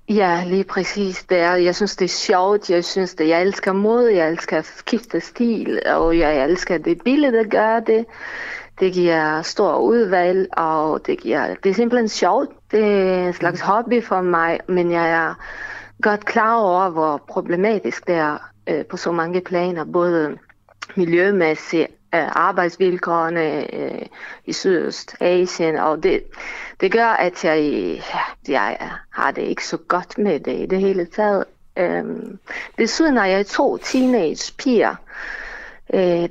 Speaker 23: Ja, lige præcis. Det er, jeg synes, det er sjovt. Jeg synes, det, jeg elsker mode. Jeg elsker at skifte stil. Og jeg elsker det billede, der gør det. Det giver stor udvalg, og det, giver, det er simpelthen sjovt. Det er en slags hobby for mig, men jeg er godt klar over, hvor problematisk det er øh, på så mange planer. Både miljømæssigt, øh, arbejdsvilkårene øh, i Sydøstasien, og det, det gør, at jeg, ja, jeg har det ikke så godt med det i det hele taget. Øhm, desuden er jeg to teenage piger, øh,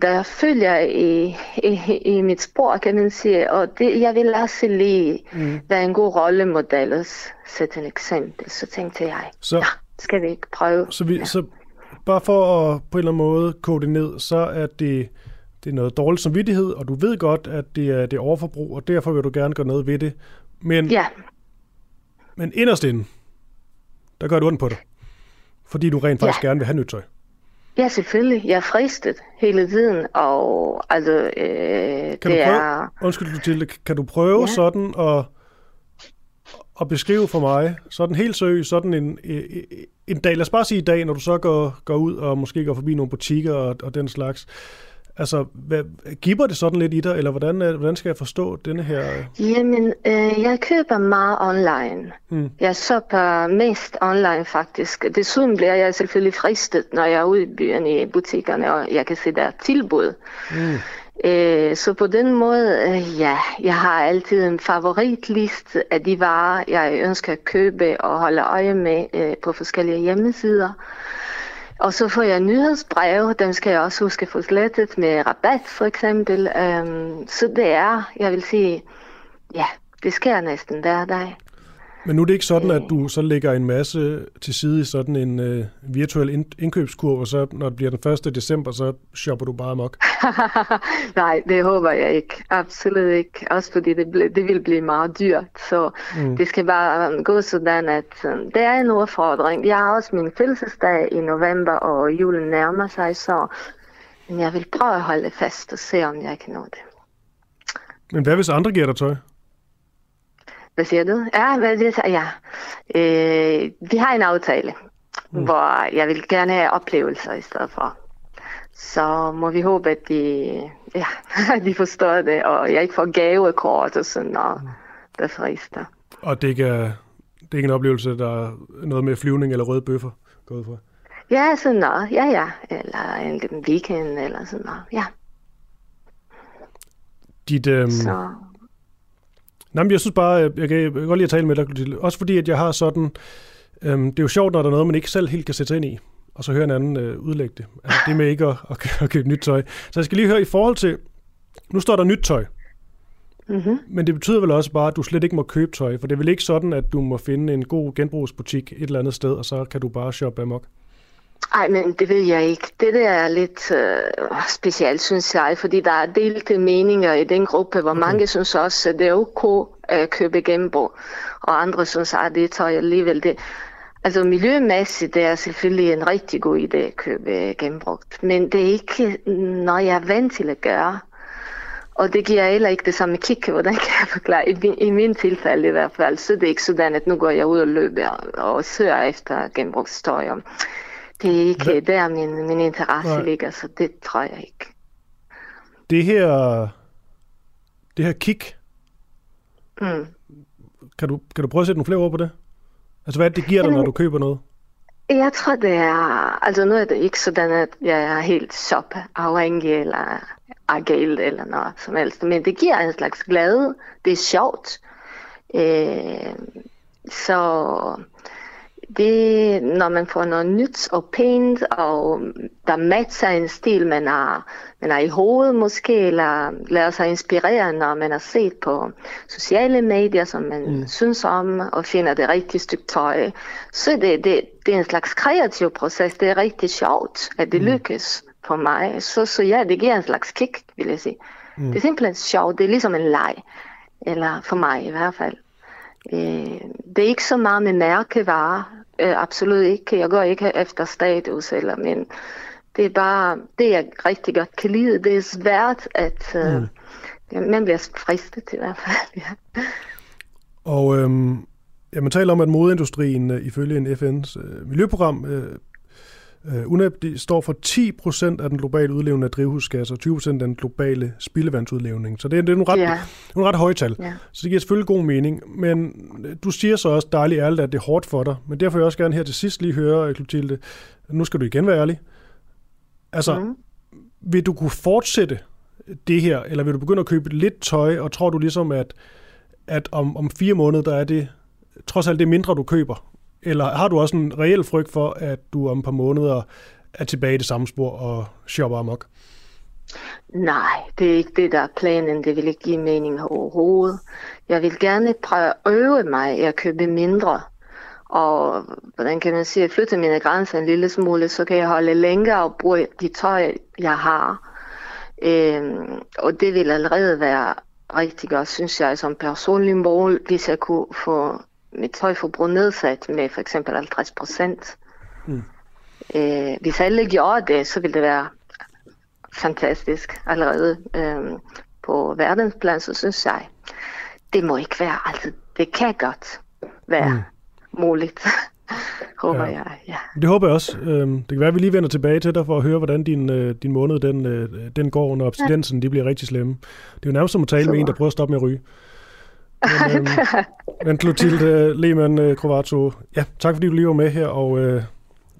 Speaker 23: der følger i, i, i mit spor, kan man sige, og det, jeg vil også lige
Speaker 1: Mm.
Speaker 23: være en god rollemodel sætte et eksempel. Så tænkte jeg,
Speaker 1: Så,
Speaker 23: skal vi ikke prøve?
Speaker 1: så, vi, så bare for at på en eller anden måde kode det ned, så er det, det er noget dårligt samvittighed, og du ved godt, at det er, det er overforbrug, og derfor vil du gerne gøre noget ved det. Men,
Speaker 23: Ja,
Speaker 1: men inderst inde, der gør det ondt på dig. Fordi du rent faktisk ja. gerne vil have nyt tøj.
Speaker 23: Ja, selvfølgelig. Jeg er fristet hele tiden, og altså, øh,
Speaker 1: Kan
Speaker 23: det
Speaker 1: du prøve,
Speaker 23: er...
Speaker 1: undskyld Mathilde, kan du prøve ja. Sådan at, at beskrive for mig, sådan helt seriøst, sådan en, en, en dag, lad os bare sige i dag, når du så går, går ud og måske går forbi nogle butikker og, og den slags, altså, hvad, giver det sådan lidt i dig, eller hvordan, hvordan skal jeg forstå denne her...
Speaker 23: Jamen, øh, jeg køber meget online.
Speaker 1: Mm.
Speaker 23: Jeg shopper mest online faktisk. Desuden bliver jeg selvfølgelig fristet, når jeg er ude i byen i butikkerne, og jeg kan se der er tilbud.
Speaker 1: Mm.
Speaker 23: Øh, så på den måde, øh, ja, jeg har altid en favoritliste af de varer, jeg ønsker at købe og holde øje med øh, på forskellige hjemmesider. Og så får jeg nyhedsbreve, dem skal jeg også huske få slettet med rabat for eksempel. Øhm, så det er, jeg vil sige, ja, det sker næsten hver dag.
Speaker 1: Men nu er det ikke sådan, at du så lægger en masse til side i sådan en øh, virtuel ind- indkøbskurv, og så når det bliver den 1. december, så shopper du bare amok.
Speaker 23: Nej, det håber jeg ikke. Absolut ikke. Også fordi det, ble, det vil blive meget dyrt. Så
Speaker 1: Mm.
Speaker 23: det skal bare um, gå sådan, at um, det er en udfordring. Jeg har også min fødselsdag i november, og julen nærmer sig, så men jeg vil prøve at holde fast og se, om jeg kan nå det.
Speaker 1: Men hvad hvis andre giver dig tøj?
Speaker 23: Hvad siger du? Ja, hvad det, ja. Øh, vi har en aftale, mm. hvor jeg vil gerne have oplevelser i stedet for. Så må vi håbe, at de, ja, de forstår det, og jeg ikke får gavekort og sådan noget, der frister.
Speaker 1: Og det ikke er, det er ikke en oplevelse, der er noget med flyvning eller røde bøffer gået fra.
Speaker 23: Ja, sådan noget. Ja, ja. Eller en lille weekend eller sådan noget. Ja.
Speaker 1: Dit, øhm,
Speaker 23: Så.
Speaker 1: Nej, men jeg synes bare, jeg kan, jeg kan godt lide at tale med dig, Clotilde. Også fordi, at jeg har sådan... Øhm, det er jo sjovt, når der er noget, man ikke selv helt kan sætte sig ind i, og så høre en anden øh, udlægge det. Altså, det med ikke at, at, at købe nyt tøj. Så jeg skal lige høre i forhold til... Nu står der nyt tøj,
Speaker 23: Mm-hmm.
Speaker 1: men det betyder vel også bare, at du slet ikke må købe tøj, for det er vel ikke sådan, at du må finde en god genbrugsbutik et eller andet sted, og så kan du bare shoppe amok.
Speaker 23: Ej, men det ved jeg ikke. Det der er lidt øh, specielt, synes jeg, fordi der er delte meninger i den gruppe, hvor okay. mange synes også, at det er ok at købe genbrug, og andre synes, at det tøj alligevel det. Altså miljømæssigt, det er selvfølgelig en rigtig god idé at købe genbrugt, men det er ikke noget, jeg er vant til at gøre. Og det giver heller ikke det samme kick, hvordan kan jeg forklare? I, min- I min tilfælde i hvert fald, så det er ikke sådan, at nu går jeg ud og løber og søger efter genbrugstøj. Og Det er ikke der, min, min interesse
Speaker 1: Nej.
Speaker 23: ligger, så det tror jeg ikke.
Speaker 1: Det her, det her kick,
Speaker 23: Mm.
Speaker 1: kan du, kan du prøve at sætte nogle flere ord på det? Altså, hvad det, giver dig, når du køber noget?
Speaker 23: Jeg tror, det er... Altså, nu er det ikke sådan, at jeg er helt shop-afhængig eller agalt eller noget som helst. Men det giver en slags glæde. Det er sjovt. Øh, så det, når man får noget nyt og pænt, og der matcher en stil, man har, man har i hovedet måske, eller lader sig inspirere, når man har set på sociale medier, som man mm. synes om, og finder det rigtige stykke tøj. Så det, det, det er en slags kreativ proces. Det er rigtig sjovt, at det
Speaker 1: Mm.
Speaker 23: lykkes for mig. Så, så ja, det giver en slags kick, vil jeg sige.
Speaker 1: Mm.
Speaker 23: Det er simpelthen sjovt. Det er ligesom en leg. Eller for mig i hvert fald. Øh, det er ikke så meget med mærkevarer. Øh, absolut ikke. Jeg går ikke efter status, eller, men det er bare, det jeg rigtig godt kan lide, det er svært, at øh, mm. ja, man bliver fristet i hvert fald. Ja.
Speaker 1: Og øhm, ja, man taler om, at modeindustrien øh, ifølge en FN's øh, miljøprogram øh, UNEP de står for 10% af den globale udlevning af drivhusgasser, og 20% af den globale spildevandsudlevning. Så det er, det er nogle ret, ja. nogle ret høje tal. Ja. Så det giver selvfølgelig god mening. Men øh, du siger så også dejligt ærligt, at det er hårdt for dig. Men derfor vil jeg også gerne her til sidst lige høre, Clotilde, nu skal du igen være ærlig. Altså, mm. vil du kunne fortsætte det her, eller vil du begynde at købe lidt tøj, og tror du ligesom, at, at om, om fire måneder, der er det trods alt det mindre, du køber, eller har du også en reel frygt for, at du om et par måneder er tilbage i det samme spor og shopper amok?
Speaker 23: Nej, det er ikke det, der er planen. Det vil ikke give mening overhovedet. Jeg vil gerne prøve at øve mig at købe mindre. Og hvordan kan man sige, at flytte mine grænser en lille smule, så kan jeg holde længere og bruge de tøj, jeg har. Øhm, og det vil allerede være rigtig godt, synes jeg, som personlig mål, hvis jeg kunne få mit tøjforbrug nedsat med for eksempel 50 procent. Mm. Øh, hvis alle gjorde det, så ville det være fantastisk allerede øh, på verdensplan, så synes jeg. Det må ikke være altid. Det kan godt være mm. muligt, håber ja. jeg. Ja.
Speaker 1: Det håber jeg også. Øhm, det kan være, at vi lige vender tilbage til dig for at høre, hvordan din, øh, din måned den, øh, den går, når abstinensen ja. de bliver rigtig slemme. Det er jo nærmest som at tale så. med en, der prøver at stoppe med at ryge. Men, øhm, men Clotilde Lehmann øh, ja, tak fordi du lige var med her, og øh,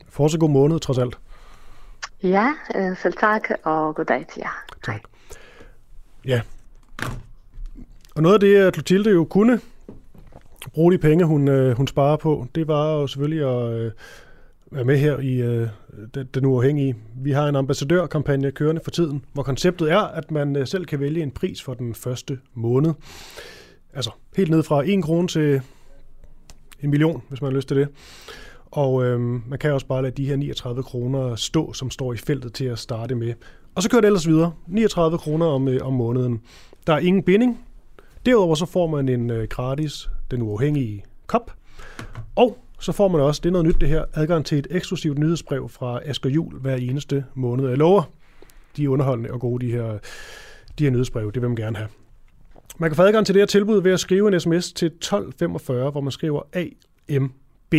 Speaker 1: fortsat god måned trods alt.
Speaker 23: Ja, øh, selv tak, og goddag til jer.
Speaker 1: Tak. Ja. Og noget af det, Clotilde jo kunne bruge de penge, hun, øh, hun sparer på, det var jo selvfølgelig at øh, være med her i øh, den, den uafhængige. Vi har en ambassadørkampagne kørende for tiden, hvor konceptet er, at man øh, selv kan vælge en pris for den første måned. Altså helt ned fra 1 krone til en million, hvis man har lyst til det. Og øhm, man kan også bare lade de her 39 kroner stå, som står i feltet til at starte med. Og så kører det ellers videre. 39 kroner om, øh, om måneden. Der er ingen binding. Derudover så får man en øh, gratis, den uafhængige kop. Og så får man også, det er noget nyt det her, adgang til et eksklusivt nyhedsbrev fra Asger Jul hver eneste måned. Jeg lover, de er underholdende og gode, de her, de her nyhedsbrev. Det vil man gerne have. Man kan få adgang til det her tilbud ved at skrive en sms til 1245, hvor man skriver AMB.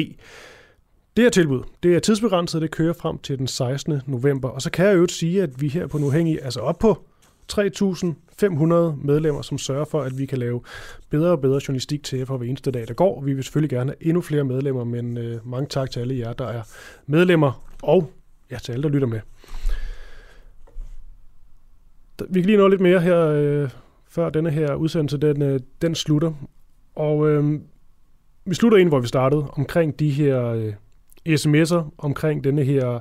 Speaker 1: Det her tilbud, det er tidsbegrænset, det kører frem til den 16. november. Og så kan jeg jo sige, at vi her på Nuhængig, altså op på 3.500 medlemmer, som sørger for, at vi kan lave bedre og bedre journalistik til jer for hver eneste dag, der går. Vi vil selvfølgelig gerne have endnu flere medlemmer, men øh, mange tak til alle jer, der er medlemmer, og ja, til alle, der lytter med. Vi kan lige nå lidt mere her øh, før denne her udsendelse, den, øh, den slutter. Og øh, vi slutter ind, hvor vi startede, omkring de her øh, sms'er, omkring denne her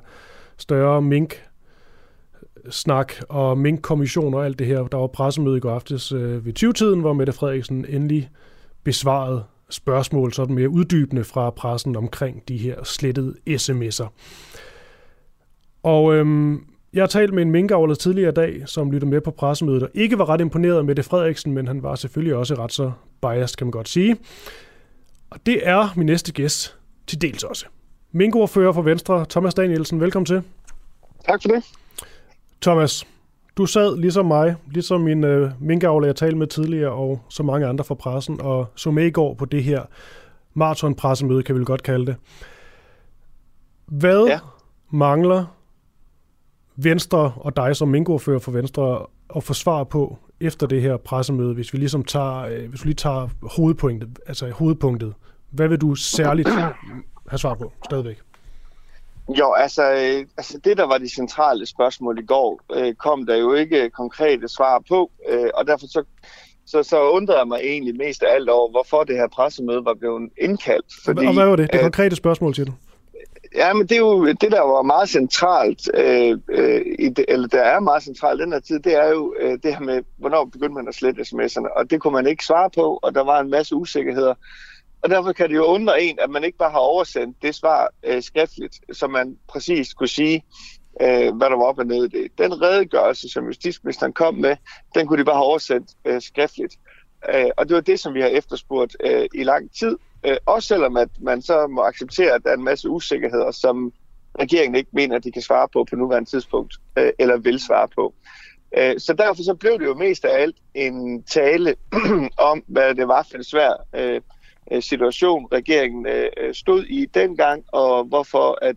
Speaker 1: større mink snak og minkkommission og alt det her. Der var pressemøde i går aftes øh, ved 20-tiden, hvor Mette Frederiksen endelig besvarede spørgsmål sådan mere uddybende fra pressen omkring de her slettede sms'er. Og øhm, jeg har talt med en minkavler tidligere i dag, som lytter med på pressemødet, og ikke var ret imponeret med det Frederiksen, men han var selvfølgelig også ret så biased, kan man godt sige. Og det er min næste gæst til dels også. Minkordfører for Venstre, Thomas Danielsen. Velkommen til.
Speaker 24: Tak for det.
Speaker 1: Thomas, du sad ligesom mig, ligesom min øh, minkavler, jeg talte med tidligere, og så mange andre fra pressen, og så med i går på det her maraton-pressemøde, kan vi godt kalde det. Hvad ja. mangler Venstre og dig som minkordfører for Venstre at få svar på efter det her pressemøde, hvis vi ligesom tager, øh, hvis vi lige tager hovedpunktet, altså hovedpunktet. Hvad vil du særligt have svar på stadigvæk?
Speaker 24: Jo, altså, øh, altså det, der var de centrale spørgsmål i går, øh, kom der jo ikke konkrete svar på, øh, og derfor så, så, så undrede jeg mig egentlig mest af alt over, hvorfor det her pressemøde var blevet indkaldt.
Speaker 1: Fordi, og hvad var det? Det konkrete spørgsmål til du?
Speaker 24: Ja, men det er jo det, der var meget centralt, øh, øh, i det, eller der er meget centralt den her tid, det er jo øh, det her med, hvornår begyndte man at slette sms'erne, og det kunne man ikke svare på, og der var en masse usikkerheder. Og derfor kan det jo undre en, at man ikke bare har oversendt det svar øh, skriftligt, så man præcis kunne sige, øh, hvad der var op og ned i det. Den redegørelse, som justitsministeren kom med, den kunne de bare have oversendt øh, skriftligt. Øh, og det var det, som vi har efterspurgt øh, i lang tid. Øh, også selvom at man så må acceptere, at der er en masse usikkerheder, som regeringen ikke mener, at de kan svare på på nuværende tidspunkt, øh, eller vil svare på. Øh, så derfor så blev det jo mest af alt en tale om, hvad det var for en svær øh, øh, situation, regeringen øh, stod i dengang, og hvorfor at,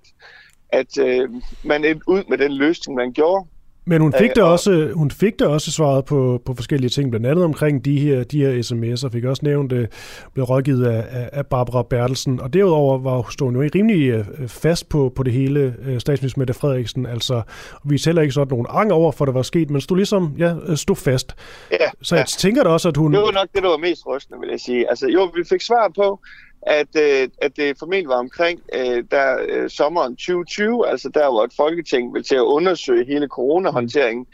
Speaker 24: at øh, man endte ud med den løsning, man gjorde.
Speaker 1: Men hun fik, øh, også, hun fik da også svaret på, på forskellige ting, blandt andet omkring de her, de her sms'er, fik også nævnt, øh, blev rådgivet af, af Barbara Bertelsen, og derudover var stod jo rimelig øh, fast på, på det hele, øh, statsminister Mette Frederiksen, altså vi heller ikke sådan nogen anger over, for det var sket, men stod ligesom, ja, stod fast.
Speaker 24: Ja,
Speaker 1: Så jeg ja. tænker da også, at hun...
Speaker 24: Det var nok det, der var mest rystende, vil jeg sige. Altså jo, vi fik svar på, at, øh, at det formentlig var omkring øh, der øh, sommeren 2020, altså der hvor et folketing vil til at undersøge hele coronahåndteringen,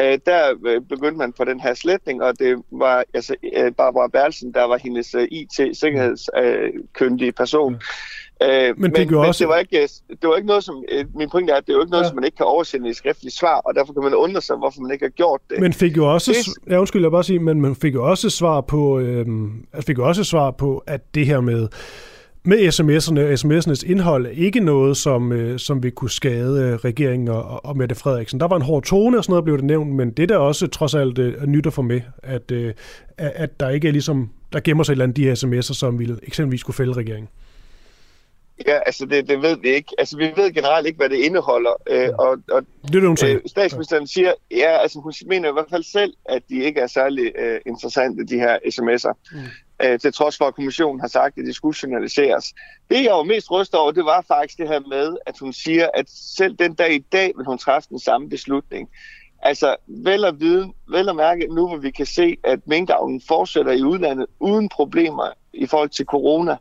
Speaker 24: øh, der øh, begyndte man på den her sletning, og det var altså øh, Barbara Berlsen, der var hendes øh, IT-sikkerhedskyndige øh, person. Øh, men, men, men også... det, var ikke, det var ikke noget, som... Øh, min pointe er, at det er jo ikke noget, ja. som man ikke kan oversende i skriftligt svar, og derfor kan man undre sig, hvorfor man ikke har gjort det.
Speaker 1: Men fik jo også... Det... Ja, undskyld, jeg bare sige, men man fik jo også svar på... Øh, fik jo også svar på, at det her med med sms'erne og sms'ernes indhold ikke noget, som, øh, som vil kunne skade øh, regeringen og, og Mette Frederiksen. Der var en hård tone og sådan noget, blev det nævnt, men det der også trods alt øh, nyt at få med, at, øh, at der ikke er ligesom, der gemmer sig et eller andet de her sms'er, som vil eksempelvis kunne fælde regeringen.
Speaker 24: Ja, altså det, det ved vi ikke. Altså vi ved generelt ikke, hvad det indeholder. Øh, og, og
Speaker 1: det er det, hun siger. Øh,
Speaker 24: statsministeren siger, ja, altså hun mener i hvert fald selv, at de ikke er særlig øh, interessante, de her sms'er. Mm. Øh, til trods for, at kommissionen har sagt, at de skulle journaliseres. Det, jeg var mest rystet over, det var faktisk det her med, at hun siger, at selv den dag i dag vil hun træffe den samme beslutning. Altså, vel at, vide, vel at mærke, nu hvor vi kan se, at minkavlen fortsætter i udlandet uden problemer i forhold til corona,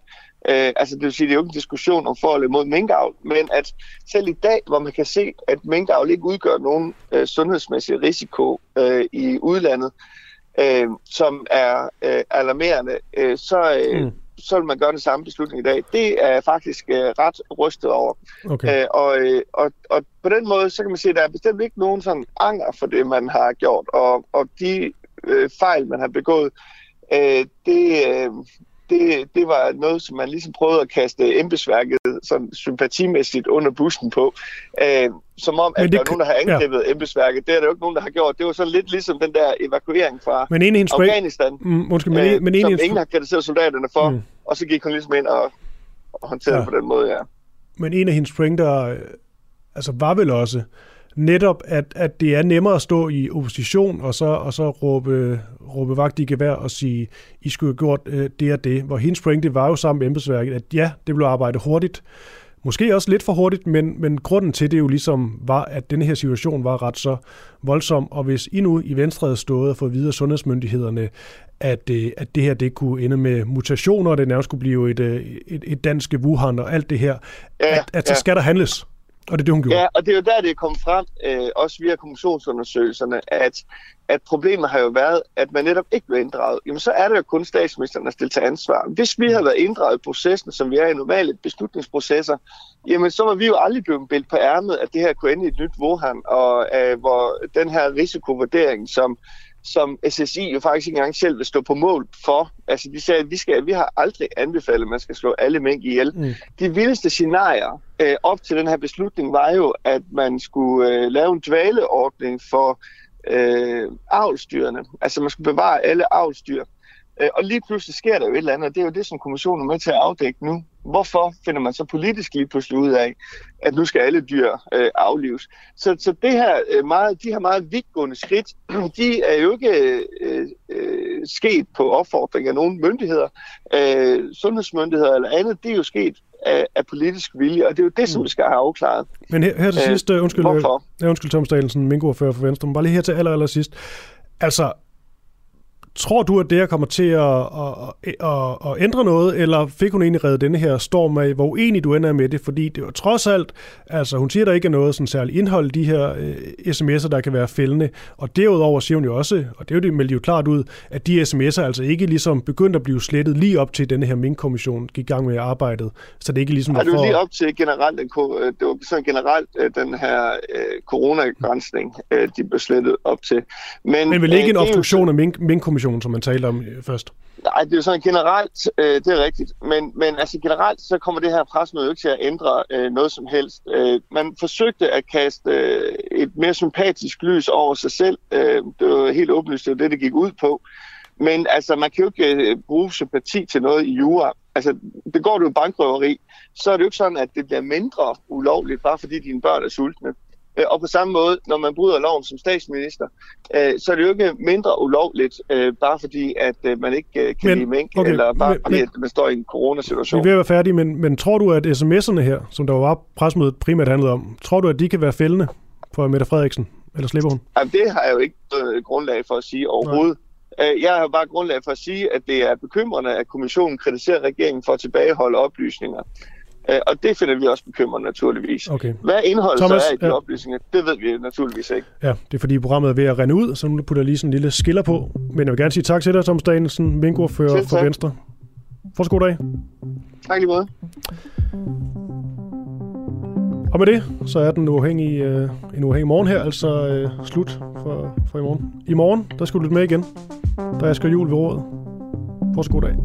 Speaker 24: Øh, altså det vil sige, det er jo ikke en diskussion om forhold mod minkavl, men at selv i dag, hvor man kan se, at minkavl ikke udgør nogen øh, sundhedsmæssig risiko øh, i udlandet, øh, som er øh, alarmerende, øh, så, øh, mm. så vil man gøre den samme beslutning i dag. Det er faktisk øh, ret rystet over. Okay. Øh, og, øh, og, og på den måde, så kan man sige, at der er bestemt ikke nogen sådan anger for det, man har gjort, og, og de øh, fejl, man har begået, øh, det, øh, det, det var noget, som man ligesom prøvede at kaste embedsværket sådan sympatimæssigt under bussen på. Øh, som om, at det, der er nogen, der har angrebet ja. embedsværket. Det er der jo ikke nogen, der har gjort. Det var sådan lidt ligesom den der evakuering fra men en Afghanistan, mm, måske, men, øh, men en som ingen har kritiseret soldaterne for, mm. og så gik hun ligesom ind og, og håndterede ja. det på den måde, ja.
Speaker 1: Men en af hendes pointer øh, altså, var vel også, netop, at, at det er nemmere at stå i opposition og så, og så råbe, råbe vagt i gevær og sige, I skulle have gjort øh, det og det. Hvor hendes pointe var jo sammen med embedsværket, at ja, det blev arbejdet hurtigt. Måske også lidt for hurtigt, men, men grunden til det jo ligesom var, at denne her situation var ret så voldsom, og hvis I nu i Venstre havde stået og fået videre sundhedsmyndighederne, at, øh, at det her det kunne ende med mutationer, og det nærmest skulle blive et, øh, et, et dansk Wuhan og alt det her, ja, at, at så skal der handles. Og det er det, hun gjorde.
Speaker 24: Ja, og det er jo der, det er kommet frem, øh, også via kommissionsundersøgelserne, at, at problemet har jo været, at man netop ikke blev inddraget. Jamen, så er det jo kun statsministeren, der stiller til ansvar. Hvis vi havde været inddraget i processen, som vi er i normale beslutningsprocesser, jamen, så var vi jo aldrig blevet bildt på ærmet, at det her kunne ende i et nyt Wuhan, og øh, hvor den her risikovurdering, som som SSI jo faktisk ikke engang selv vil stå på mål for. Altså de sagde, at vi, skal, vi har aldrig anbefalet, at man skal slå alle mængder ihjel. Mm. De vildeste scenarier øh, op til den her beslutning var jo, at man skulle øh, lave en dvaleordning for øh, avlstyrene. Altså man skulle bevare alle avlstyr. Øh, og lige pludselig sker der jo et eller andet, og det er jo det, som kommissionen er med til at afdække nu. Hvorfor finder man så politisk lige pludselig ud af, at nu skal alle dyr øh, aflives? Så, så det her, øh, meget, de her meget vidtgående skridt, de er jo ikke øh, øh, sket på opfordring af nogen myndigheder, øh, sundhedsmyndigheder eller andet. Det er jo sket af, af politisk vilje, og det er jo det, som mm. vi skal have afklaret.
Speaker 1: Men her, her til sidst, øh, undskyld, Hvorfor? Ja, undskyld Thomas Dahlsen, minkoordfører for Venstre, men bare lige her til aller, aller sidst. Altså, Tror du, at det her kommer til at, at, at, at ændre noget, eller fik hun egentlig reddet denne her storm af, hvor uenig du ender med det? Fordi det var trods alt, altså hun siger, at der ikke er noget sådan særligt indhold de her uh, sms'er, der kan være fældende. Og derudover siger hun jo også, og det er jo det meldte jo klart ud, at de sms'er altså ikke ligesom begyndte at blive slettet lige op til denne her Mink-kommission gik i gang med arbejdet. Så det er ikke ligesom...
Speaker 24: Ja, det var lige op til generelt, det var sådan generelt øh, den her uh, coronagrænsning, uh, de blev slettet op til.
Speaker 1: Men, Men vel ikke uh, en obstruktion af Mink-kommissionen coronasituation, som man talte om øh, først.
Speaker 24: Nej, det er jo sådan generelt, øh, det er rigtigt. Men, men altså generelt, så kommer det her presmøde ikke til at ændre øh, noget som helst. Øh, man forsøgte at kaste øh, et mere sympatisk lys over sig selv. Øh, det var helt åbenlyst, det var det, det gik ud på. Men altså, man kan jo ikke øh, bruge sympati til noget i jura. Altså, begår du bankrøveri, så er det jo ikke sådan, at det bliver mindre ulovligt, bare fordi dine børn er sultne. Øh, og på samme måde, når man bryder loven som statsminister, øh, så er det jo ikke mindre ulovligt, øh, bare fordi, at man ikke kan men, lide mink, okay, eller bare men, fordi, at man står i en coronasituation.
Speaker 1: Vi er ved at være færdige, men, men tror du, at sms'erne her, som der var presmødet primært handlede om, tror du, at de kan være fældende for Mette Frederiksen? Eller slipper hun?
Speaker 24: Jamen, det har jeg jo ikke grundlag for at sige overhovedet. Nej. Jeg har bare grundlag for at sige, at det er bekymrende, at kommissionen kritiserer regeringen for at tilbageholde oplysninger. Øh, og det finder vi også bekymrende naturligvis.
Speaker 1: Okay.
Speaker 24: Hvad indholdet Thomas, så er i de ja. oplysninger, det ved vi naturligvis ikke.
Speaker 1: Ja, det er fordi programmet er ved at rende ud, så nu putter jeg lige sådan en lille skiller på. Men jeg vil gerne sige tak til dig, Thomas Danielsen, Mingo-fører for Venstre. Fortsat god dag.
Speaker 24: Tak lige måde.
Speaker 1: Og med det, så er den uafhængige, øh, en uafhængig morgen her, altså øh, slut for, for i morgen. I morgen, der skal du lytte med igen, da jeg skal jul ved rådet. Fortsat god dag.